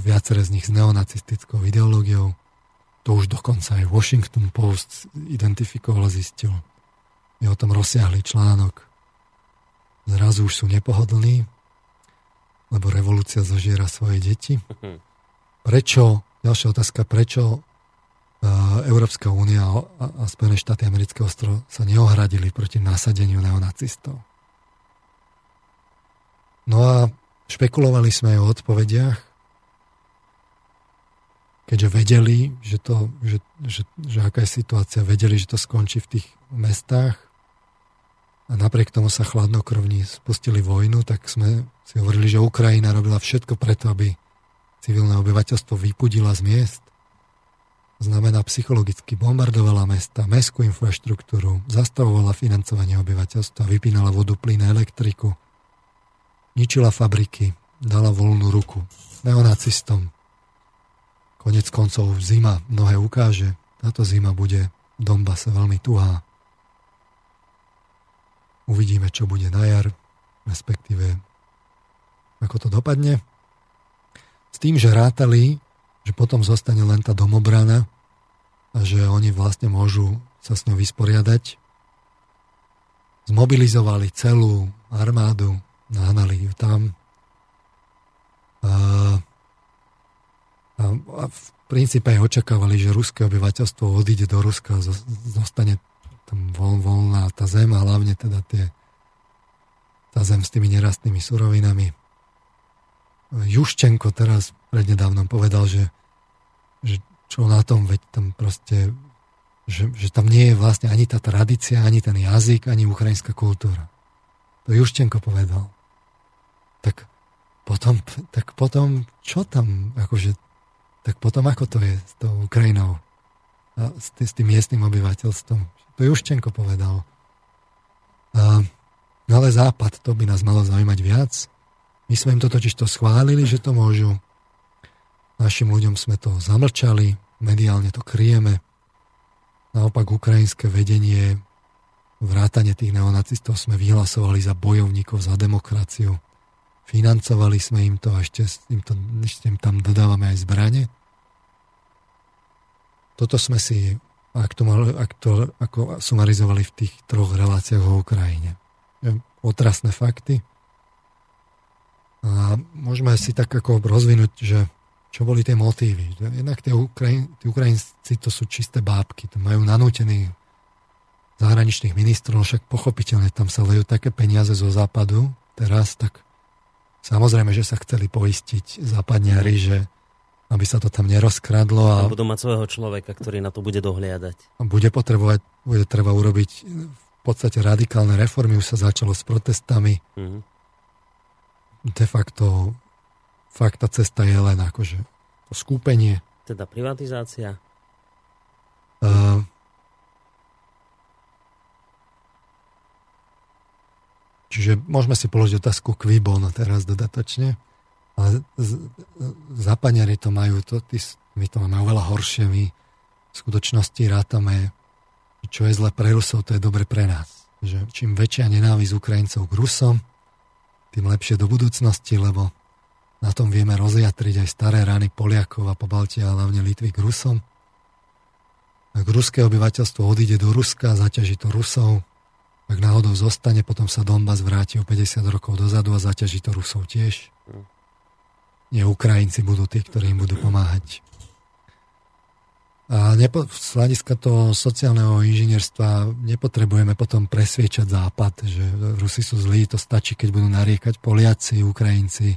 viaceré z nich s neonacistickou ideológiou. To už dokonca aj Washington Post identifikoval a zistil. Je o tom rozsiahly článok zrazu už sú nepohodlní, lebo revolúcia zožiera svoje deti. Prečo, ďalšia otázka, prečo uh, Európska únia a, Spojené štáty amerického ostrova sa neohradili proti nasadeniu neonacistov? No a špekulovali sme aj o odpovediach, keďže vedeli, že, to, že, že, že aká je situácia, vedeli, že to skončí v tých mestách, a napriek tomu sa chladnokrvní spustili vojnu, tak sme si hovorili, že Ukrajina robila všetko preto, aby civilné obyvateľstvo vypudila z miest. Znamená psychologicky bombardovala mesta, mestskú infraštruktúru, zastavovala financovanie obyvateľstva, vypínala vodu, plyn, elektriku, ničila fabriky, dala voľnú ruku neonacistom. Konec koncov zima mnohé ukáže. Táto zima bude v Donbase veľmi tuhá. Uvidíme, čo bude na jar, respektíve ako to dopadne. S tým, že rátali, že potom zostane len tá domobrana a že oni vlastne môžu sa s ňou vysporiadať. Zmobilizovali celú armádu, nahnali ju tam. A, a, v princípe aj očakávali, že ruské obyvateľstvo odíde do Ruska a zostane tam voľ, voľná tá zem a hlavne teda tie, tá zem s tými nerastnými surovinami. Juščenko teraz prednedávnom povedal, že, že čo na tom, veď tam proste, že, že tam nie je vlastne ani tá tradícia, ani ten jazyk, ani ukrajinská kultúra. To Juščenko povedal. Tak potom, tak potom, čo tam, akože, tak potom ako to je s tou Ukrajinou a s, tým, s tým miestnym obyvateľstvom. To Juščenko povedal. A, no ale Západ, to by nás malo zaujímať viac. My sme im to totiž to schválili, že to môžu. Našim ľuďom sme to zamlčali, mediálne to kryjeme. Naopak ukrajinské vedenie, vrátanie tých neonacistov sme vyhlasovali za bojovníkov za demokraciu. Financovali sme im to a ešte, im, to, ešte im tam dodávame aj zbranie. Toto sme si ak to, mal, ak to ako sumarizovali v tých troch reláciách o Ukrajine. Otrasné fakty. A môžeme si tak ako rozvinúť, že čo boli tie motívy. Jednak tie, Ukrajin, tí Ukrajinci to sú čisté bábky, to majú nanútených zahraničných ministrov, no však pochopiteľne tam sa lejú také peniaze zo západu teraz, tak samozrejme, že sa chceli poistiť západniari, že aby sa to tam nerozkradlo. A tam budú mať svojho človeka, ktorý na to bude dohliadať. Bude potrebovať, bude treba urobiť v podstate radikálne reformy, už sa začalo s protestami. Mm-hmm. De facto fakt tá cesta je len akože to skúpenie. Teda privatizácia? Uh, čiže môžeme si položiť otázku kvibono teraz dodatočne. Ale Zapaniari to majú, to, tí, my to máme oveľa horšie, my v skutočnosti rátame, čo je zle pre Rusov, to je dobre pre nás. Že čím väčšia nenávisť Ukrajincov k Rusom, tým lepšie do budúcnosti, lebo na tom vieme rozjatriť aj staré rany Poliakov a po Baltia a hlavne Litvy k Rusom. Ak ruské obyvateľstvo odíde do Ruska, zaťaží to Rusov. Ak náhodou zostane, potom sa Donbass vráti o 50 rokov dozadu a zaťaží to Rusov tiež. Nie Ukrajinci budú tí, ktorí im budú pomáhať. A nepo, z hľadiska toho sociálneho inžinierstva nepotrebujeme potom presviečať Západ, že Rusi sú zlí, to stačí, keď budú nariekať Poliaci, Ukrajinci,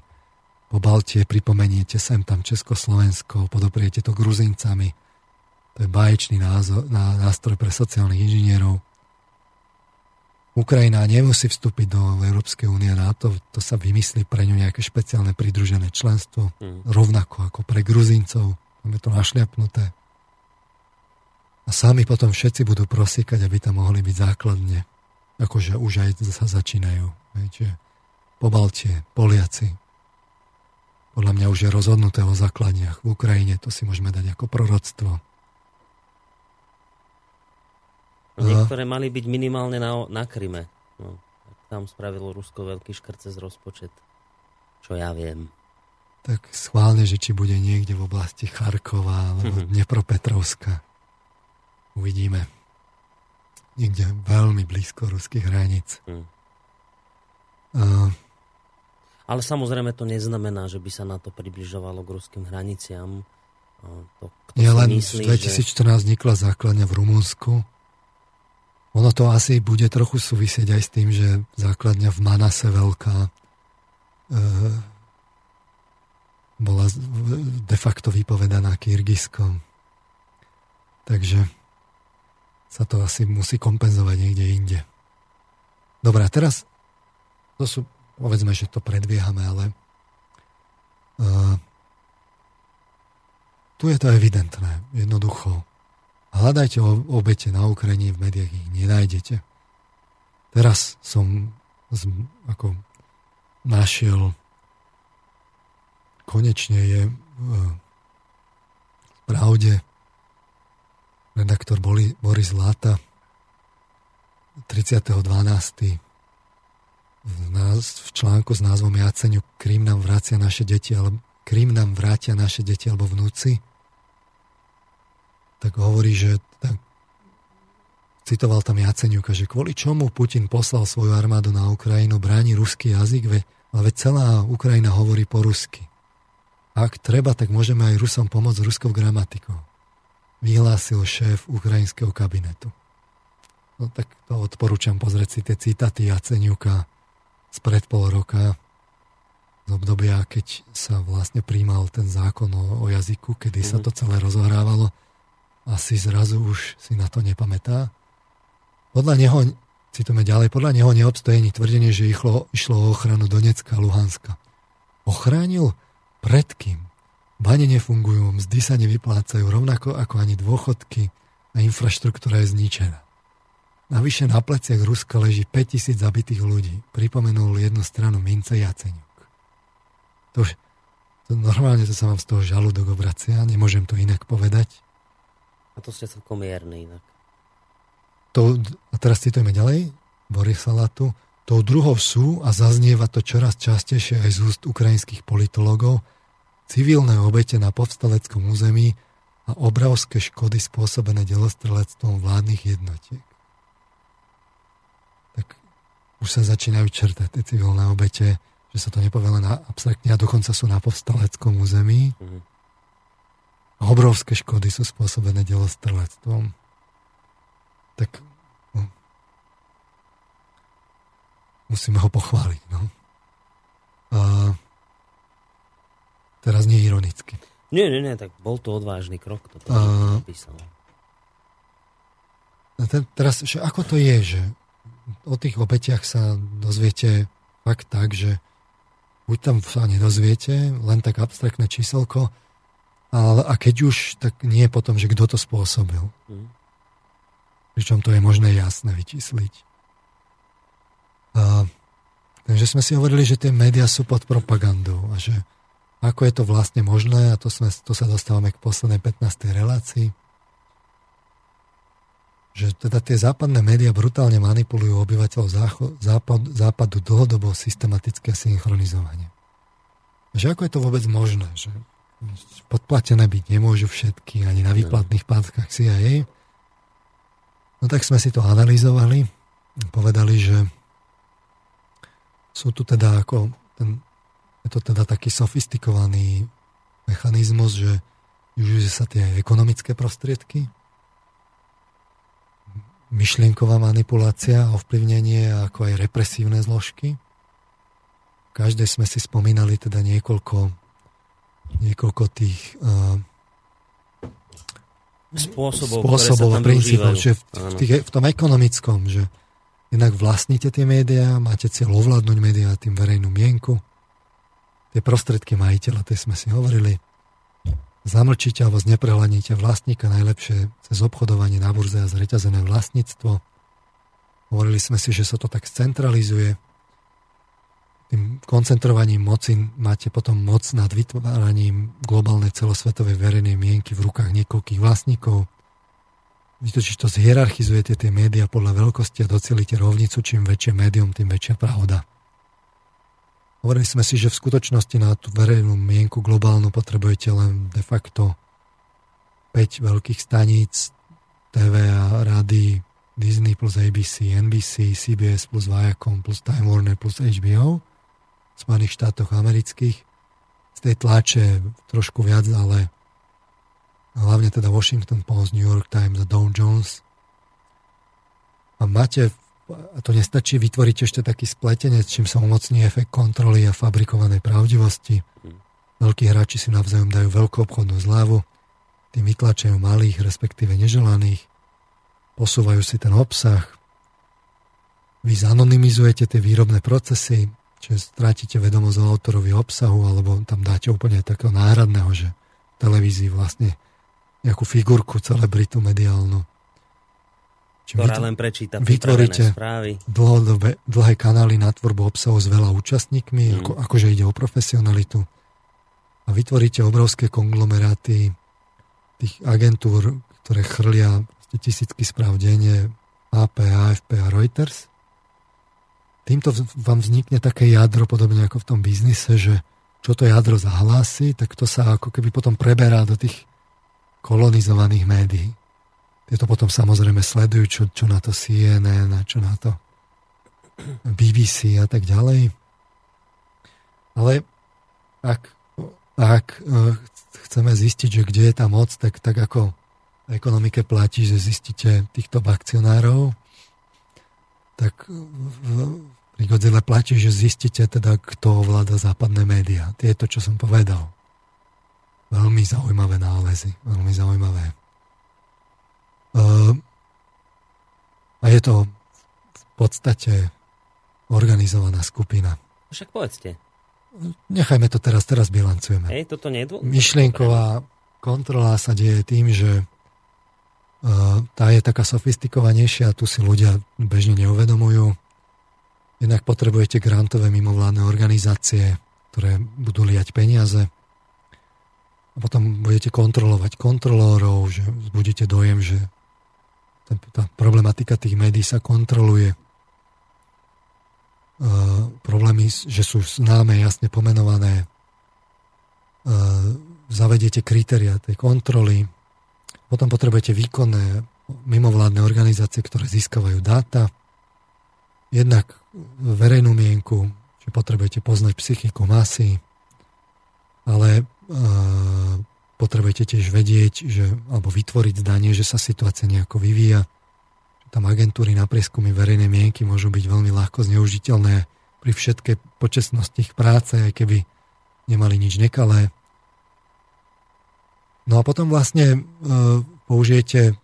po Baltie pripomeniete sem tam Československo, podopriete to Gruzincami. To je baječný názor, nástroj pre sociálnych inžinierov. Ukrajina nemusí vstúpiť do Európskej únie na to, to sa vymyslí pre ňu nejaké špeciálne pridružené členstvo, mm. rovnako ako pre Gruzincov, máme to našliapnuté. A sami potom všetci budú prosíkať, aby tam mohli byť základne. Akože už aj sa začínajú. Čiže po Baltie, Poliaci. Podľa mňa už je rozhodnuté o základniach. V Ukrajine to si môžeme dať ako proroctvo. Niektoré mali byť minimálne na, na Kryme. No, tam spravilo Rusko veľký škrt cez rozpočet. Čo ja viem. Tak schválne, že či bude niekde v oblasti Charkova alebo Dnepropetrovska. Uvidíme. Niekde veľmi blízko ruských hraníc. Hmm. Uh, ale samozrejme to neznamená, že by sa na to približovalo k ruským hraniciam. To, Nie len myslí, v 2014 že... vznikla základňa v Rumunsku. Ono to asi bude trochu súvisieť aj s tým, že základňa v Manase veľká e, bola de facto vypovedaná Kyrgyzskom. Takže sa to asi musí kompenzovať niekde inde. Dobre, a teraz to sú, povedzme, že to predbiehame, ale uh, tu je to evidentné, jednoducho. Hľadajte obete na Ukrajine v médiách, ich nenájdete. Teraz som z, ako našiel konečne je uh, v pravde redaktor Boris Láta 30.12. V, článku s názvom Jaceňu Krím nám vrácia naše deti, alebo Krím nám vrátia naše deti alebo vnúci, tak hovorí, že tak, citoval tam Jaceňuka, že kvôli čomu Putin poslal svoju armádu na Ukrajinu, bráni ruský jazyk, ale veď celá Ukrajina hovorí po rusky. Ak treba, tak môžeme aj Rusom pomôcť ruskou gramatikou vyhlásil šéf ukrajinského kabinetu. No tak to odporúčam pozrieť si tie citaty Jaceniuka z pred pol roka z obdobia, keď sa vlastne príjmal ten zákon o, o jazyku, kedy sa mhm. to celé rozohrávalo. Asi zrazu už si na to nepamätá. Podľa neho, citujeme ďalej, podľa neho neobstojí ani tvrdenie, že išlo, išlo o ochranu Donecka a Luhanska. Ochránil pred kým? Bane nefungujú, mzdy sa nevyplácajú, rovnako ako ani dôchodky a infraštruktúra je zničená. Navyše na pleciach Ruska leží 5000 zabitých ľudí. Pripomenul jednu stranu mince Jaceňuk. To, už, to normálne to sa vám z toho žalúdok obracia, nemôžem to inak povedať. A to ste celkom mierny inak. To, a teraz citujeme ďalej, Boris Salatu. Tou druhou sú, a zaznieva to čoraz častejšie aj z úst ukrajinských politologov, civilné obete na povstaleckom území a obrovské škody spôsobené delostrelectvom vládnych jednotiek. Tak už sa začínajú črtať tie civilné obete, že sa to nepovie len abstraktne a dokonca sú na povstaleckom území. Mm-hmm. Obrovské škody sú spôsobené delostrelectvom. Tak no, musíme ho pochváliť. No. A, Teraz nie ironicky. Nie, nie, nie, tak bol to odvážny krok, to uh, napísal. Ten, teraz, že ako to je, že o tých obetiach sa dozviete fakt tak, že buď tam sa nedozviete, len tak abstraktné číselko, ale, a keď už, tak nie potom, že kto to spôsobil. Mm. Pričom to je možné jasné vyčísliť. A Takže sme si hovorili, že tie médiá sú pod propagandou a že ako je to vlastne možné, a to, sme, to sa dostávame k poslednej 15. relácii, že teda tie západné médiá brutálne manipulujú obyvateľov západ, západu dlhodobo systematické synchronizovanie. Že ako je to vôbec možné, že podplatené byť nemôžu všetky, ani na výplatných pátkach CIA. No tak sme si to analyzovali, povedali, že sú tu teda ako ten je to teda taký sofistikovaný mechanizmus, že využije sa tie ekonomické prostriedky, myšlienková manipulácia, ovplyvnenie ako aj represívne zložky. V každej sme si spomínali teda niekoľko, niekoľko tých uh, spôsobov, spôsobov a princípov, že v, v, tých, v tom ekonomickom, že jednak vlastníte tie médiá, máte cieľ ovládnuť médiá tým verejnú mienku, tie prostredky majiteľa, tie sme si hovorili, zamlčíte alebo zneprehľadníte vlastníka najlepšie cez obchodovanie na burze a zreťazené vlastníctvo. Hovorili sme si, že sa to tak centralizuje. Koncentrovaním moci máte potom moc nad vytváraním globálnej celosvetovej verejnej mienky v rukách niekoľkých vlastníkov. Vy totiž to zhierarchizujete tie médiá podľa veľkosti a docelíte rovnicu, čím väčšie médium, tým väčšia pravda. Hovorili sme si, že v skutočnosti na tú verejnú mienku globálnu potrebujete len de facto 5 veľkých staníc, TV a rady, Disney plus ABC, NBC, CBS plus Viacom plus Time Warner plus HBO Spojených štátoch amerických. Z tej tlače trošku viac, ale hlavne teda Washington Post, New York Times a Dow Jones. A máte a to nestačí, vytvoriť ešte taký spletenec, čím sa umocní efekt kontroly a fabrikovanej pravdivosti. Veľkí hráči si navzájom dajú veľkú obchodnú zľavu, tým vytlačajú malých, respektíve neželaných, posúvajú si ten obsah, vy zanonymizujete tie výrobné procesy, čiže strátite vedomosť o autorovi obsahu, alebo tam dáte úplne takého náhradného, že televízii vlastne nejakú figurku, celebritu mediálnu ktorá len prečíta vytvoríte správy. Dlhodobé, dlhé kanály na tvorbu obsahu s veľa účastníkmi, mm. ako, akože ide o profesionalitu. A vytvoríte obrovské konglomeráty tých agentúr, ktoré chrlia tisícky správ denne AP, AFP a Reuters. Týmto vám vznikne také jadro, podobne ako v tom biznise, že čo to jadro zahlási, tak to sa ako keby potom preberá do tých kolonizovaných médií. Tieto potom samozrejme sledujú, čo, čo na to CNN čo na to BBC a tak ďalej. Ale ak, ak e, chceme zistiť, že kde je tá moc, tak, tak ako v ekonomike platí, že zistíte týchto akcionárov, tak pri Godzilla platí, že zistíte teda, kto ovláda západné médiá. To je to, čo som povedal. Veľmi zaujímavé nálezy, veľmi zaujímavé. Ehm, a je to v podstate organizovaná skupina. Však povedzte. Nechajme to teraz, teraz bilancujeme. Hej, toto nie je Myšlienková kontrola sa deje tým, že uh, tá je taká sofistikovanejšia, tu si ľudia bežne neuvedomujú. Jednak potrebujete grantové mimovládne organizácie, ktoré budú liať peniaze a potom budete kontrolovať kontrolórov, že budete dojem, že tá problematika tých médií sa kontroluje. Uh, problémy, že sú známe, jasne pomenované. Uh, zavediete kritéria tej kontroly. Potom potrebujete výkonné mimovládne organizácie, ktoré získavajú dáta. Jednak verejnú mienku, že potrebujete poznať psychiku masy, ale uh, potrebujete tiež vedieť, že, alebo vytvoriť zdanie, že sa situácia nejako vyvíja. Tam agentúry na prieskumy verejnej mienky môžu byť veľmi ľahko zneužiteľné pri všetkej počestnosti ich práce, aj keby nemali nič nekalé. No a potom vlastne e, použijete e, e,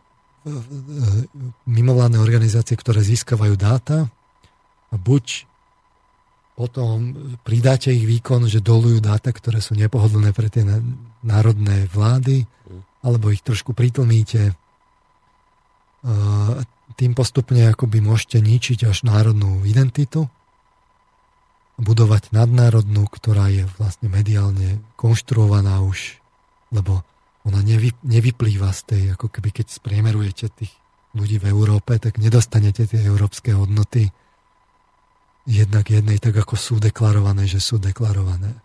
mimovládne organizácie, ktoré získavajú dáta buď potom pridáte ich výkon, že dolujú dáta, ktoré sú nepohodlné pre tie národné vlády, alebo ich trošku pritlmíte. Tým postupne akoby môžete ničiť až národnú identitu. budovať nadnárodnú, ktorá je vlastne mediálne konštruovaná už, lebo ona nevy, nevyplýva z tej, ako keby keď spriemerujete tých ľudí v Európe, tak nedostanete tie európske hodnoty jednak jednej, tak ako sú deklarované, že sú deklarované.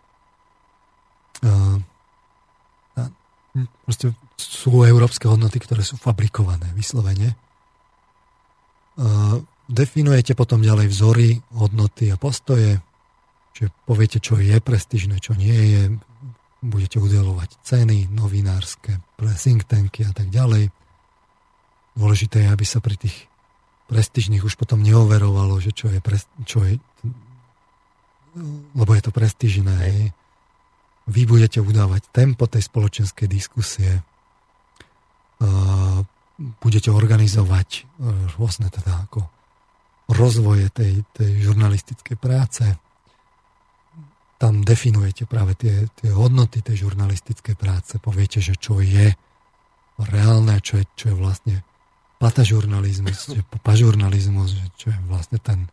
Uh, proste sú európske hodnoty, ktoré sú fabrikované vyslovene. Uh, definujete potom ďalej vzory, hodnoty a postoje, čiže poviete, čo je prestížne, čo nie je, budete udelovať ceny novinárske pre think tanky a tak ďalej. Dôležité je, aby sa pri tých prestížnych už potom neoverovalo, že čo je, pre, čo je lebo je to prestížne. Hej. Vy budete udávať tempo tej spoločenskej diskusie, budete organizovať rôzne teda ako rozvoje tej, tej žurnalistickej práce, tam definujete práve tie, tie hodnoty tej žurnalistickej práce. Poviete, že čo je reálne, čo je, čo je vlastne patažurnalizmus, že pažurnalizmus, že čo je vlastne ten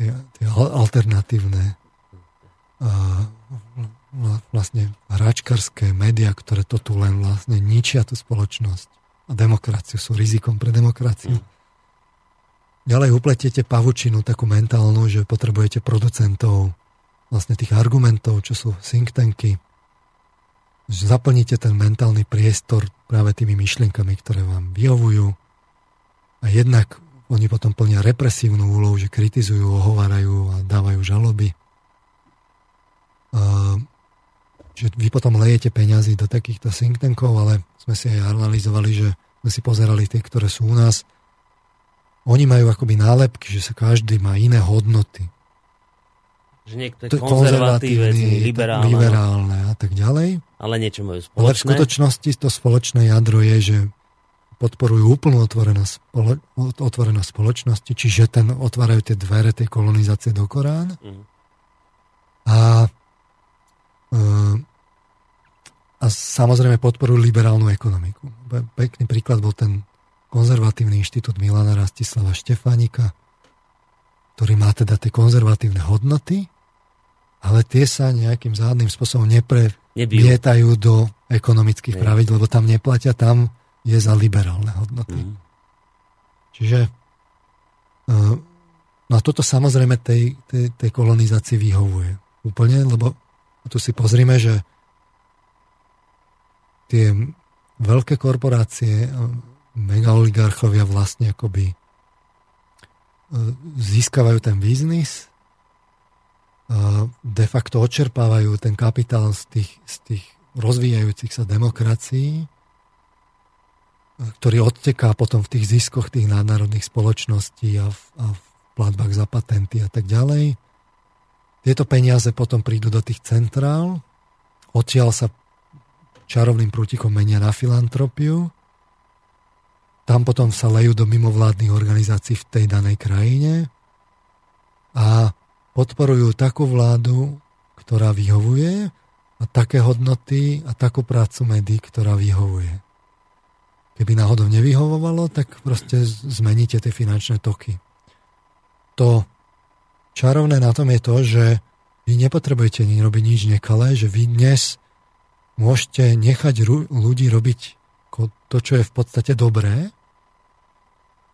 tie, tie alternatívne uh, vlastne hračkarské médiá, ktoré to tu len vlastne ničia tú spoločnosť a demokraciu, sú rizikom pre demokraciu. Ďalej upletiete pavučinu takú mentálnu, že potrebujete producentov vlastne tých argumentov, čo sú think tanky, že zaplníte ten mentálny priestor práve tými myšlienkami, ktoré vám vyhovujú a jednak oni potom plnia represívnu úlohu, že kritizujú, ohovárajú a dávajú žaloby. A, že vy potom lejete peňazí do takýchto think tankov, ale sme si aj analyzovali, že sme si pozerali tie, ktoré sú u nás. Oni majú akoby nálepky, že sa každý má iné hodnoty že niekto je konzervatívny, liberálne, liberálne a tak ďalej. Ale niečo majú spoločné. Ale v skutočnosti to spoločné jadro je, že podporujú úplnú otvorenosť, spolo, otvorenosť spoločnosti, čiže ten otvárajú tie dvere tej kolonizácie do Korán. Mm. A, e, a samozrejme podporujú liberálnu ekonomiku. Pekný príklad bol ten konzervatívny inštitút Milana Rastislava Štefánika, ktorý má teda tie konzervatívne hodnoty, ale tie sa nejakým záhadným spôsobom nepremietajú do ekonomických Nie. pravidel, lebo tam neplatia, tam je za liberálne hodnoty. Mm. Čiže uh, no a toto samozrejme tej, tej, tej kolonizácii vyhovuje úplne, lebo tu si pozrime, že tie veľké korporácie, megaoligarchovia vlastne akoby e, získavajú ten biznis de facto odčerpávajú ten kapitál z tých, z tých rozvíjajúcich sa demokracií, ktorý odteká potom v tých ziskoch tých nadnárodných spoločností a v, a v platbách za patenty a tak ďalej. Tieto peniaze potom prídu do tých centrál, odtiaľ sa čarovným prútikom menia na filantropiu, tam potom sa lejú do mimovládnych organizácií v tej danej krajine a podporujú takú vládu, ktorá vyhovuje a také hodnoty a takú prácu médií, ktorá vyhovuje. Keby náhodou nevyhovovalo, tak proste zmeníte tie finančné toky. To čarovné na tom je to, že vy nepotrebujete robiť nič nekalé, že vy dnes môžete nechať ľudí robiť to, čo je v podstate dobré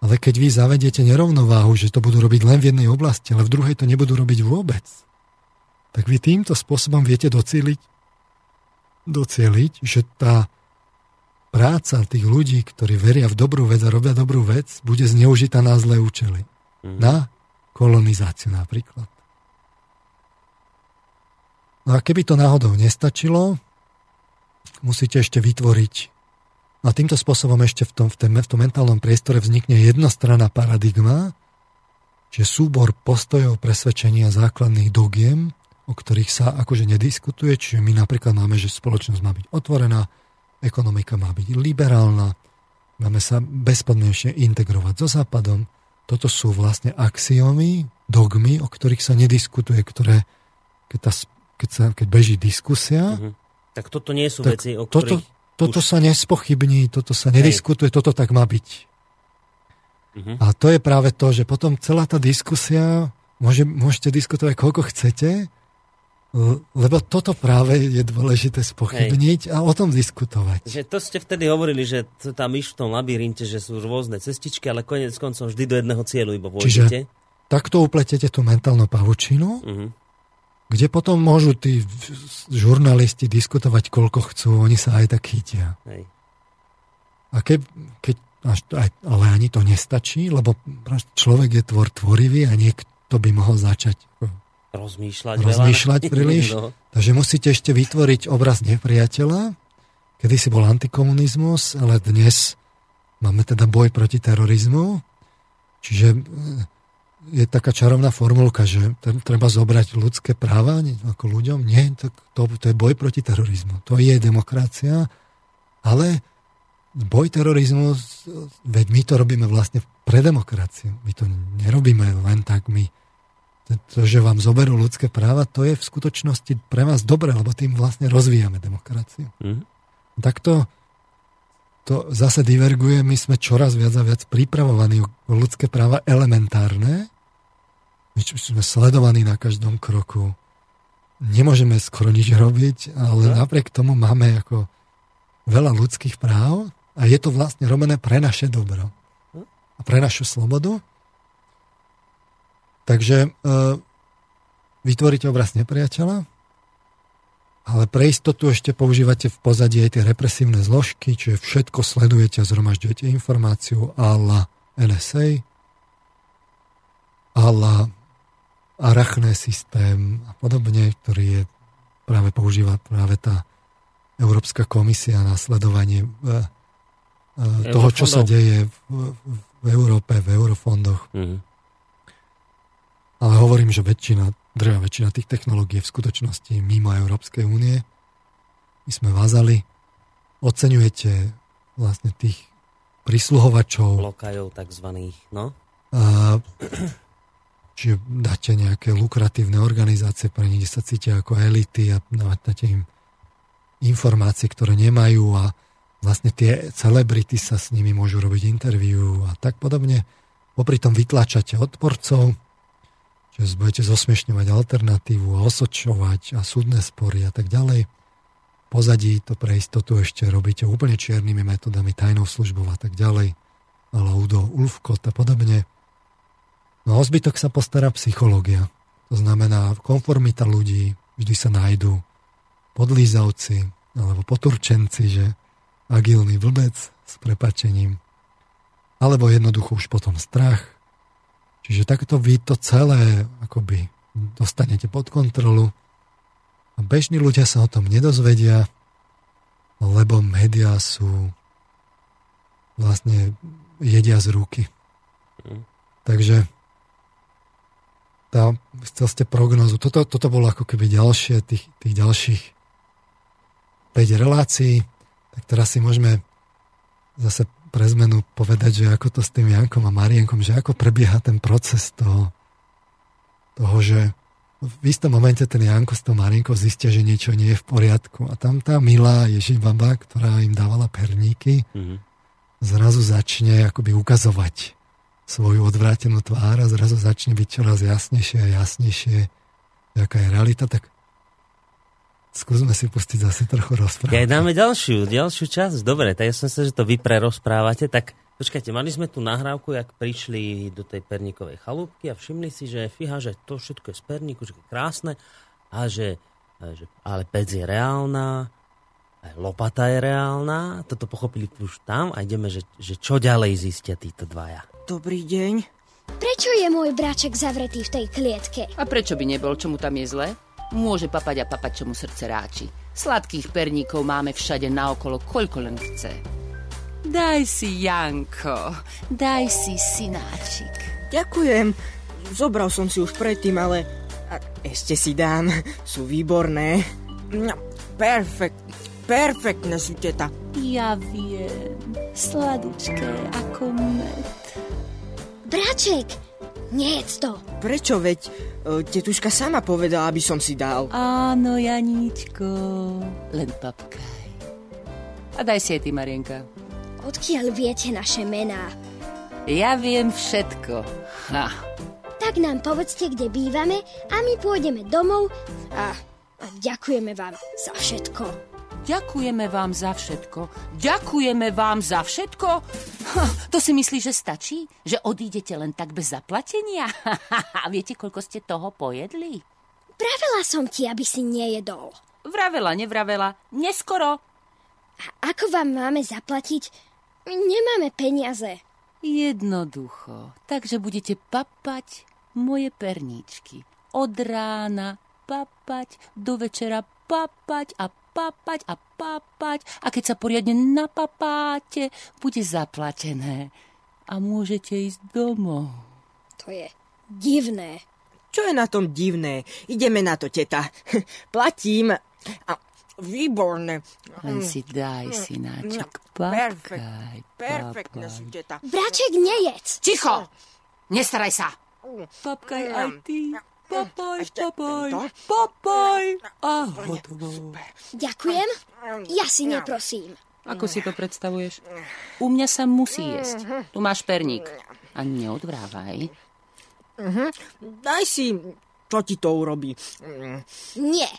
ale keď vy zavediete nerovnováhu, že to budú robiť len v jednej oblasti, ale v druhej to nebudú robiť vôbec, tak vy týmto spôsobom viete docieliť, docieliť že tá práca tých ľudí, ktorí veria v dobrú vec a robia dobrú vec, bude zneužitá na zlé účely. Mm. Na kolonizáciu napríklad. No a keby to náhodou nestačilo, musíte ešte vytvoriť a týmto spôsobom ešte v tom, v, tom, v tom mentálnom priestore vznikne jednostranná paradigma, že súbor postojov, presvedčenia základných dogiem, o ktorých sa akože nediskutuje, čiže my napríklad máme, že spoločnosť má byť otvorená, ekonomika má byť liberálna, máme sa bezpodmienečne integrovať so Západom. Toto sú vlastne axiomy, dogmy, o ktorých sa nediskutuje, ktoré, keď, tá, keď, sa, keď beží diskusia... Mm-hmm. Tak toto nie sú veci, o ktorých... Toto, toto sa nespochybní, toto sa nediskutuje, toto tak má byť. Uh-huh. A to je práve to, že potom celá tá diskusia môže, môžete diskutovať koľko chcete, lebo toto práve je dôležité spochybniť Hej. a o tom diskutovať. Že to ste vtedy hovorili, že tam iš v tom labyrinte, že sú rôzne cestičky, ale konec koncom vždy do jedného cieľu iba pôjdete. Čiže takto upletete tú mentálnu pavučinu, uh-huh. Kde potom môžu tí žurnalisti diskutovať koľko chcú, oni sa aj tak chytia. Hej. A keď, keď až, aj, ale ani to nestačí, lebo človek je tvor tvorivý a niekto by mohol začať rozmýšľať, rozmýšľať veľa. príliš. No. Takže musíte ešte vytvoriť obraz nepriateľa. Kedy si bol antikomunizmus, ale dnes máme teda boj proti terorizmu. Čiže e, je taká čarovná formulka, že treba zobrať ľudské práva ako ľuďom. Nie, to, to, to je boj proti terorizmu. To je demokracia, ale boj terorizmu, veď my to robíme vlastne pre demokraciu. My to nerobíme len tak, my to, že vám zoberú ľudské práva, to je v skutočnosti pre vás dobre, lebo tým vlastne rozvíjame demokraciu. Mm. Takto to zase diverguje, my sme čoraz viac a viac pripravovaní o ľudské práva elementárne, my sme sledovaní na každom kroku, nemôžeme skoro nič robiť, ale no. napriek tomu máme ako veľa ľudských práv a je to vlastne robené pre naše dobro a pre našu slobodu. Takže e, vytvoríte obraz nepriateľa, ale pre istotu ešte používate v pozadí aj tie represívne zložky, čiže všetko sledujete a zhromažďujete informáciu a la NSA, a la arachné systém a podobne, ktorý je práve používa práve tá Európska komisia na sledovanie e, e, toho, čo sa deje v, v Európe, v eurofondoch. Mm-hmm. Ale hovorím, že väčšina, drvá väčšina tých technológií je v skutočnosti mimo Európskej únie. My sme vázali. Oceňujete vlastne tých prisluhovačov. Lokajov takzvaných, no? A, čiže dáte nejaké lukratívne organizácie, pre nich sa cítia ako elity a dávate im informácie, ktoré nemajú a vlastne tie celebrity sa s nimi môžu robiť interviu a tak podobne. Popri tom vytlačate odporcov, že budete zosmiešňovať alternatívu a osočovať a súdne spory a tak ďalej. Pozadí to pre istotu ešte robíte úplne čiernymi metodami, tajnou službou a tak ďalej. Ale Udo, Ulfkot a podobne. No o zbytok sa postará psychológia. To znamená konformita ľudí, vždy sa nájdú podlízavci alebo poturčenci, že agilný vlbec s prepačením. Alebo jednoducho už potom strach, Čiže takto vy to celé akoby dostanete pod kontrolu a bežní ľudia sa o tom nedozvedia, lebo médiá sú vlastne jedia z ruky. Mm. Takže tá, chcel ste prognozu. Toto, toto bolo ako keby ďalšie, tých, tých ďalších 5 relácií. Tak teraz si môžeme zase pre zmenu povedať, že ako to s tým Jankom a Marienkom, že ako prebieha ten proces toho, toho že v istom momente ten Janko s tou Marienkou zistia, že niečo nie je v poriadku. A tam tá milá Ježibaba, ktorá im dávala perníky, mm-hmm. zrazu začne akoby ukazovať svoju odvrátenú tvár a zrazu začne byť čoraz jasnejšie a jasnejšie, aká je realita. Tak Skúsme si pustiť zase trochu rozprávať. Ja dáme ďalšiu, ďalšiu časť. Dobre, tak ja som sa, že to vy prerozprávate. Tak počkajte, mali sme tu nahrávku, jak prišli do tej perníkovej chalúbky a všimli si, že fíha, že to všetko je z perníku, že je krásne a že, že ale pec je reálna, aj lopata je reálna. Toto pochopili už tam a ideme, že, že čo ďalej zistia títo dvaja. Dobrý deň. Prečo je môj bráček zavretý v tej klietke? A prečo by nebol? Čo mu tam je zle? Môže papať a papať, čo mu srdce ráči. Sladkých perníkov máme všade naokolo, koľko len chce. Daj si, Janko, daj si, synáčik. Ďakujem. Zobral som si už predtým, ale a ešte si dám. Sú výborné. No, perfekt, perfektné sú teta. Ja viem, sladučké ako med. Braček, Nejedz to. Prečo veď? E, tetuška sama povedala, aby som si dal. Áno, Janíčko. Len papkaj. A daj si aj ty, Marienka. Odkiaľ viete naše mená? Ja viem všetko. Ha. tak nám povedzte, kde bývame a my pôjdeme domov a, a ďakujeme vám za všetko. Ďakujeme vám za všetko. Ďakujeme vám za všetko? Ha, to si myslíš, že stačí? Že odídete len tak bez zaplatenia? A viete, koľko ste toho pojedli? Pravila som ti, aby si nejedol. Vravela, nevravela. Neskoro. A ako vám máme zaplatiť? Nemáme peniaze. Jednoducho. Takže budete papať moje perníčky. Od rána papať, do večera papať a papať a papať a keď sa poriadne napapáte, bude zaplatené. A môžete ísť domov. To je divné. Čo je na tom divné? Ideme na to, teta. Platím. A, výborné. Len si daj, synáček, Perfekt. papkaj, Perfektne papaj. si, teta. Braček, nejedz. Ticho! Nestaraj sa! Papkaj aj ty. Papaj, papaj, to. papaj. A hotovo. Ďakujem. Ja si neprosím. Ako si to predstavuješ? U mňa sa musí jesť. Tu máš perník. A neodvrávaj. Daj si, čo ti to urobí. Nie.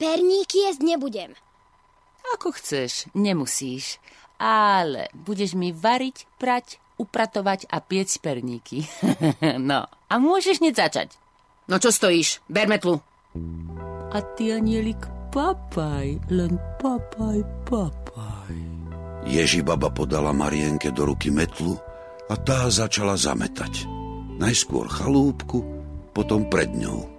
Perníky jesť nebudem. Ako chceš, nemusíš. Ale budeš mi variť, prať, upratovať a piec perníky. no, a môžeš hneď začať. No čo stojíš? Ber metlu. A ty, anielik, papaj, len papaj, papaj. Ježibaba podala Marienke do ruky metlu a tá začala zametať. Najskôr chalúbku, potom pred ňou.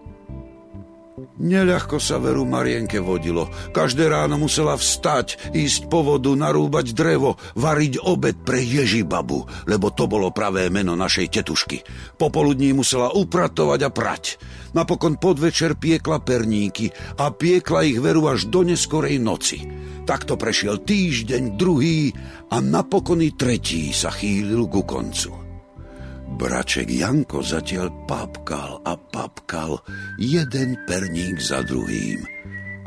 Neľahko sa veru Marienke vodilo. Každé ráno musela vstať, ísť po vodu, narúbať drevo, variť obed pre Ježibabu, lebo to bolo pravé meno našej tetušky. Popoludní musela upratovať a prať. Napokon podvečer piekla perníky a piekla ich veru až do neskorej noci. Takto prešiel týždeň, druhý a napokon i tretí sa chýlil ku koncu. Braček Janko zatiaľ papkal a papkal jeden perník za druhým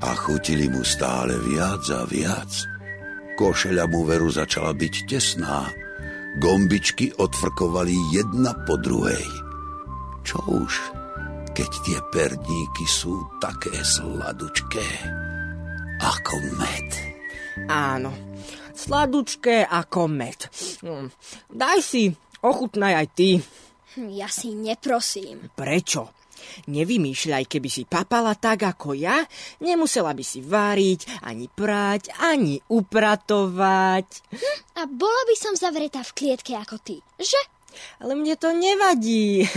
a chutili mu stále viac a viac. Košeľa mu veru začala byť tesná. Gombičky odfrkovali jedna po druhej. Čo už, keď tie perníky sú také sladučké ako med. Áno, sladučké ako med. Mm, Daj si, ochutnaj aj ty. Ja si neprosím. Prečo? Nevymýšľaj, keby si papala tak ako ja, nemusela by si váriť, ani prať, ani upratovať. A bola by som zavretá v klietke ako ty, že? Ale mne to nevadí.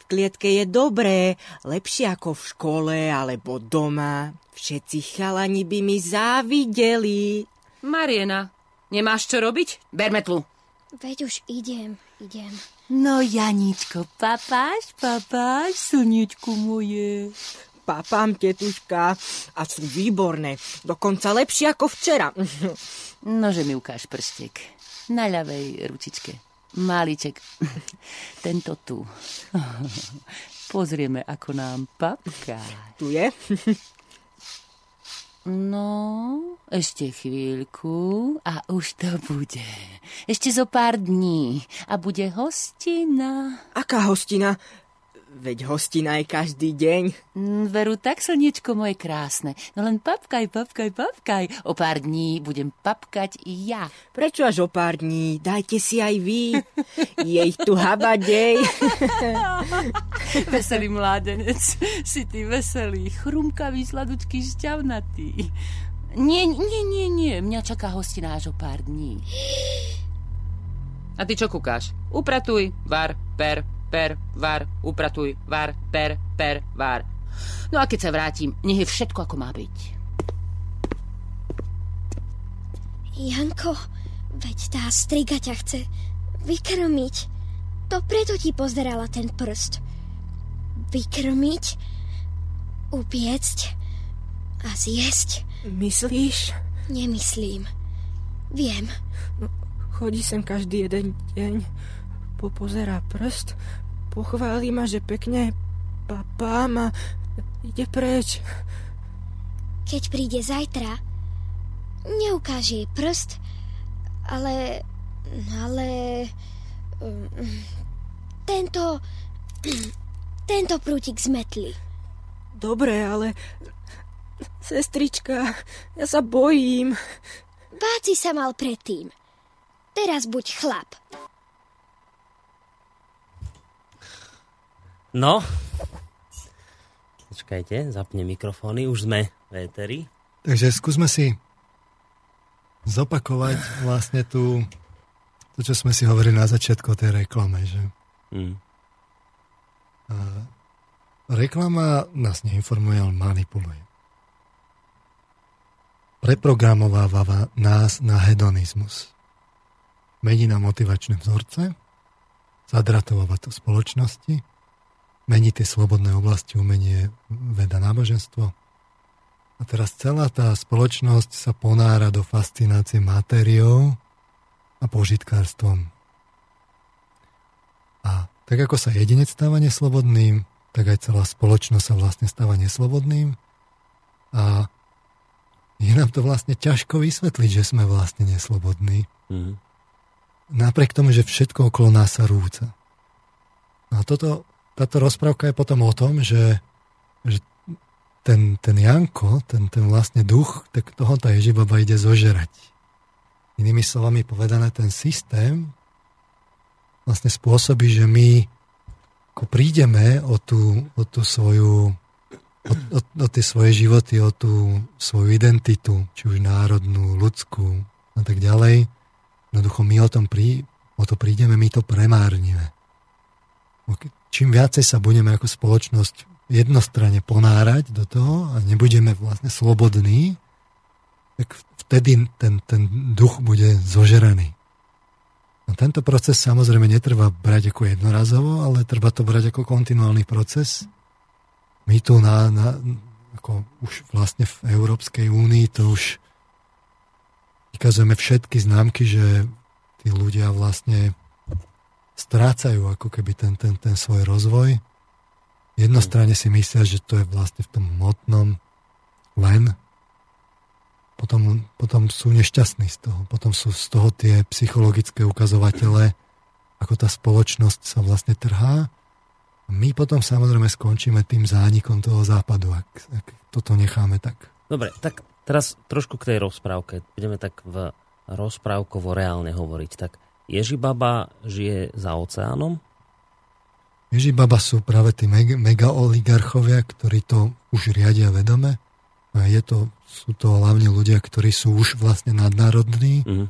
V klietke je dobré, lepšie ako v škole alebo doma. Všetci chalani by mi závideli. Mariena, nemáš čo robiť? Ber metlu. Veď už idem, idem. No, Janičko, papáš, papáš, slniečku moje. Papám, tetuška, a sú výborné. Dokonca lepšie ako včera. Nože mi ukáž prstek. Na ľavej ručičke. Máliček. Tento tu. Pozrieme, ako nám papká. Tu je? No, ešte chvíľku a už to bude. Ešte zo pár dní a bude hostina. Aká hostina? Veď hostina je každý deň. Mm, Veru, tak, slniečko moje krásne. No len papkaj, papkaj, papkaj. O pár dní budem papkať i ja. Prečo až o pár dní? Dajte si aj vy. Je ich tu habadej. Veselý mládenec, si ty veselý, chrumkavý, sladučký, šťavnatý. Nie, nie, nie, nie, mňa čaká hostina až o pár dní. A ty čo kúkáš? Upratuj, var, per, per, var, upratuj, var, per, per, var. No a keď sa vrátim, nech je všetko ako má byť. Janko, veď tá striga ťa chce vykrmiť. To preto ti pozerala ten prst. Vykrmiť, upiecť a zjesť. Myslíš? Nemyslím. Viem. Chodí sem každý jeden deň, popozerá prst, pochváli ma, že pekne papám a ide preč. Keď príde zajtra, neukáže jej prst, ale... ale... um, tento... tento prútik zmetli. Dobre, ale... Sestrička, ja sa bojím. Báci sa mal predtým. Teraz buď chlap. No, počkajte, zapne mikrofóny, už sme v éteri. Takže skúsme si zopakovať vlastne tú, to, čo sme si hovorili na začiatku o tej reklame, že Mm. a, reklama nás neinformuje, ale manipuluje. Preprogramováva nás na hedonizmus. Mení na motivačné vzorce, zadratováva to spoločnosti, mení tie slobodné oblasti, umenie, veda, náboženstvo. A teraz celá tá spoločnosť sa ponára do fascinácie materiou a požitkárstvom. A tak ako sa jedinec stáva neslobodným, tak aj celá spoločnosť sa vlastne stáva neslobodným. A je nám to vlastne ťažko vysvetliť, že sme vlastne neslobodní. Mm. Napriek tomu, že všetko okolo nás sa rúca. A toto, táto rozprávka je potom o tom, že, že ten, ten Janko, ten, ten vlastne duch, tak toho tá Ježibaba ide zožerať. Inými slovami povedané, ten systém vlastne spôsobí, že my ako prídeme o tú, o tú svoju o, o, o tie svoje životy, o tú svoju identitu, či už národnú, ľudskú a tak ďalej. Jednoducho my o, tom prí, o to prídeme, my to premárnime. Čím viacej sa budeme ako spoločnosť jednostranne ponárať do toho a nebudeme vlastne slobodní, tak vtedy ten, ten duch bude zožeraný. No tento proces samozrejme netreba brať ako jednorazovo, ale treba to brať ako kontinuálny proces. My tu na, na ako už vlastne v Európskej únii to už vykazujeme všetky známky, že tí ľudia vlastne strácajú ako keby ten, ten, ten svoj rozvoj. Jednostranne si myslia, že to je vlastne v tom motnom len potom, potom sú nešťastní z toho. Potom sú z toho tie psychologické ukazovatele, ako tá spoločnosť sa vlastne trhá. My potom samozrejme skončíme tým zánikom toho západu, ak, ak toto necháme tak. Dobre, tak teraz trošku k tej rozprávke. Budeme tak v rozprávkovo reálne hovoriť. Tak Ježibaba žije za oceánom? Ježibaba sú práve tí mega, oligarchovia, ktorí to už riadia vedome. Je to sú to hlavne ľudia, ktorí sú už vlastne nadnárodní. Mm.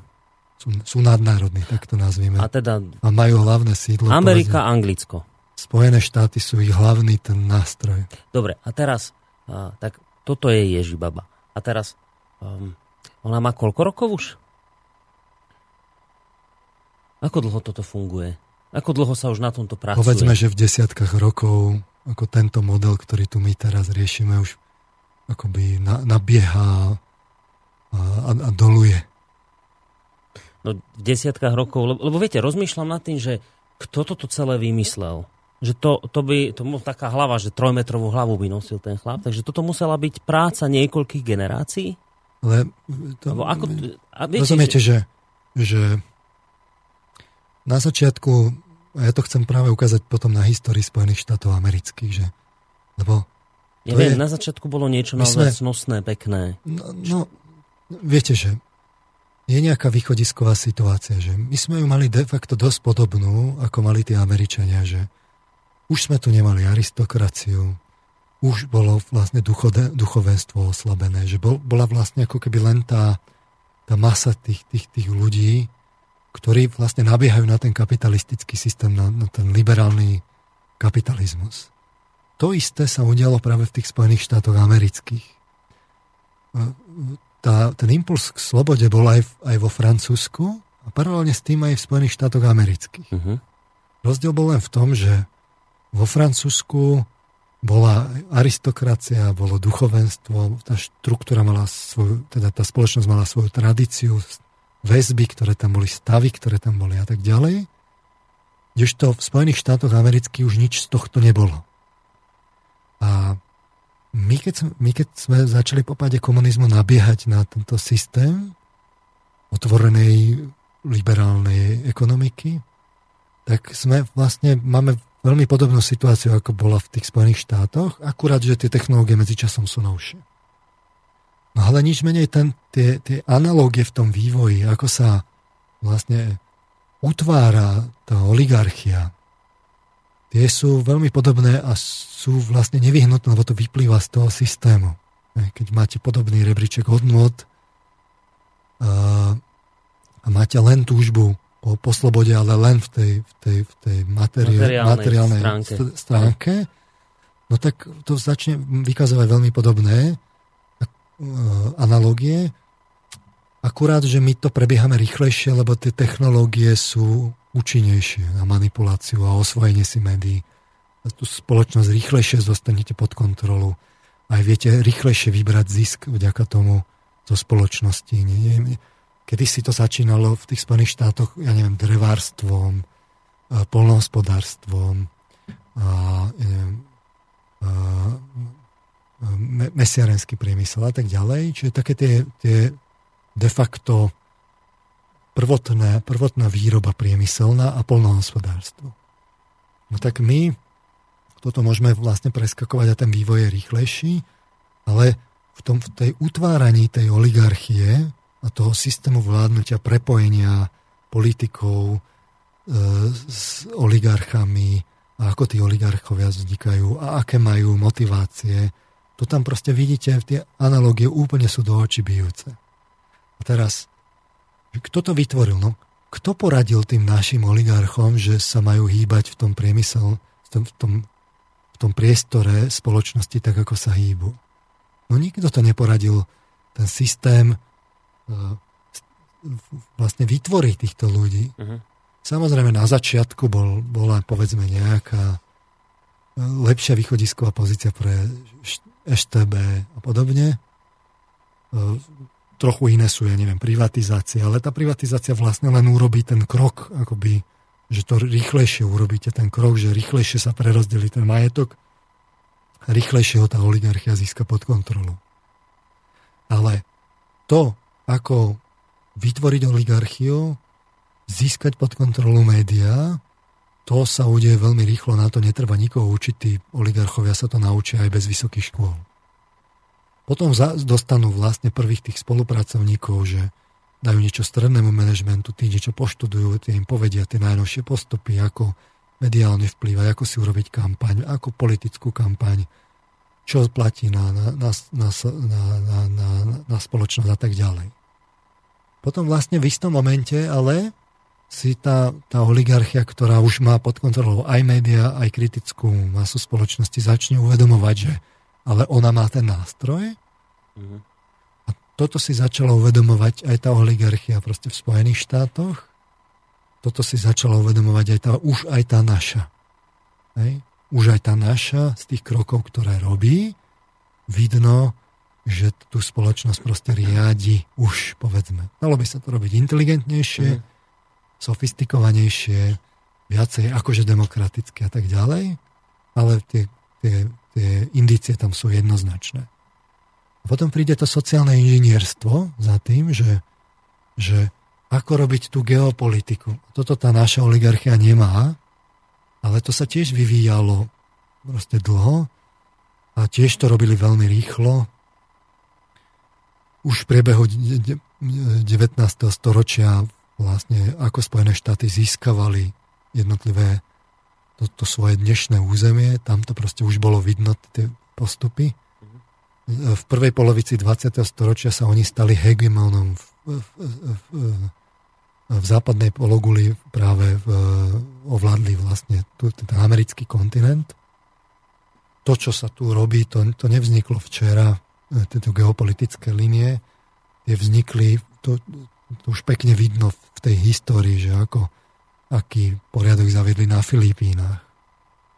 Sú, sú nadnárodní, tak to nazvime. A, teda... a majú hlavné sídlo. Amerika, povedzme, Anglicko. Spojené štáty sú ich hlavný ten nástroj. Dobre, a teraz, a, tak toto je Ježibaba. A teraz, um, ona má koľko rokov už? Ako dlho toto funguje? Ako dlho sa už na tomto pracuje? Povedzme, že v desiatkách rokov, ako tento model, ktorý tu my teraz riešime, už akoby na, nabieha a, a, a doluje. No v desiatkách rokov, lebo, lebo viete, rozmýšľam nad tým, že kto toto celé vymyslel. Že to, to by, to bol taká hlava, že trojmetrovú hlavu by nosil ten chlap, takže toto musela byť práca niekoľkých generácií? Ale to, ako, a viete, rozumiete, že, že na začiatku, a ja to chcem práve ukázať potom na histórii Spojených štátov amerických, že, lebo Neviem, je... na začiatku bolo niečo naozaj sme... pekné. No, no, viete, že je nejaká východisková situácia, že my sme ju mali de facto dosť podobnú, ako mali tí Američania, že už sme tu nemali aristokraciu, už bolo vlastne duchode, duchovenstvo oslabené, že bol, bola vlastne ako keby len tá, tá masa tých, tých, tých ľudí, ktorí vlastne nabiehajú na ten kapitalistický systém, na, na ten liberálny kapitalizmus. To isté sa udialo práve v tých Spojených štátoch amerických. Tá, ten impuls k slobode bol aj, v, aj vo Francúzsku a paralelne s tým aj v Spojených štátoch amerických. Uh-huh. Rozdiel bol len v tom, že vo Francúzsku bola aristokracia, bolo duchovenstvo, tá štruktúra mala svoju, teda tá spoločnosť mala svoju tradíciu, väzby, ktoré tam boli, stavy, ktoré tam boli a tak ďalej. Kdežto v Spojených štátoch amerických už nič z tohto nebolo. A my keď, my keď sme začali po páde komunizmu nabiehať na tento systém otvorenej liberálnej ekonomiky, tak sme vlastne, máme veľmi podobnú situáciu, ako bola v tých Spojených štátoch, akurát, že tie technológie medzičasom sú novšie. No ale nič menej ten, tie, tie analógie v tom vývoji, ako sa vlastne utvára tá oligarchia, tie sú veľmi podobné a sú vlastne nevyhnutné, lebo to vyplýva z toho systému. Keď máte podobný rebríček hodnot a máte len túžbu po, po slobode, ale len v tej, v tej, v tej materi- materiálnej, materiálnej stránke. stránke, no tak to začne vykazovať veľmi podobné uh, analogie, akurát, že my to prebiehame rýchlejšie, lebo tie technológie sú účinnejšie na manipuláciu a osvojenie si médií. Tú spoločnosť rýchlejšie zostanete pod kontrolu. Aj viete rýchlejšie vybrať zisk vďaka tomu zo spoločnosti. Nie, nie, Kedy si to začínalo v tých Spojených štátoch, ja neviem, drevárstvom, polnohospodárstvom, a, neviem, a, mesiarenský priemysel a tak ďalej. Čiže také tie, tie de facto prvotné, prvotná výroba priemyselná a polnohospodárstvo. No tak my toto môžeme vlastne preskakovať a ten vývoj je rýchlejší, ale v, tom, v tej utváraní tej oligarchie a toho systému vládnutia, prepojenia politikov e, s oligarchami a ako tí oligarchovia vznikajú a aké majú motivácie. To tam proste vidíte, tie analogie úplne sú do očí bijúce. A teraz, kto to vytvoril? No, kto poradil tým našim oligarchom, že sa majú hýbať v tom priemysel, v tom, v tom, v tom priestore spoločnosti tak, ako sa hýbu? No nikto to neporadil. Ten systém vlastne vytvoriť týchto ľudí. Uh-huh. Samozrejme na začiatku bol, bola povedzme nejaká e, lepšia východisková pozícia pre EŠTB a podobne. E, trochu iné sú, ja neviem, privatizácia, ale tá privatizácia vlastne len urobí ten krok, akoby, že to rýchlejšie urobíte, ten krok, že rýchlejšie sa prerozdelí ten majetok, rýchlejšie ho tá oligarchia získa pod kontrolu. Ale to, ako vytvoriť oligarchiu, získať pod kontrolu médiá, to sa udeje veľmi rýchlo, na to netreba nikoho učiť, tí oligarchovia sa to naučia aj bez vysokých škôl. Potom dostanú vlastne prvých tých spolupracovníkov, že dajú niečo strednému manažmentu, tí niečo poštudujú, tí im povedia tie najnovšie postupy, ako mediálne vplývať, ako si urobiť kampaň, ako politickú kampaň, čo platí na, na, na, na, na, na, na, na spoločnosť a tak ďalej. Potom vlastne v istom momente ale si tá, tá oligarchia, ktorá už má pod kontrolou aj média, aj kritickú masu spoločnosti, začne uvedomovať, že ale ona má ten nástroj. Mm-hmm. A toto si začala uvedomovať aj tá oligarchia proste v Spojených štátoch. Toto si začala uvedomovať aj tá, už aj tá naša. Hej? Už aj tá naša z tých krokov, ktoré robí, vidno, že tú spoločnosť proste riadi už, povedzme. Dalo by sa to robiť inteligentnejšie, mm. sofistikovanejšie, viacej akože demokraticky a tak ďalej, ale tie, tie, tie indície tam sú jednoznačné. A potom príde to sociálne inžinierstvo za tým, že, že ako robiť tú geopolitiku. Toto tá naša oligarchia nemá, ale to sa tiež vyvíjalo proste dlho a tiež to robili veľmi rýchlo. Už v priebehu 19. storočia vlastne ako Spojené štáty získavali jednotlivé to, to svoje dnešné územie, tam to proste už bolo vidno, tie postupy. V prvej polovici 20. storočia sa oni stali hegemonom v, v, v, v, v západnej pologuli práve v, ovládli vlastne tu, ten americký kontinent. To, čo sa tu robí, to, to nevzniklo včera, e, tieto geopolitické linie, tie vznikli, to, to už pekne vidno v tej histórii, že ako, aký poriadok zaviedli na Filipínach.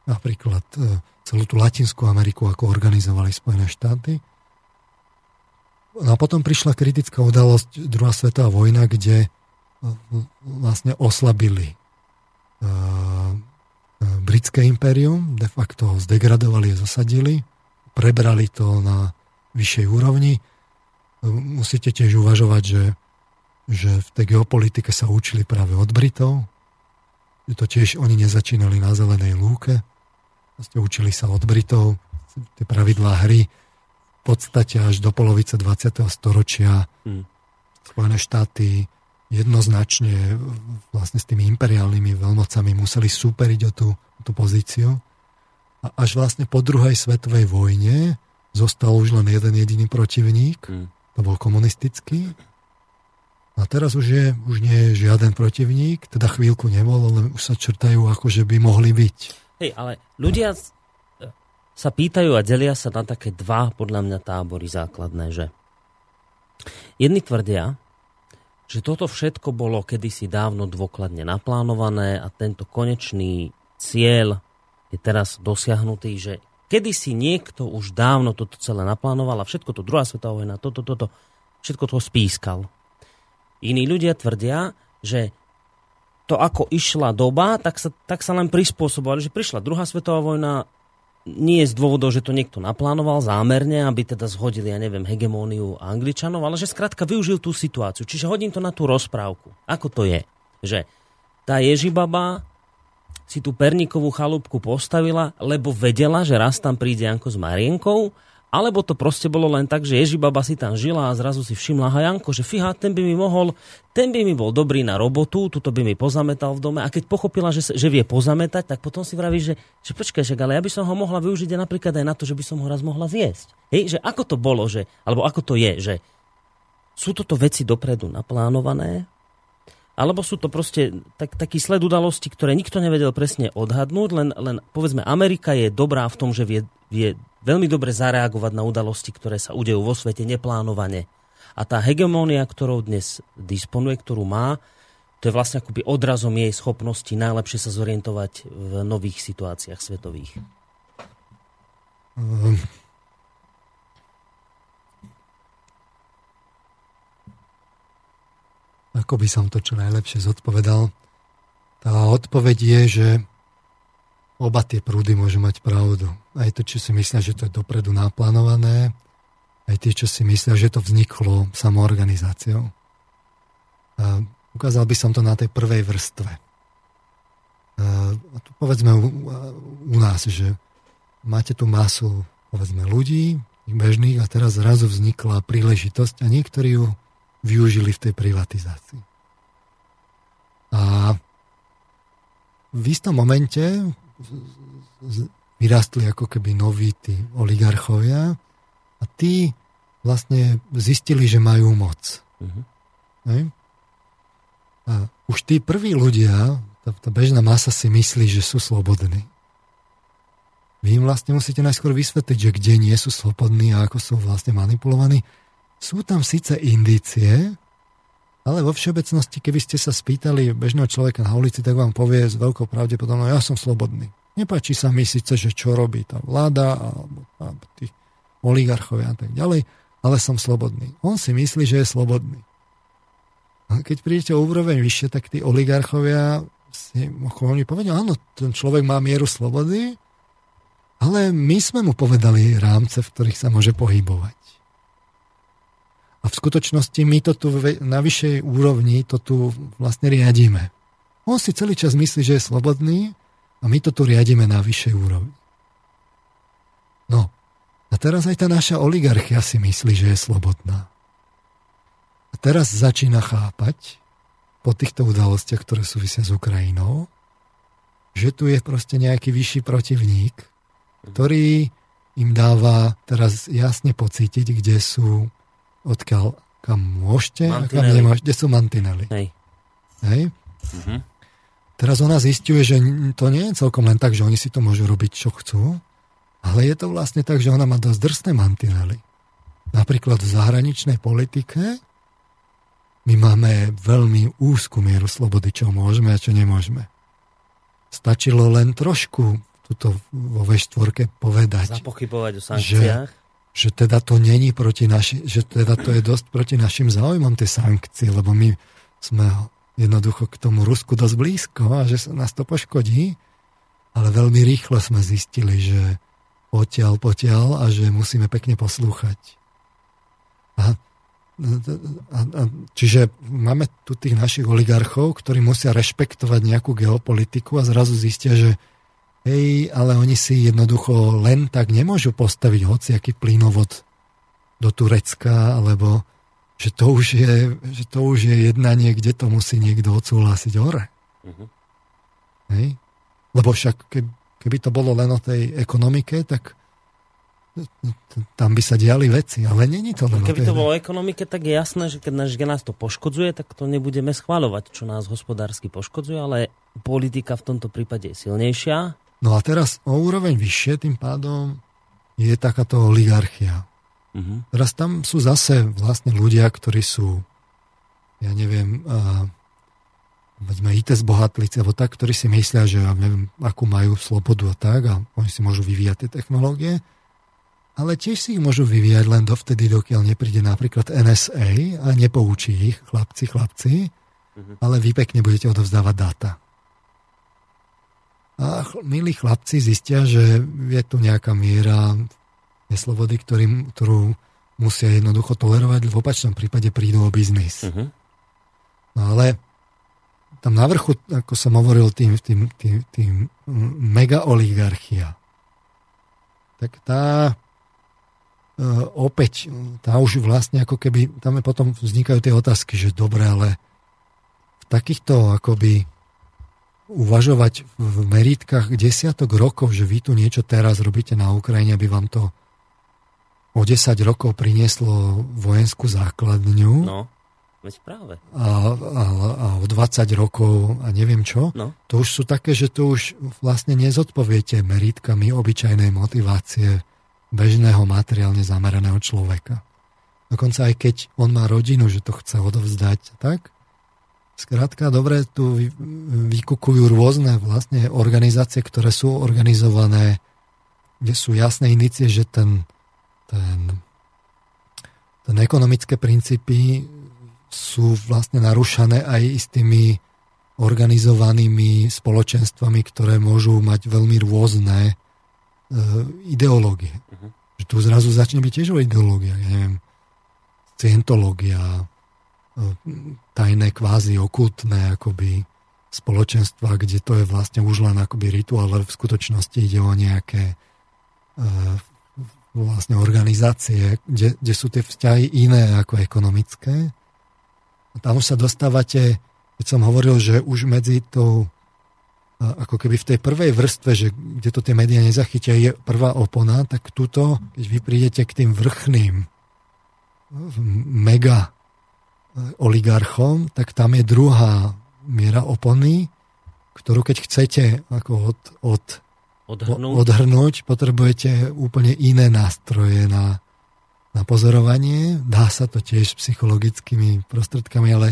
Napríklad e, celú tú Latinskú Ameriku, ako organizovali Spojené štáty. No a potom prišla kritická udalosť druhá svetová vojna, kde vlastne oslabili britské impérium, de facto ho zdegradovali a zasadili, prebrali to na vyššej úrovni. Musíte tiež uvažovať, že, že v tej geopolitike sa učili práve od Britov. že to tiež oni nezačínali na zelenej lúke. Vlastne učili sa od Britov tie pravidlá hry v podstate až do polovice 20. storočia hmm. Spojené štáty jednoznačne vlastne s tými imperiálnymi veľmocami museli súperiť o tú, o tú pozíciu. A až vlastne po druhej svetovej vojne zostal už len jeden jediný protivník, hmm. to bol komunistický. A teraz už, je, už nie je žiaden protivník, teda chvíľku nebol, ale už sa črtajú ako, že by mohli byť. Hej, ale ľudia sa pýtajú a delia sa na také dva, podľa mňa, tábory základné, že jedni tvrdia, že toto všetko bolo kedysi dávno dôkladne naplánované a tento konečný cieľ je teraz dosiahnutý, že kedysi niekto už dávno toto celé naplánoval a všetko to druhá svetová vojna, toto, toto, všetko to spískal. Iní ľudia tvrdia, že to ako išla doba, tak sa, tak sa len prispôsobovali, že prišla druhá svetová vojna, nie z dôvodov, že to niekto naplánoval zámerne, aby teda zhodili, ja neviem, hegemóniu Angličanov, ale že skrátka využil tú situáciu. Čiže hodím to na tú rozprávku. Ako to je? Že tá Ježibaba si tú perníkovú chalúbku postavila, lebo vedela, že raz tam príde Janko s Marienkou alebo to proste bolo len tak, že Ježibaba si tam žila a zrazu si všimla Hajanko, že fíha, ten by mi mohol, ten by mi bol dobrý na robotu, tuto by mi pozametal v dome a keď pochopila, že, že vie pozametať, tak potom si vraví, že, že počkaj, že ale ja by som ho mohla využiť aj napríklad aj na to, že by som ho raz mohla zjesť. Hej, že ako to bolo, že, alebo ako to je, že sú toto veci dopredu naplánované, alebo sú to proste tak, taký sled udalostí, ktoré nikto nevedel presne odhadnúť, len, len povedzme Amerika je dobrá v tom, že vie, vie veľmi dobre zareagovať na udalosti, ktoré sa udejú vo svete neplánovane. A tá hegemónia, ktorou dnes disponuje, ktorú má, to je vlastne akoby odrazom jej schopnosti najlepšie sa zorientovať v nových situáciách svetových. Um. Ako by som to čo najlepšie zodpovedal? Tá odpoveď je, že oba tie prúdy môžu mať pravdu. Aj to, čo si myslia, že to je dopredu naplánované, aj tie, čo si myslia, že to vzniklo samoorganizáciou. A ukázal by som to na tej prvej vrstve. A tu povedzme u, u nás, že máte tu masu povedzme ľudí, bežných a teraz zrazu vznikla príležitosť a niektorí ju využili v tej privatizácii. A v istom momente vyrastli ako keby noví tí oligarchovia a tí vlastne zistili, že majú moc. Uh-huh. A už tí prví ľudia, tá, tá bežná masa si myslí, že sú slobodní. Vy im vlastne musíte najskôr vysvetliť, že kde nie sú slobodní a ako sú vlastne manipulovaní. Sú tam síce indície, ale vo všeobecnosti, keby ste sa spýtali bežného človeka na ulici, tak vám povie s veľkou pravdepodobnosťou, ja som slobodný. Nepáči sa mi síce, že čo robí tá vláda alebo, alebo tí oligarchovia a tak ďalej, ale som slobodný. On si myslí, že je slobodný. A keď prídete o úroveň vyššie, tak tí oligarchovia si oni povedia, áno, ten človek má mieru slobody, ale my sme mu povedali rámce, v ktorých sa môže pohybovať. A v skutočnosti my to tu na vyššej úrovni to tu vlastne riadíme. On si celý čas myslí, že je slobodný a my to tu riadíme na vyššej úrovni. No, a teraz aj tá naša oligarchia si myslí, že je slobodná. A teraz začína chápať po týchto udalostiach, ktoré súvisia s Ukrajinou, že tu je proste nejaký vyšší protivník, ktorý im dáva teraz jasne pocítiť, kde sú odkiaľ kam môžete mantinely. a kam nemôžete, kde sú mantinely. Hej. Hej? Uh-huh. Teraz ona zistuje, že to nie je celkom len tak, že oni si to môžu robiť, čo chcú, ale je to vlastne tak, že ona má dosť drsné mantinely. Napríklad v zahraničnej politike my máme veľmi úzkú mieru slobody, čo môžeme a čo nemôžeme. Stačilo len trošku tuto vo V4 povedať. Zapochybovať o sankciách. Že že teda to není proti naši, že teda to je dosť proti našim záujmom tie sankcie, lebo my sme jednoducho k tomu Rusku dosť blízko a že nás to poškodí, ale veľmi rýchlo sme zistili, že potiaľ, potiaľ a že musíme pekne poslúchať. A a, a, čiže máme tu tých našich oligarchov, ktorí musia rešpektovať nejakú geopolitiku a zrazu zistia, že hej, ale oni si jednoducho len tak nemôžu postaviť hociaký plynovod do Turecka, alebo že to už je, že to už je jednanie, kde to musí niekto odsúhlasiť hore. Uh-huh. Hej? Lebo však keby, keby to bolo len o tej ekonomike, tak tam by sa diali veci, ale není to len Keby to bolo o ekonomike, tak je jasné, že keď nás, že nás to poškodzuje, tak to nebudeme schváľovať, čo nás hospodársky poškodzuje, ale politika v tomto prípade je silnejšia. No a teraz o úroveň vyššie, tým pádom je takáto oligarchia. Uh-huh. Teraz tam sú zase vlastne ľudia, ktorí sú, ja neviem, uh, veďme IT zbohatlíci, alebo tak, ktorí si myslia, že ja neviem, akú majú slobodu a tak, a oni si môžu vyvíjať tie technológie ale tiež si ich môžu vyvíjať len dovtedy, dokiaľ nepríde napríklad NSA a nepoučí ich, chlapci, chlapci, mm-hmm. ale vy pekne budete odovzdávať dáta. A milí chlapci zistia, že je tu nejaká miera neslobody, ktorý, ktorú musia jednoducho tolerovať, v opačnom prípade prídu o biznis. Mm-hmm. No ale tam na vrchu, ako som hovoril, tým, tým, tým, tým mega oligarchia, tak tá E, opäť tá už vlastne ako keby, tam potom vznikajú tie otázky, že dobre, ale v takýchto akoby uvažovať v meritkách desiatok rokov, že vy tu niečo teraz robíte na Ukrajine, aby vám to o 10 rokov prinieslo vojenskú základňu. No, veď práve. A, a, a o 20 rokov a neviem čo. No. To už sú také, že to už vlastne nezodpoviete meritkami obyčajnej motivácie bežného materiálne zameraného človeka. Dokonca aj keď on má rodinu, že to chce odovzdať, tak? Skrátka, dobre, tu vykukujú rôzne vlastne organizácie, ktoré sú organizované, kde sú jasné indicie, že ten, ten, ten ekonomické princípy sú vlastne narušané aj istými organizovanými spoločenstvami, ktoré môžu mať veľmi rôzne E, ideológie. Uh-huh. Že tu zrazu začne byť tiež o ideológia, ja neviem, scientológia, e, tajné kvázi okultné akoby spoločenstva, kde to je vlastne už len akoby rituál, ale v skutočnosti ide o nejaké e, vlastne organizácie, kde, kde sú tie vzťahy iné ako ekonomické. A tam už sa dostávate, keď som hovoril, že už medzi tou ako keby v tej prvej vrstve, že kde to tie médiá nezachytia, je prvá opona, tak tuto, keď vy prídete k tým vrchným mega e, oligarchom, tak tam je druhá miera opony, ktorú keď chcete ako od, od, odhrnúť. odhrnúť, potrebujete úplne iné nástroje na, na pozorovanie. Dá sa to tiež psychologickými prostredkami, ale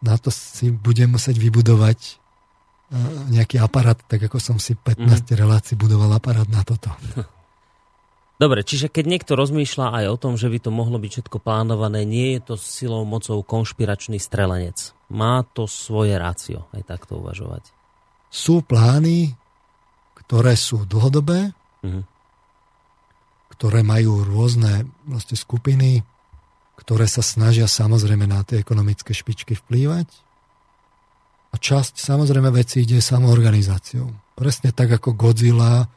na to si budem musieť vybudovať nejaký aparát, tak ako som si 15 mm. relácií budoval aparát na toto. Dobre, čiže keď niekto rozmýšľa aj o tom, že by to mohlo byť všetko plánované, nie je to silou mocou konšpiračný strelenec. Má to svoje rácio, aj takto uvažovať. Sú plány, ktoré sú dlhodobé, mm. ktoré majú rôzne vlastne skupiny, ktoré sa snažia samozrejme na tie ekonomické špičky vplývať a časť samozrejme veci ide samoorganizáciou. Presne tak ako Godzilla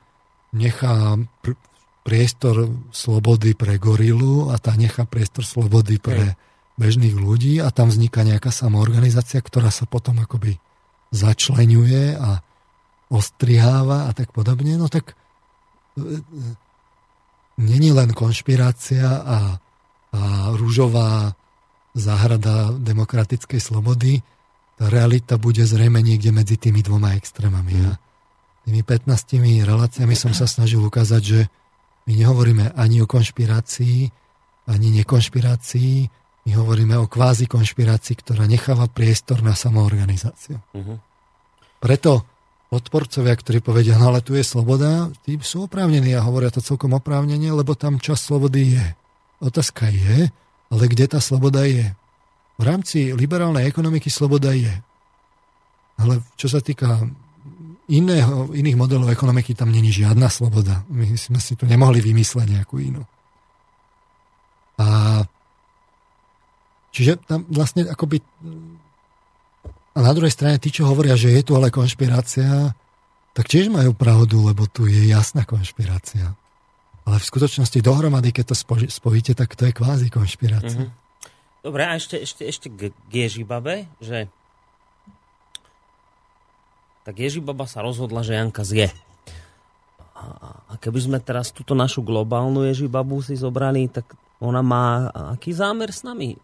nechá pr- priestor slobody pre gorilu a tá nechá priestor slobody pre bežných ľudí a tam vzniká nejaká samoorganizácia, ktorá sa potom akoby začlenuje a ostriháva a tak podobne, no tak e, e, není len konšpirácia a, a rúžová záhrada demokratickej slobody, tá realita bude zrejme niekde medzi tými dvoma extrémami. Mm. A tými 15 reláciami som sa snažil ukázať, že my nehovoríme ani o konšpirácii, ani nekonšpirácii, my hovoríme o kvázi konšpirácii, ktorá necháva priestor na samoorganizáciu. Mm-hmm. Preto odporcovia, ktorí povedia, no ale tu je sloboda, tí sú oprávnení a hovoria to celkom oprávnenie, lebo tam čas slobody je. Otázka je, ale kde tá sloboda je? v rámci liberálnej ekonomiky sloboda je. Ale čo sa týka iného, iných modelov ekonomiky, tam není žiadna sloboda. My sme si tu nemohli vymysleť nejakú inú. A čiže tam vlastne akoby a na druhej strane tí, čo hovoria, že je tu ale konšpirácia, tak tiež majú pravdu, lebo tu je jasná konšpirácia. Ale v skutočnosti dohromady, keď to spojíte, tak to je kvázi konšpirácia. Mm-hmm. Dobre, a ešte, ešte, ešte k Ježibabe, že tak Ježibaba sa rozhodla, že Janka zje. A keby sme teraz túto našu globálnu Ježibabu si zobrali, tak ona má aký zámer s nami?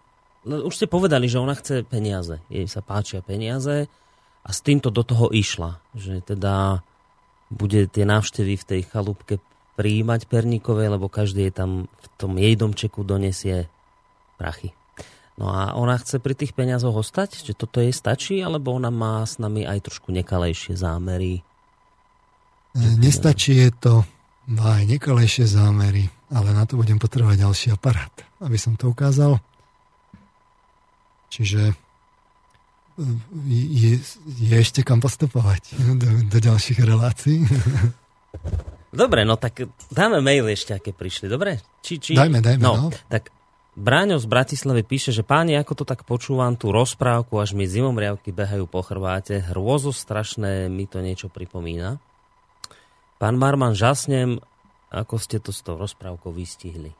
No, už ste povedali, že ona chce peniaze. Jej sa páčia peniaze a s týmto do toho išla. Že teda bude tie návštevy v tej chalúbke prijímať perníkové, lebo každý je tam v tom jej domčeku donesie prachy. No a ona chce pri tých peniazoch ostať? Že toto jej stačí? Alebo ona má s nami aj trošku nekalejšie zámery? E, nestačí je to, má aj nekalejšie zámery, ale na to budem potrebovať ďalší aparát, aby som to ukázal. Čiže e, je, je ešte kam postupovať do, do ďalších relácií. Dobre, no tak dáme mail ešte, aké prišli, dobre? Či, či... Dajme, dajme, no. no. Tak Bráňo z Bratislavy píše, že páni, ako to tak počúvam, tú rozprávku, až mi zimomriavky behajú po chrbáte, hrôzo strašné mi to niečo pripomína. Pán Marman, žasnem, ako ste to s tou rozprávkou vystihli.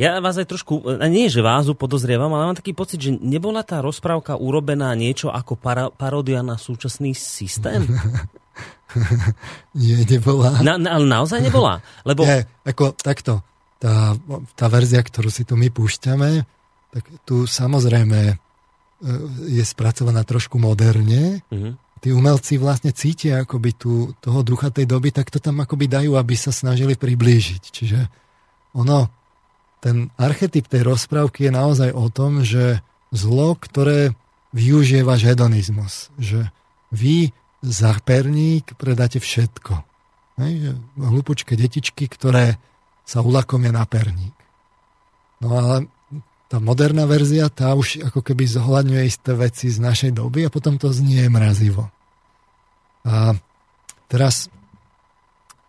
Ja vás aj trošku, nie že vás podozrievam, ale mám taký pocit, že nebola tá rozprávka urobená niečo ako para, parodia na súčasný systém? nie, nebola. Na, na, ale naozaj nebola? Lebo... Nie, ako takto tá, tá verzia, ktorú si tu my púšťame, tak tu samozrejme e, je spracovaná trošku moderne. Mm-hmm. Tí umelci vlastne cítia akoby tú, toho ducha tej doby, tak to tam akoby dajú, aby sa snažili priblížiť. Čiže ono, ten archetyp tej rozprávky je naozaj o tom, že zlo, ktoré využíva hedonizmus. Že vy za perník predáte všetko. Hej, hlupučké detičky, ktoré sa ulakomia na perník. No ale tá moderná verzia, tá už ako keby zohľadňuje isté veci z našej doby a potom to znie mrazivo. A teraz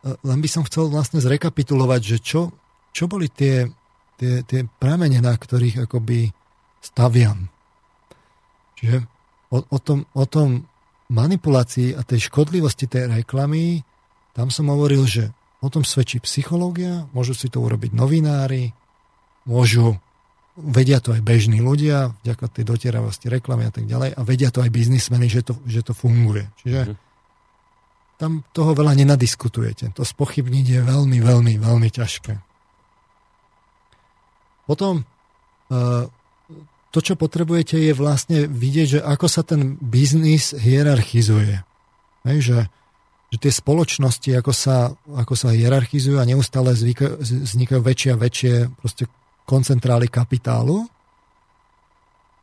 e, len by som chcel vlastne zrekapitulovať, že čo, čo boli tie, tie, tie pramene, na ktorých akoby staviam. Čiže o, o, tom, o tom manipulácii a tej škodlivosti tej reklamy, tam som hovoril, že O tom svedčí psychológia, môžu si to urobiť novinári, môžu, vedia to aj bežní ľudia, vďaka tej dotieravosti reklamy a tak ďalej, a vedia to aj biznismeny, že to, že to funguje. Čiže mm. tam toho veľa nenadiskutujete. To spochybniť je veľmi, veľmi, veľmi ťažké. Potom e, to, čo potrebujete, je vlastne vidieť, že ako sa ten biznis hierarchizuje. Hej, že že tie spoločnosti, ako sa, ako sa hierarchizujú a neustále vznikajú väčšie a väčšie proste koncentrály kapitálu,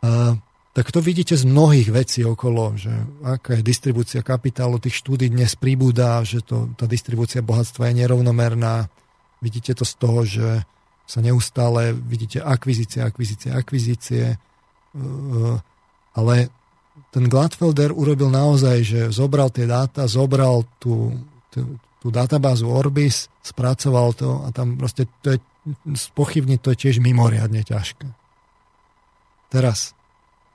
a, tak to vidíte z mnohých vecí okolo, že aká je distribúcia kapitálu, tých štúdí dnes pribúda, že to, tá distribúcia bohatstva je nerovnomerná. Vidíte to z toho, že sa neustále vidíte akvizície, akvizície, akvizície, ale ten Gladfelder urobil naozaj, že zobral tie dáta, zobral tú, tú, tú databázu Orbis, spracoval to a tam proste to je, spochybniť to je tiež mimoriadne ťažké. Teraz,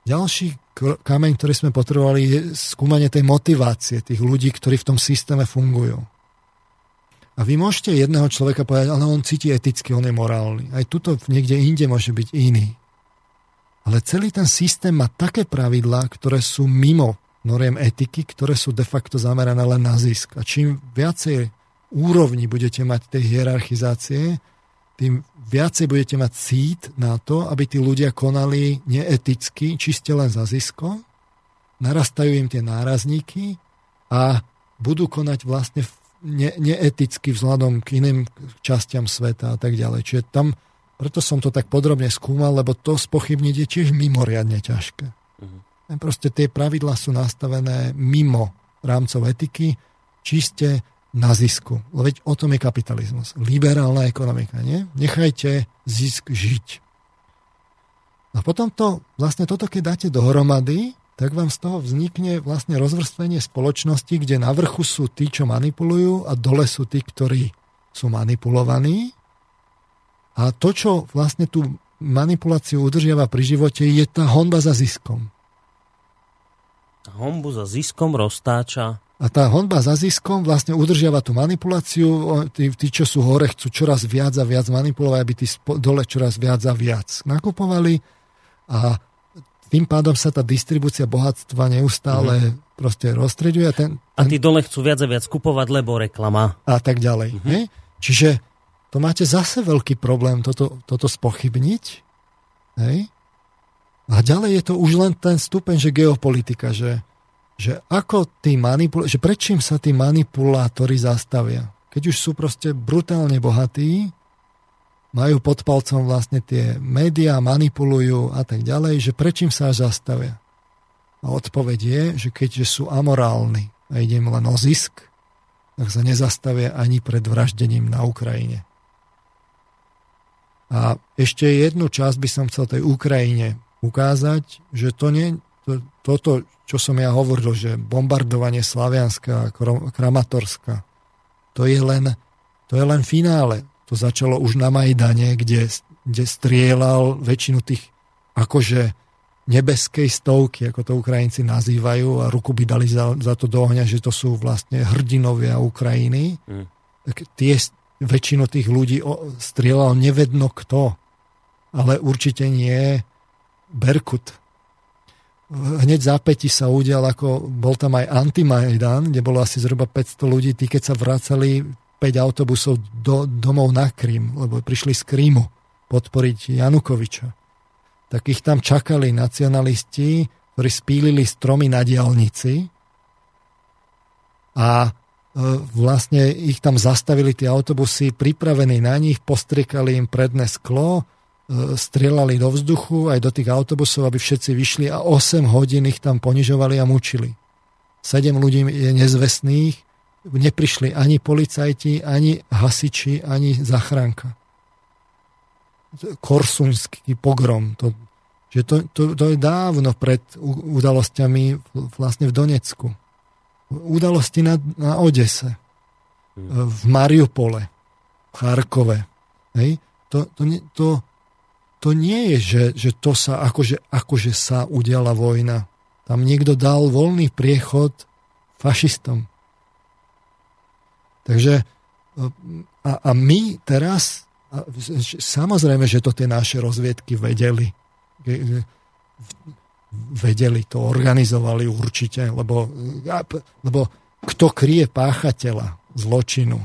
ďalší kameň, ktorý sme potrebovali, je skúmanie tej motivácie tých ľudí, ktorí v tom systéme fungujú. A vy môžete jedného človeka povedať, ale on cíti eticky, on je morálny. Aj tuto niekde inde môže byť iný. Ale celý ten systém má také pravidlá, ktoré sú mimo noriem etiky, ktoré sú de facto zamerané len na zisk. A čím viacej úrovni budete mať tej hierarchizácie, tým viacej budete mať cít na to, aby tí ľudia konali neeticky, čiste len za zisko, narastajú im tie nárazníky a budú konať vlastne ne, neeticky vzhľadom k iným častiam sveta a tak ďalej. Čiže tam preto som to tak podrobne skúmal, lebo to spochybniť je tiež mimoriadne ťažké. Uh-huh. Proste tie pravidlá sú nastavené mimo rámcov etiky, čiste na zisku. Veď o tom je kapitalizmus. Liberálna ekonomika, nie? Nechajte zisk žiť. A potom to, vlastne toto, keď dáte dohromady, tak vám z toho vznikne vlastne rozvrstvenie spoločnosti, kde na vrchu sú tí, čo manipulujú a dole sú tí, ktorí sú manipulovaní a to, čo vlastne tu manipuláciu udržiava pri živote, je tá honba za ziskom. Honbu za ziskom roztáča. A tá honba za ziskom vlastne udržiava tú manipuláciu. Tí, tí, čo sú hore, chcú čoraz viac a viac manipulovať, aby tí dole čoraz viac a viac nakupovali. A tým pádom sa tá distribúcia bohatstva neustále mm. proste rozstreďuje. Ten, ten... A tí dole chcú viac a viac kupovať, lebo reklama. A tak ďalej. Mm-hmm. Čiže to máte zase veľký problém toto, toto spochybniť. Hej? A ďalej je to už len ten stupeň, že geopolitika, že, že ako tí manipul- že prečím sa tí manipulátori zastavia. Keď už sú proste brutálne bohatí, majú pod palcom vlastne tie médiá, manipulujú a tak ďalej, že prečím sa až zastavia. A odpoveď je, že keďže sú amorálni a ide len o zisk, tak sa nezastavia ani pred vraždením na Ukrajine. A ešte jednu časť by som chcel tej Ukrajine ukázať, že to nie, to, toto, čo som ja hovoril, že bombardovanie Slavianska a Kramatorska, to je len, to je len finále. To začalo už na Majdane, kde, kde strieľal väčšinu tých akože nebeskej stovky, ako to Ukrajinci nazývajú a ruku by dali za, za to do ohňa, že to sú vlastne hrdinovia Ukrajiny. Mm. Tak tie, väčšinu tých ľudí strieľal nevedno kto, ale určite nie Berkut. Hneď zápäti sa udial, ako bol tam aj Antimajdan, kde bolo asi zhruba 500 ľudí, tí keď sa vracali 5 autobusov do, domov na Krím, lebo prišli z Krímu podporiť Janukoviča. Tak ich tam čakali nacionalisti, ktorí spílili stromy na diálnici a e, vlastne ich tam zastavili tie autobusy, pripravení na nich, postriekali im predné sklo, E, strieľali do vzduchu aj do tých autobusov, aby všetci vyšli a 8 hodín ich tam ponižovali a mučili. 7 ľudí je nezvestných, neprišli ani policajti, ani hasiči, ani zachránka. Korsunský pogrom. To, že to, to, to je dávno pred udalosťami vlastne v Donecku. Udalosti na, na Odese, v Mariupole, v Charkove. Hej? To, to, to, to nie je, že, že to sa akože, akože sa udiala vojna. Tam niekto dal voľný priechod fašistom. Takže a, a my teraz, a, samozrejme, že to tie naše rozviedky vedeli. Vedeli to, organizovali určite, lebo, lebo kto kryje páchateľa zločinu,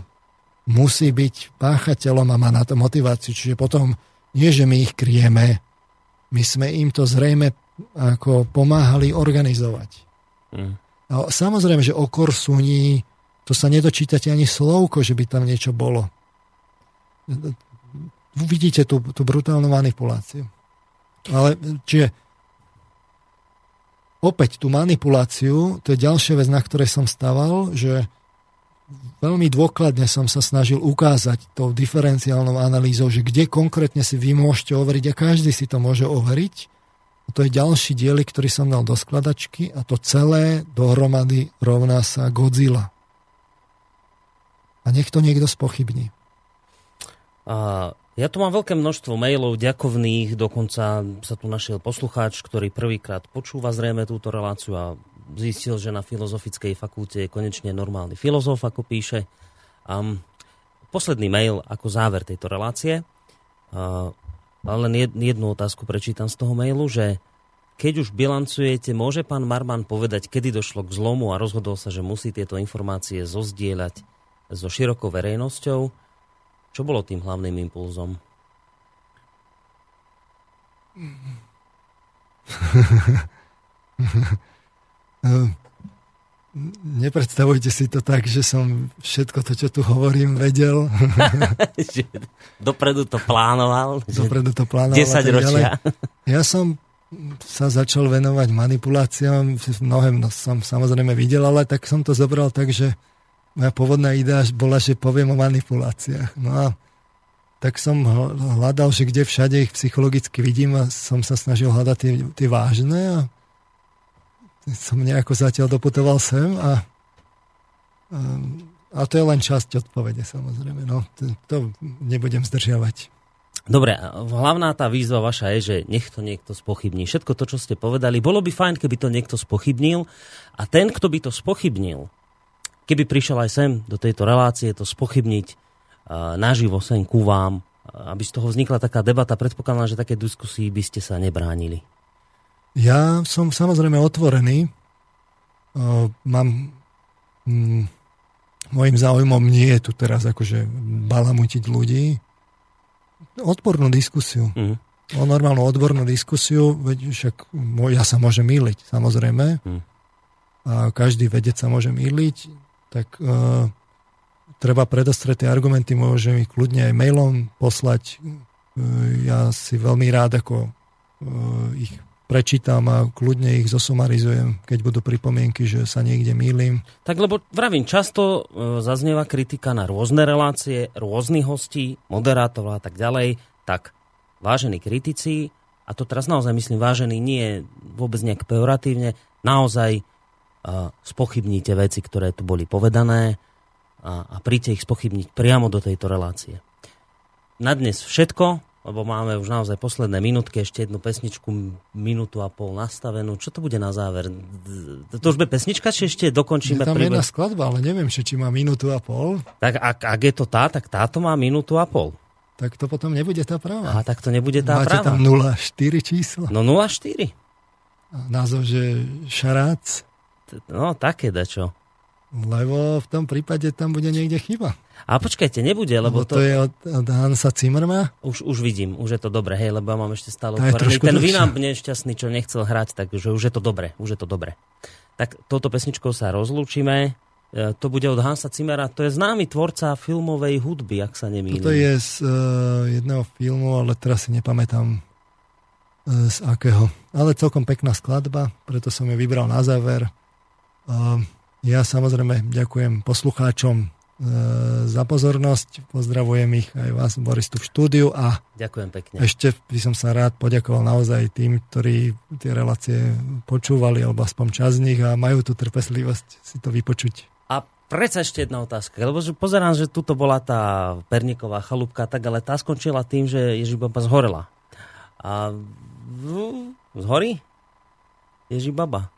musí byť páchateľom a má na to motiváciu. Čiže potom nie, že my ich krieme, my sme im to zrejme ako pomáhali organizovať. Mm. A samozrejme, že o Korsuní to sa nedočítate ani slovko, že by tam niečo bolo. Vidíte tú, tú brutálnu manipuláciu. Ale čiže opäť tú manipuláciu, to je ďalšia vec, na ktorej som staval, že veľmi dôkladne som sa snažil ukázať tou diferenciálnou analýzou, že kde konkrétne si vy môžete overiť a každý si to môže overiť. A to je ďalší dielik, ktorý som dal do skladačky a to celé dohromady rovná sa Godzilla. A nech to niekto spochybní. A ja tu mám veľké množstvo mailov ďakovných, dokonca sa tu našiel poslucháč, ktorý prvýkrát počúva zrejme túto reláciu a zistil, že na Filozofickej fakulte je konečne normálny filozof, ako píše. Um, posledný mail ako záver tejto relácie. Uh, len jednu otázku prečítam z toho mailu, že keď už bilancujete, môže pán Marman povedať, kedy došlo k zlomu a rozhodol sa, že musí tieto informácie zozdieľať so širokou verejnosťou? Čo bolo tým hlavným impulzom? Nepredstavujte si to tak, že som všetko to, čo tu hovorím, vedel. Dopredu to plánoval. Dopredu to plánoval. 10 ročia. Ja som sa začal venovať manipuláciám, mnohé no, som samozrejme videl, ale tak som to zobral tak, že moja pôvodná idea bola, že poviem o manipuláciách. No a tak som hľadal, že kde všade ich psychologicky vidím a som sa snažil hľadať tie, tie vážne a som nejako zatiaľ doputoval sem a, a to je len časť odpovede samozrejme. No, to, to nebudem zdržiavať. Dobre, hlavná tá výzva vaša je, že nech to niekto spochybní. Všetko to, čo ste povedali, bolo by fajn, keby to niekto spochybnil a ten, kto by to spochybnil, keby prišiel aj sem do tejto relácie to spochybniť uh, naživo sem ku vám, aby z toho vznikla taká debata, predpokladám, že také diskusii by ste sa nebránili. Ja som samozrejme otvorený. Uh, mám... Môjim záujmom nie je tu teraz akože balamutiť ľudí, odbornú diskusiu. Mm. O normálnu odbornú diskusiu, veď však ja sa môžem myliť, samozrejme. Mm. A každý vedec sa môže myliť, tak uh, treba predostrieť tie argumenty, môžem ich kľudne aj mailom poslať. Uh, ja si veľmi rád ako uh, ich prečítam a kľudne ich zosumarizujem, keď budú pripomienky, že sa niekde mýlim. Tak lebo vravím, často zaznieva kritika na rôzne relácie, rôznych hostí, moderátorov a tak ďalej. Tak, vážení kritici, a to teraz naozaj myslím vážený, nie vôbec nejak pejoratívne, naozaj spochybníte veci, ktoré tu boli povedané a, a príďte ich spochybniť priamo do tejto relácie. Na dnes všetko lebo máme už naozaj posledné minútky, ešte jednu pesničku, minútu a pol nastavenú. Čo to bude na záver? To už bude pesnička, či ešte dokončíme? Je tam príbeh? jedna skladba, ale neviem, či, či má minútu a pol. Tak ak, ak je to tá, tak táto má minútu a pol. Tak to potom nebude tá práva. A tak to nebude tá Máte práva. tam 0,4 číslo. No 0,4. Názov, že šarác. No také dačo. Lebo v tom prípade tam bude niekde chyba. A počkajte, nebude, lebo, lebo to... to je od, od Hansa Zimmerma? Už, už vidím, už je to dobre, hej, lebo ja mám ešte stále otvorený. Ten Vinamp nešťastný, čo nechcel hrať, takže už je to dobre, už je to dobre. Tak touto pesničkou sa rozlúčime. E, to bude od Hansa Zimmera, to je známy tvorca filmovej hudby, ak sa nemýlim. To je z uh, jedného filmu, ale teraz si nepamätám uh, z akého. Ale celkom pekná skladba, preto som ju vybral na záver. Uh, ja samozrejme ďakujem poslucháčom E, za pozornosť. Pozdravujem ich aj vás, Boris, tu v štúdiu a Ďakujem pekne. ešte by som sa rád poďakoval naozaj tým, ktorí tie relácie počúvali, alebo aspoň čas z nich a majú tú trpeslivosť si to vypočuť. A predsa ešte jedna otázka, lebo pozerám, že tuto bola tá perniková chalúbka, tak ale tá skončila tým, že Ježibaba zhorela. A zhorí? Ježibaba.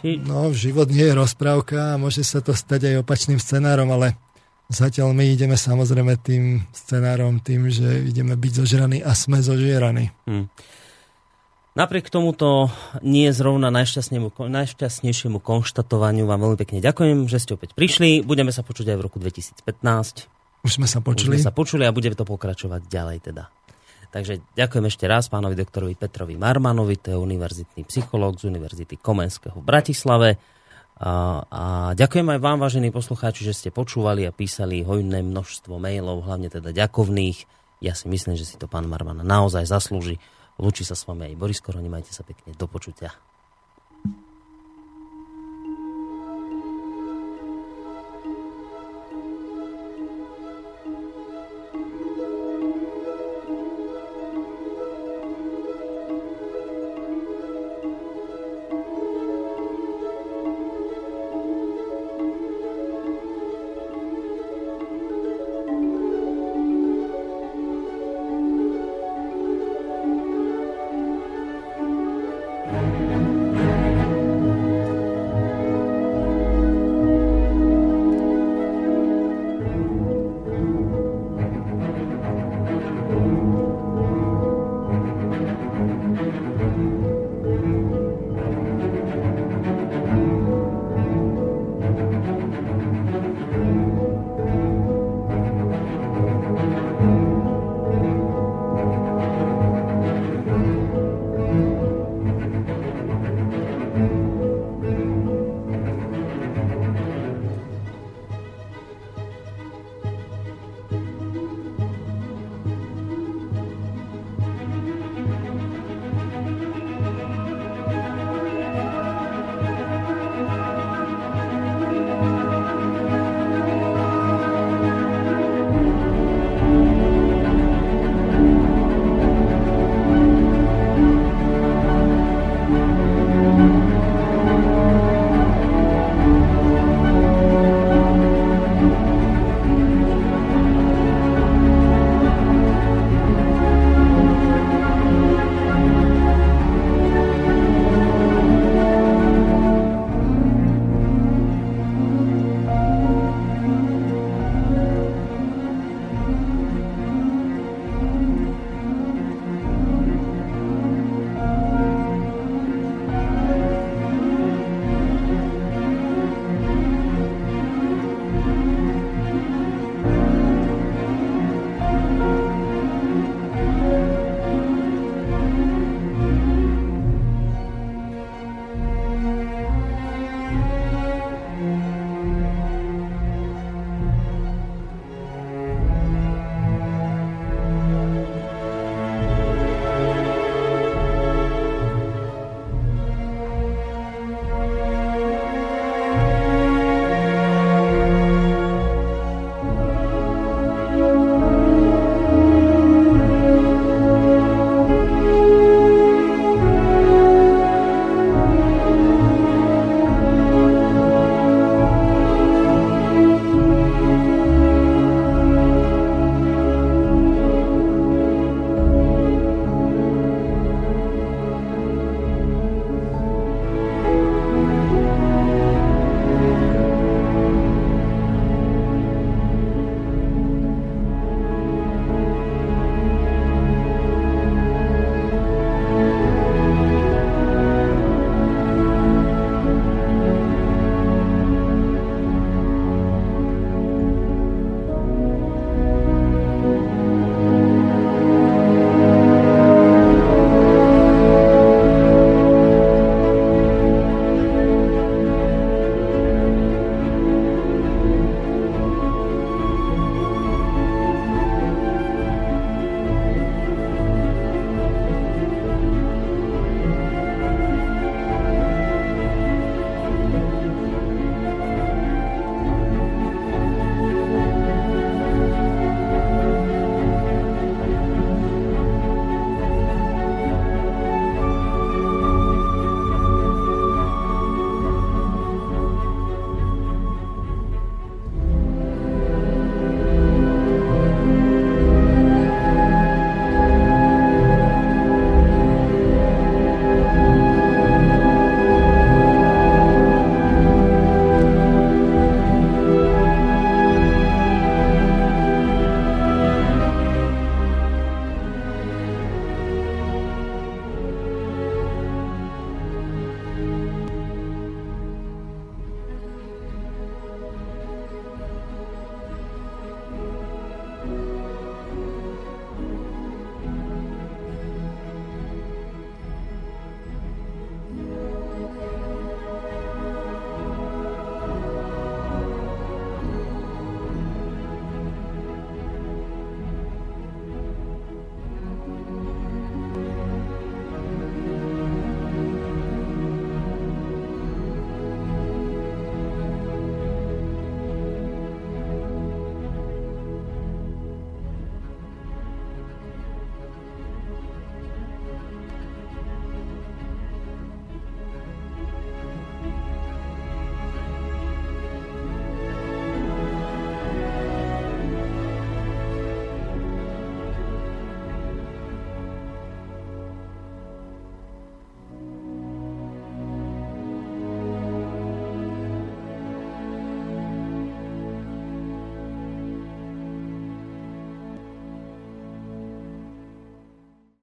Či... No, život nie je rozprávka a môže sa to stať aj opačným scenárom, ale zatiaľ my ideme samozrejme tým scenárom, tým, že ideme byť zožraní a sme zožieraní. Hmm. Napriek tomuto nie zrovna najšťastnejšiemu konštatovaniu vám veľmi pekne ďakujem, že ste opäť prišli. Budeme sa počuť aj v roku 2015. Už sme sa počuli. Už sme sa počuli a budeme to pokračovať ďalej teda. Takže ďakujem ešte raz pánovi doktorovi Petrovi Marmanovi, to je univerzitný psychológ z Univerzity Komenského v Bratislave. A, a ďakujem aj vám, vážení poslucháči, že ste počúvali a písali hojné množstvo mailov, hlavne teda ďakovných. Ja si myslím, že si to pán Marman naozaj zaslúži. Lúči sa s vami aj Boris Koroni, majte sa pekne, do počutia.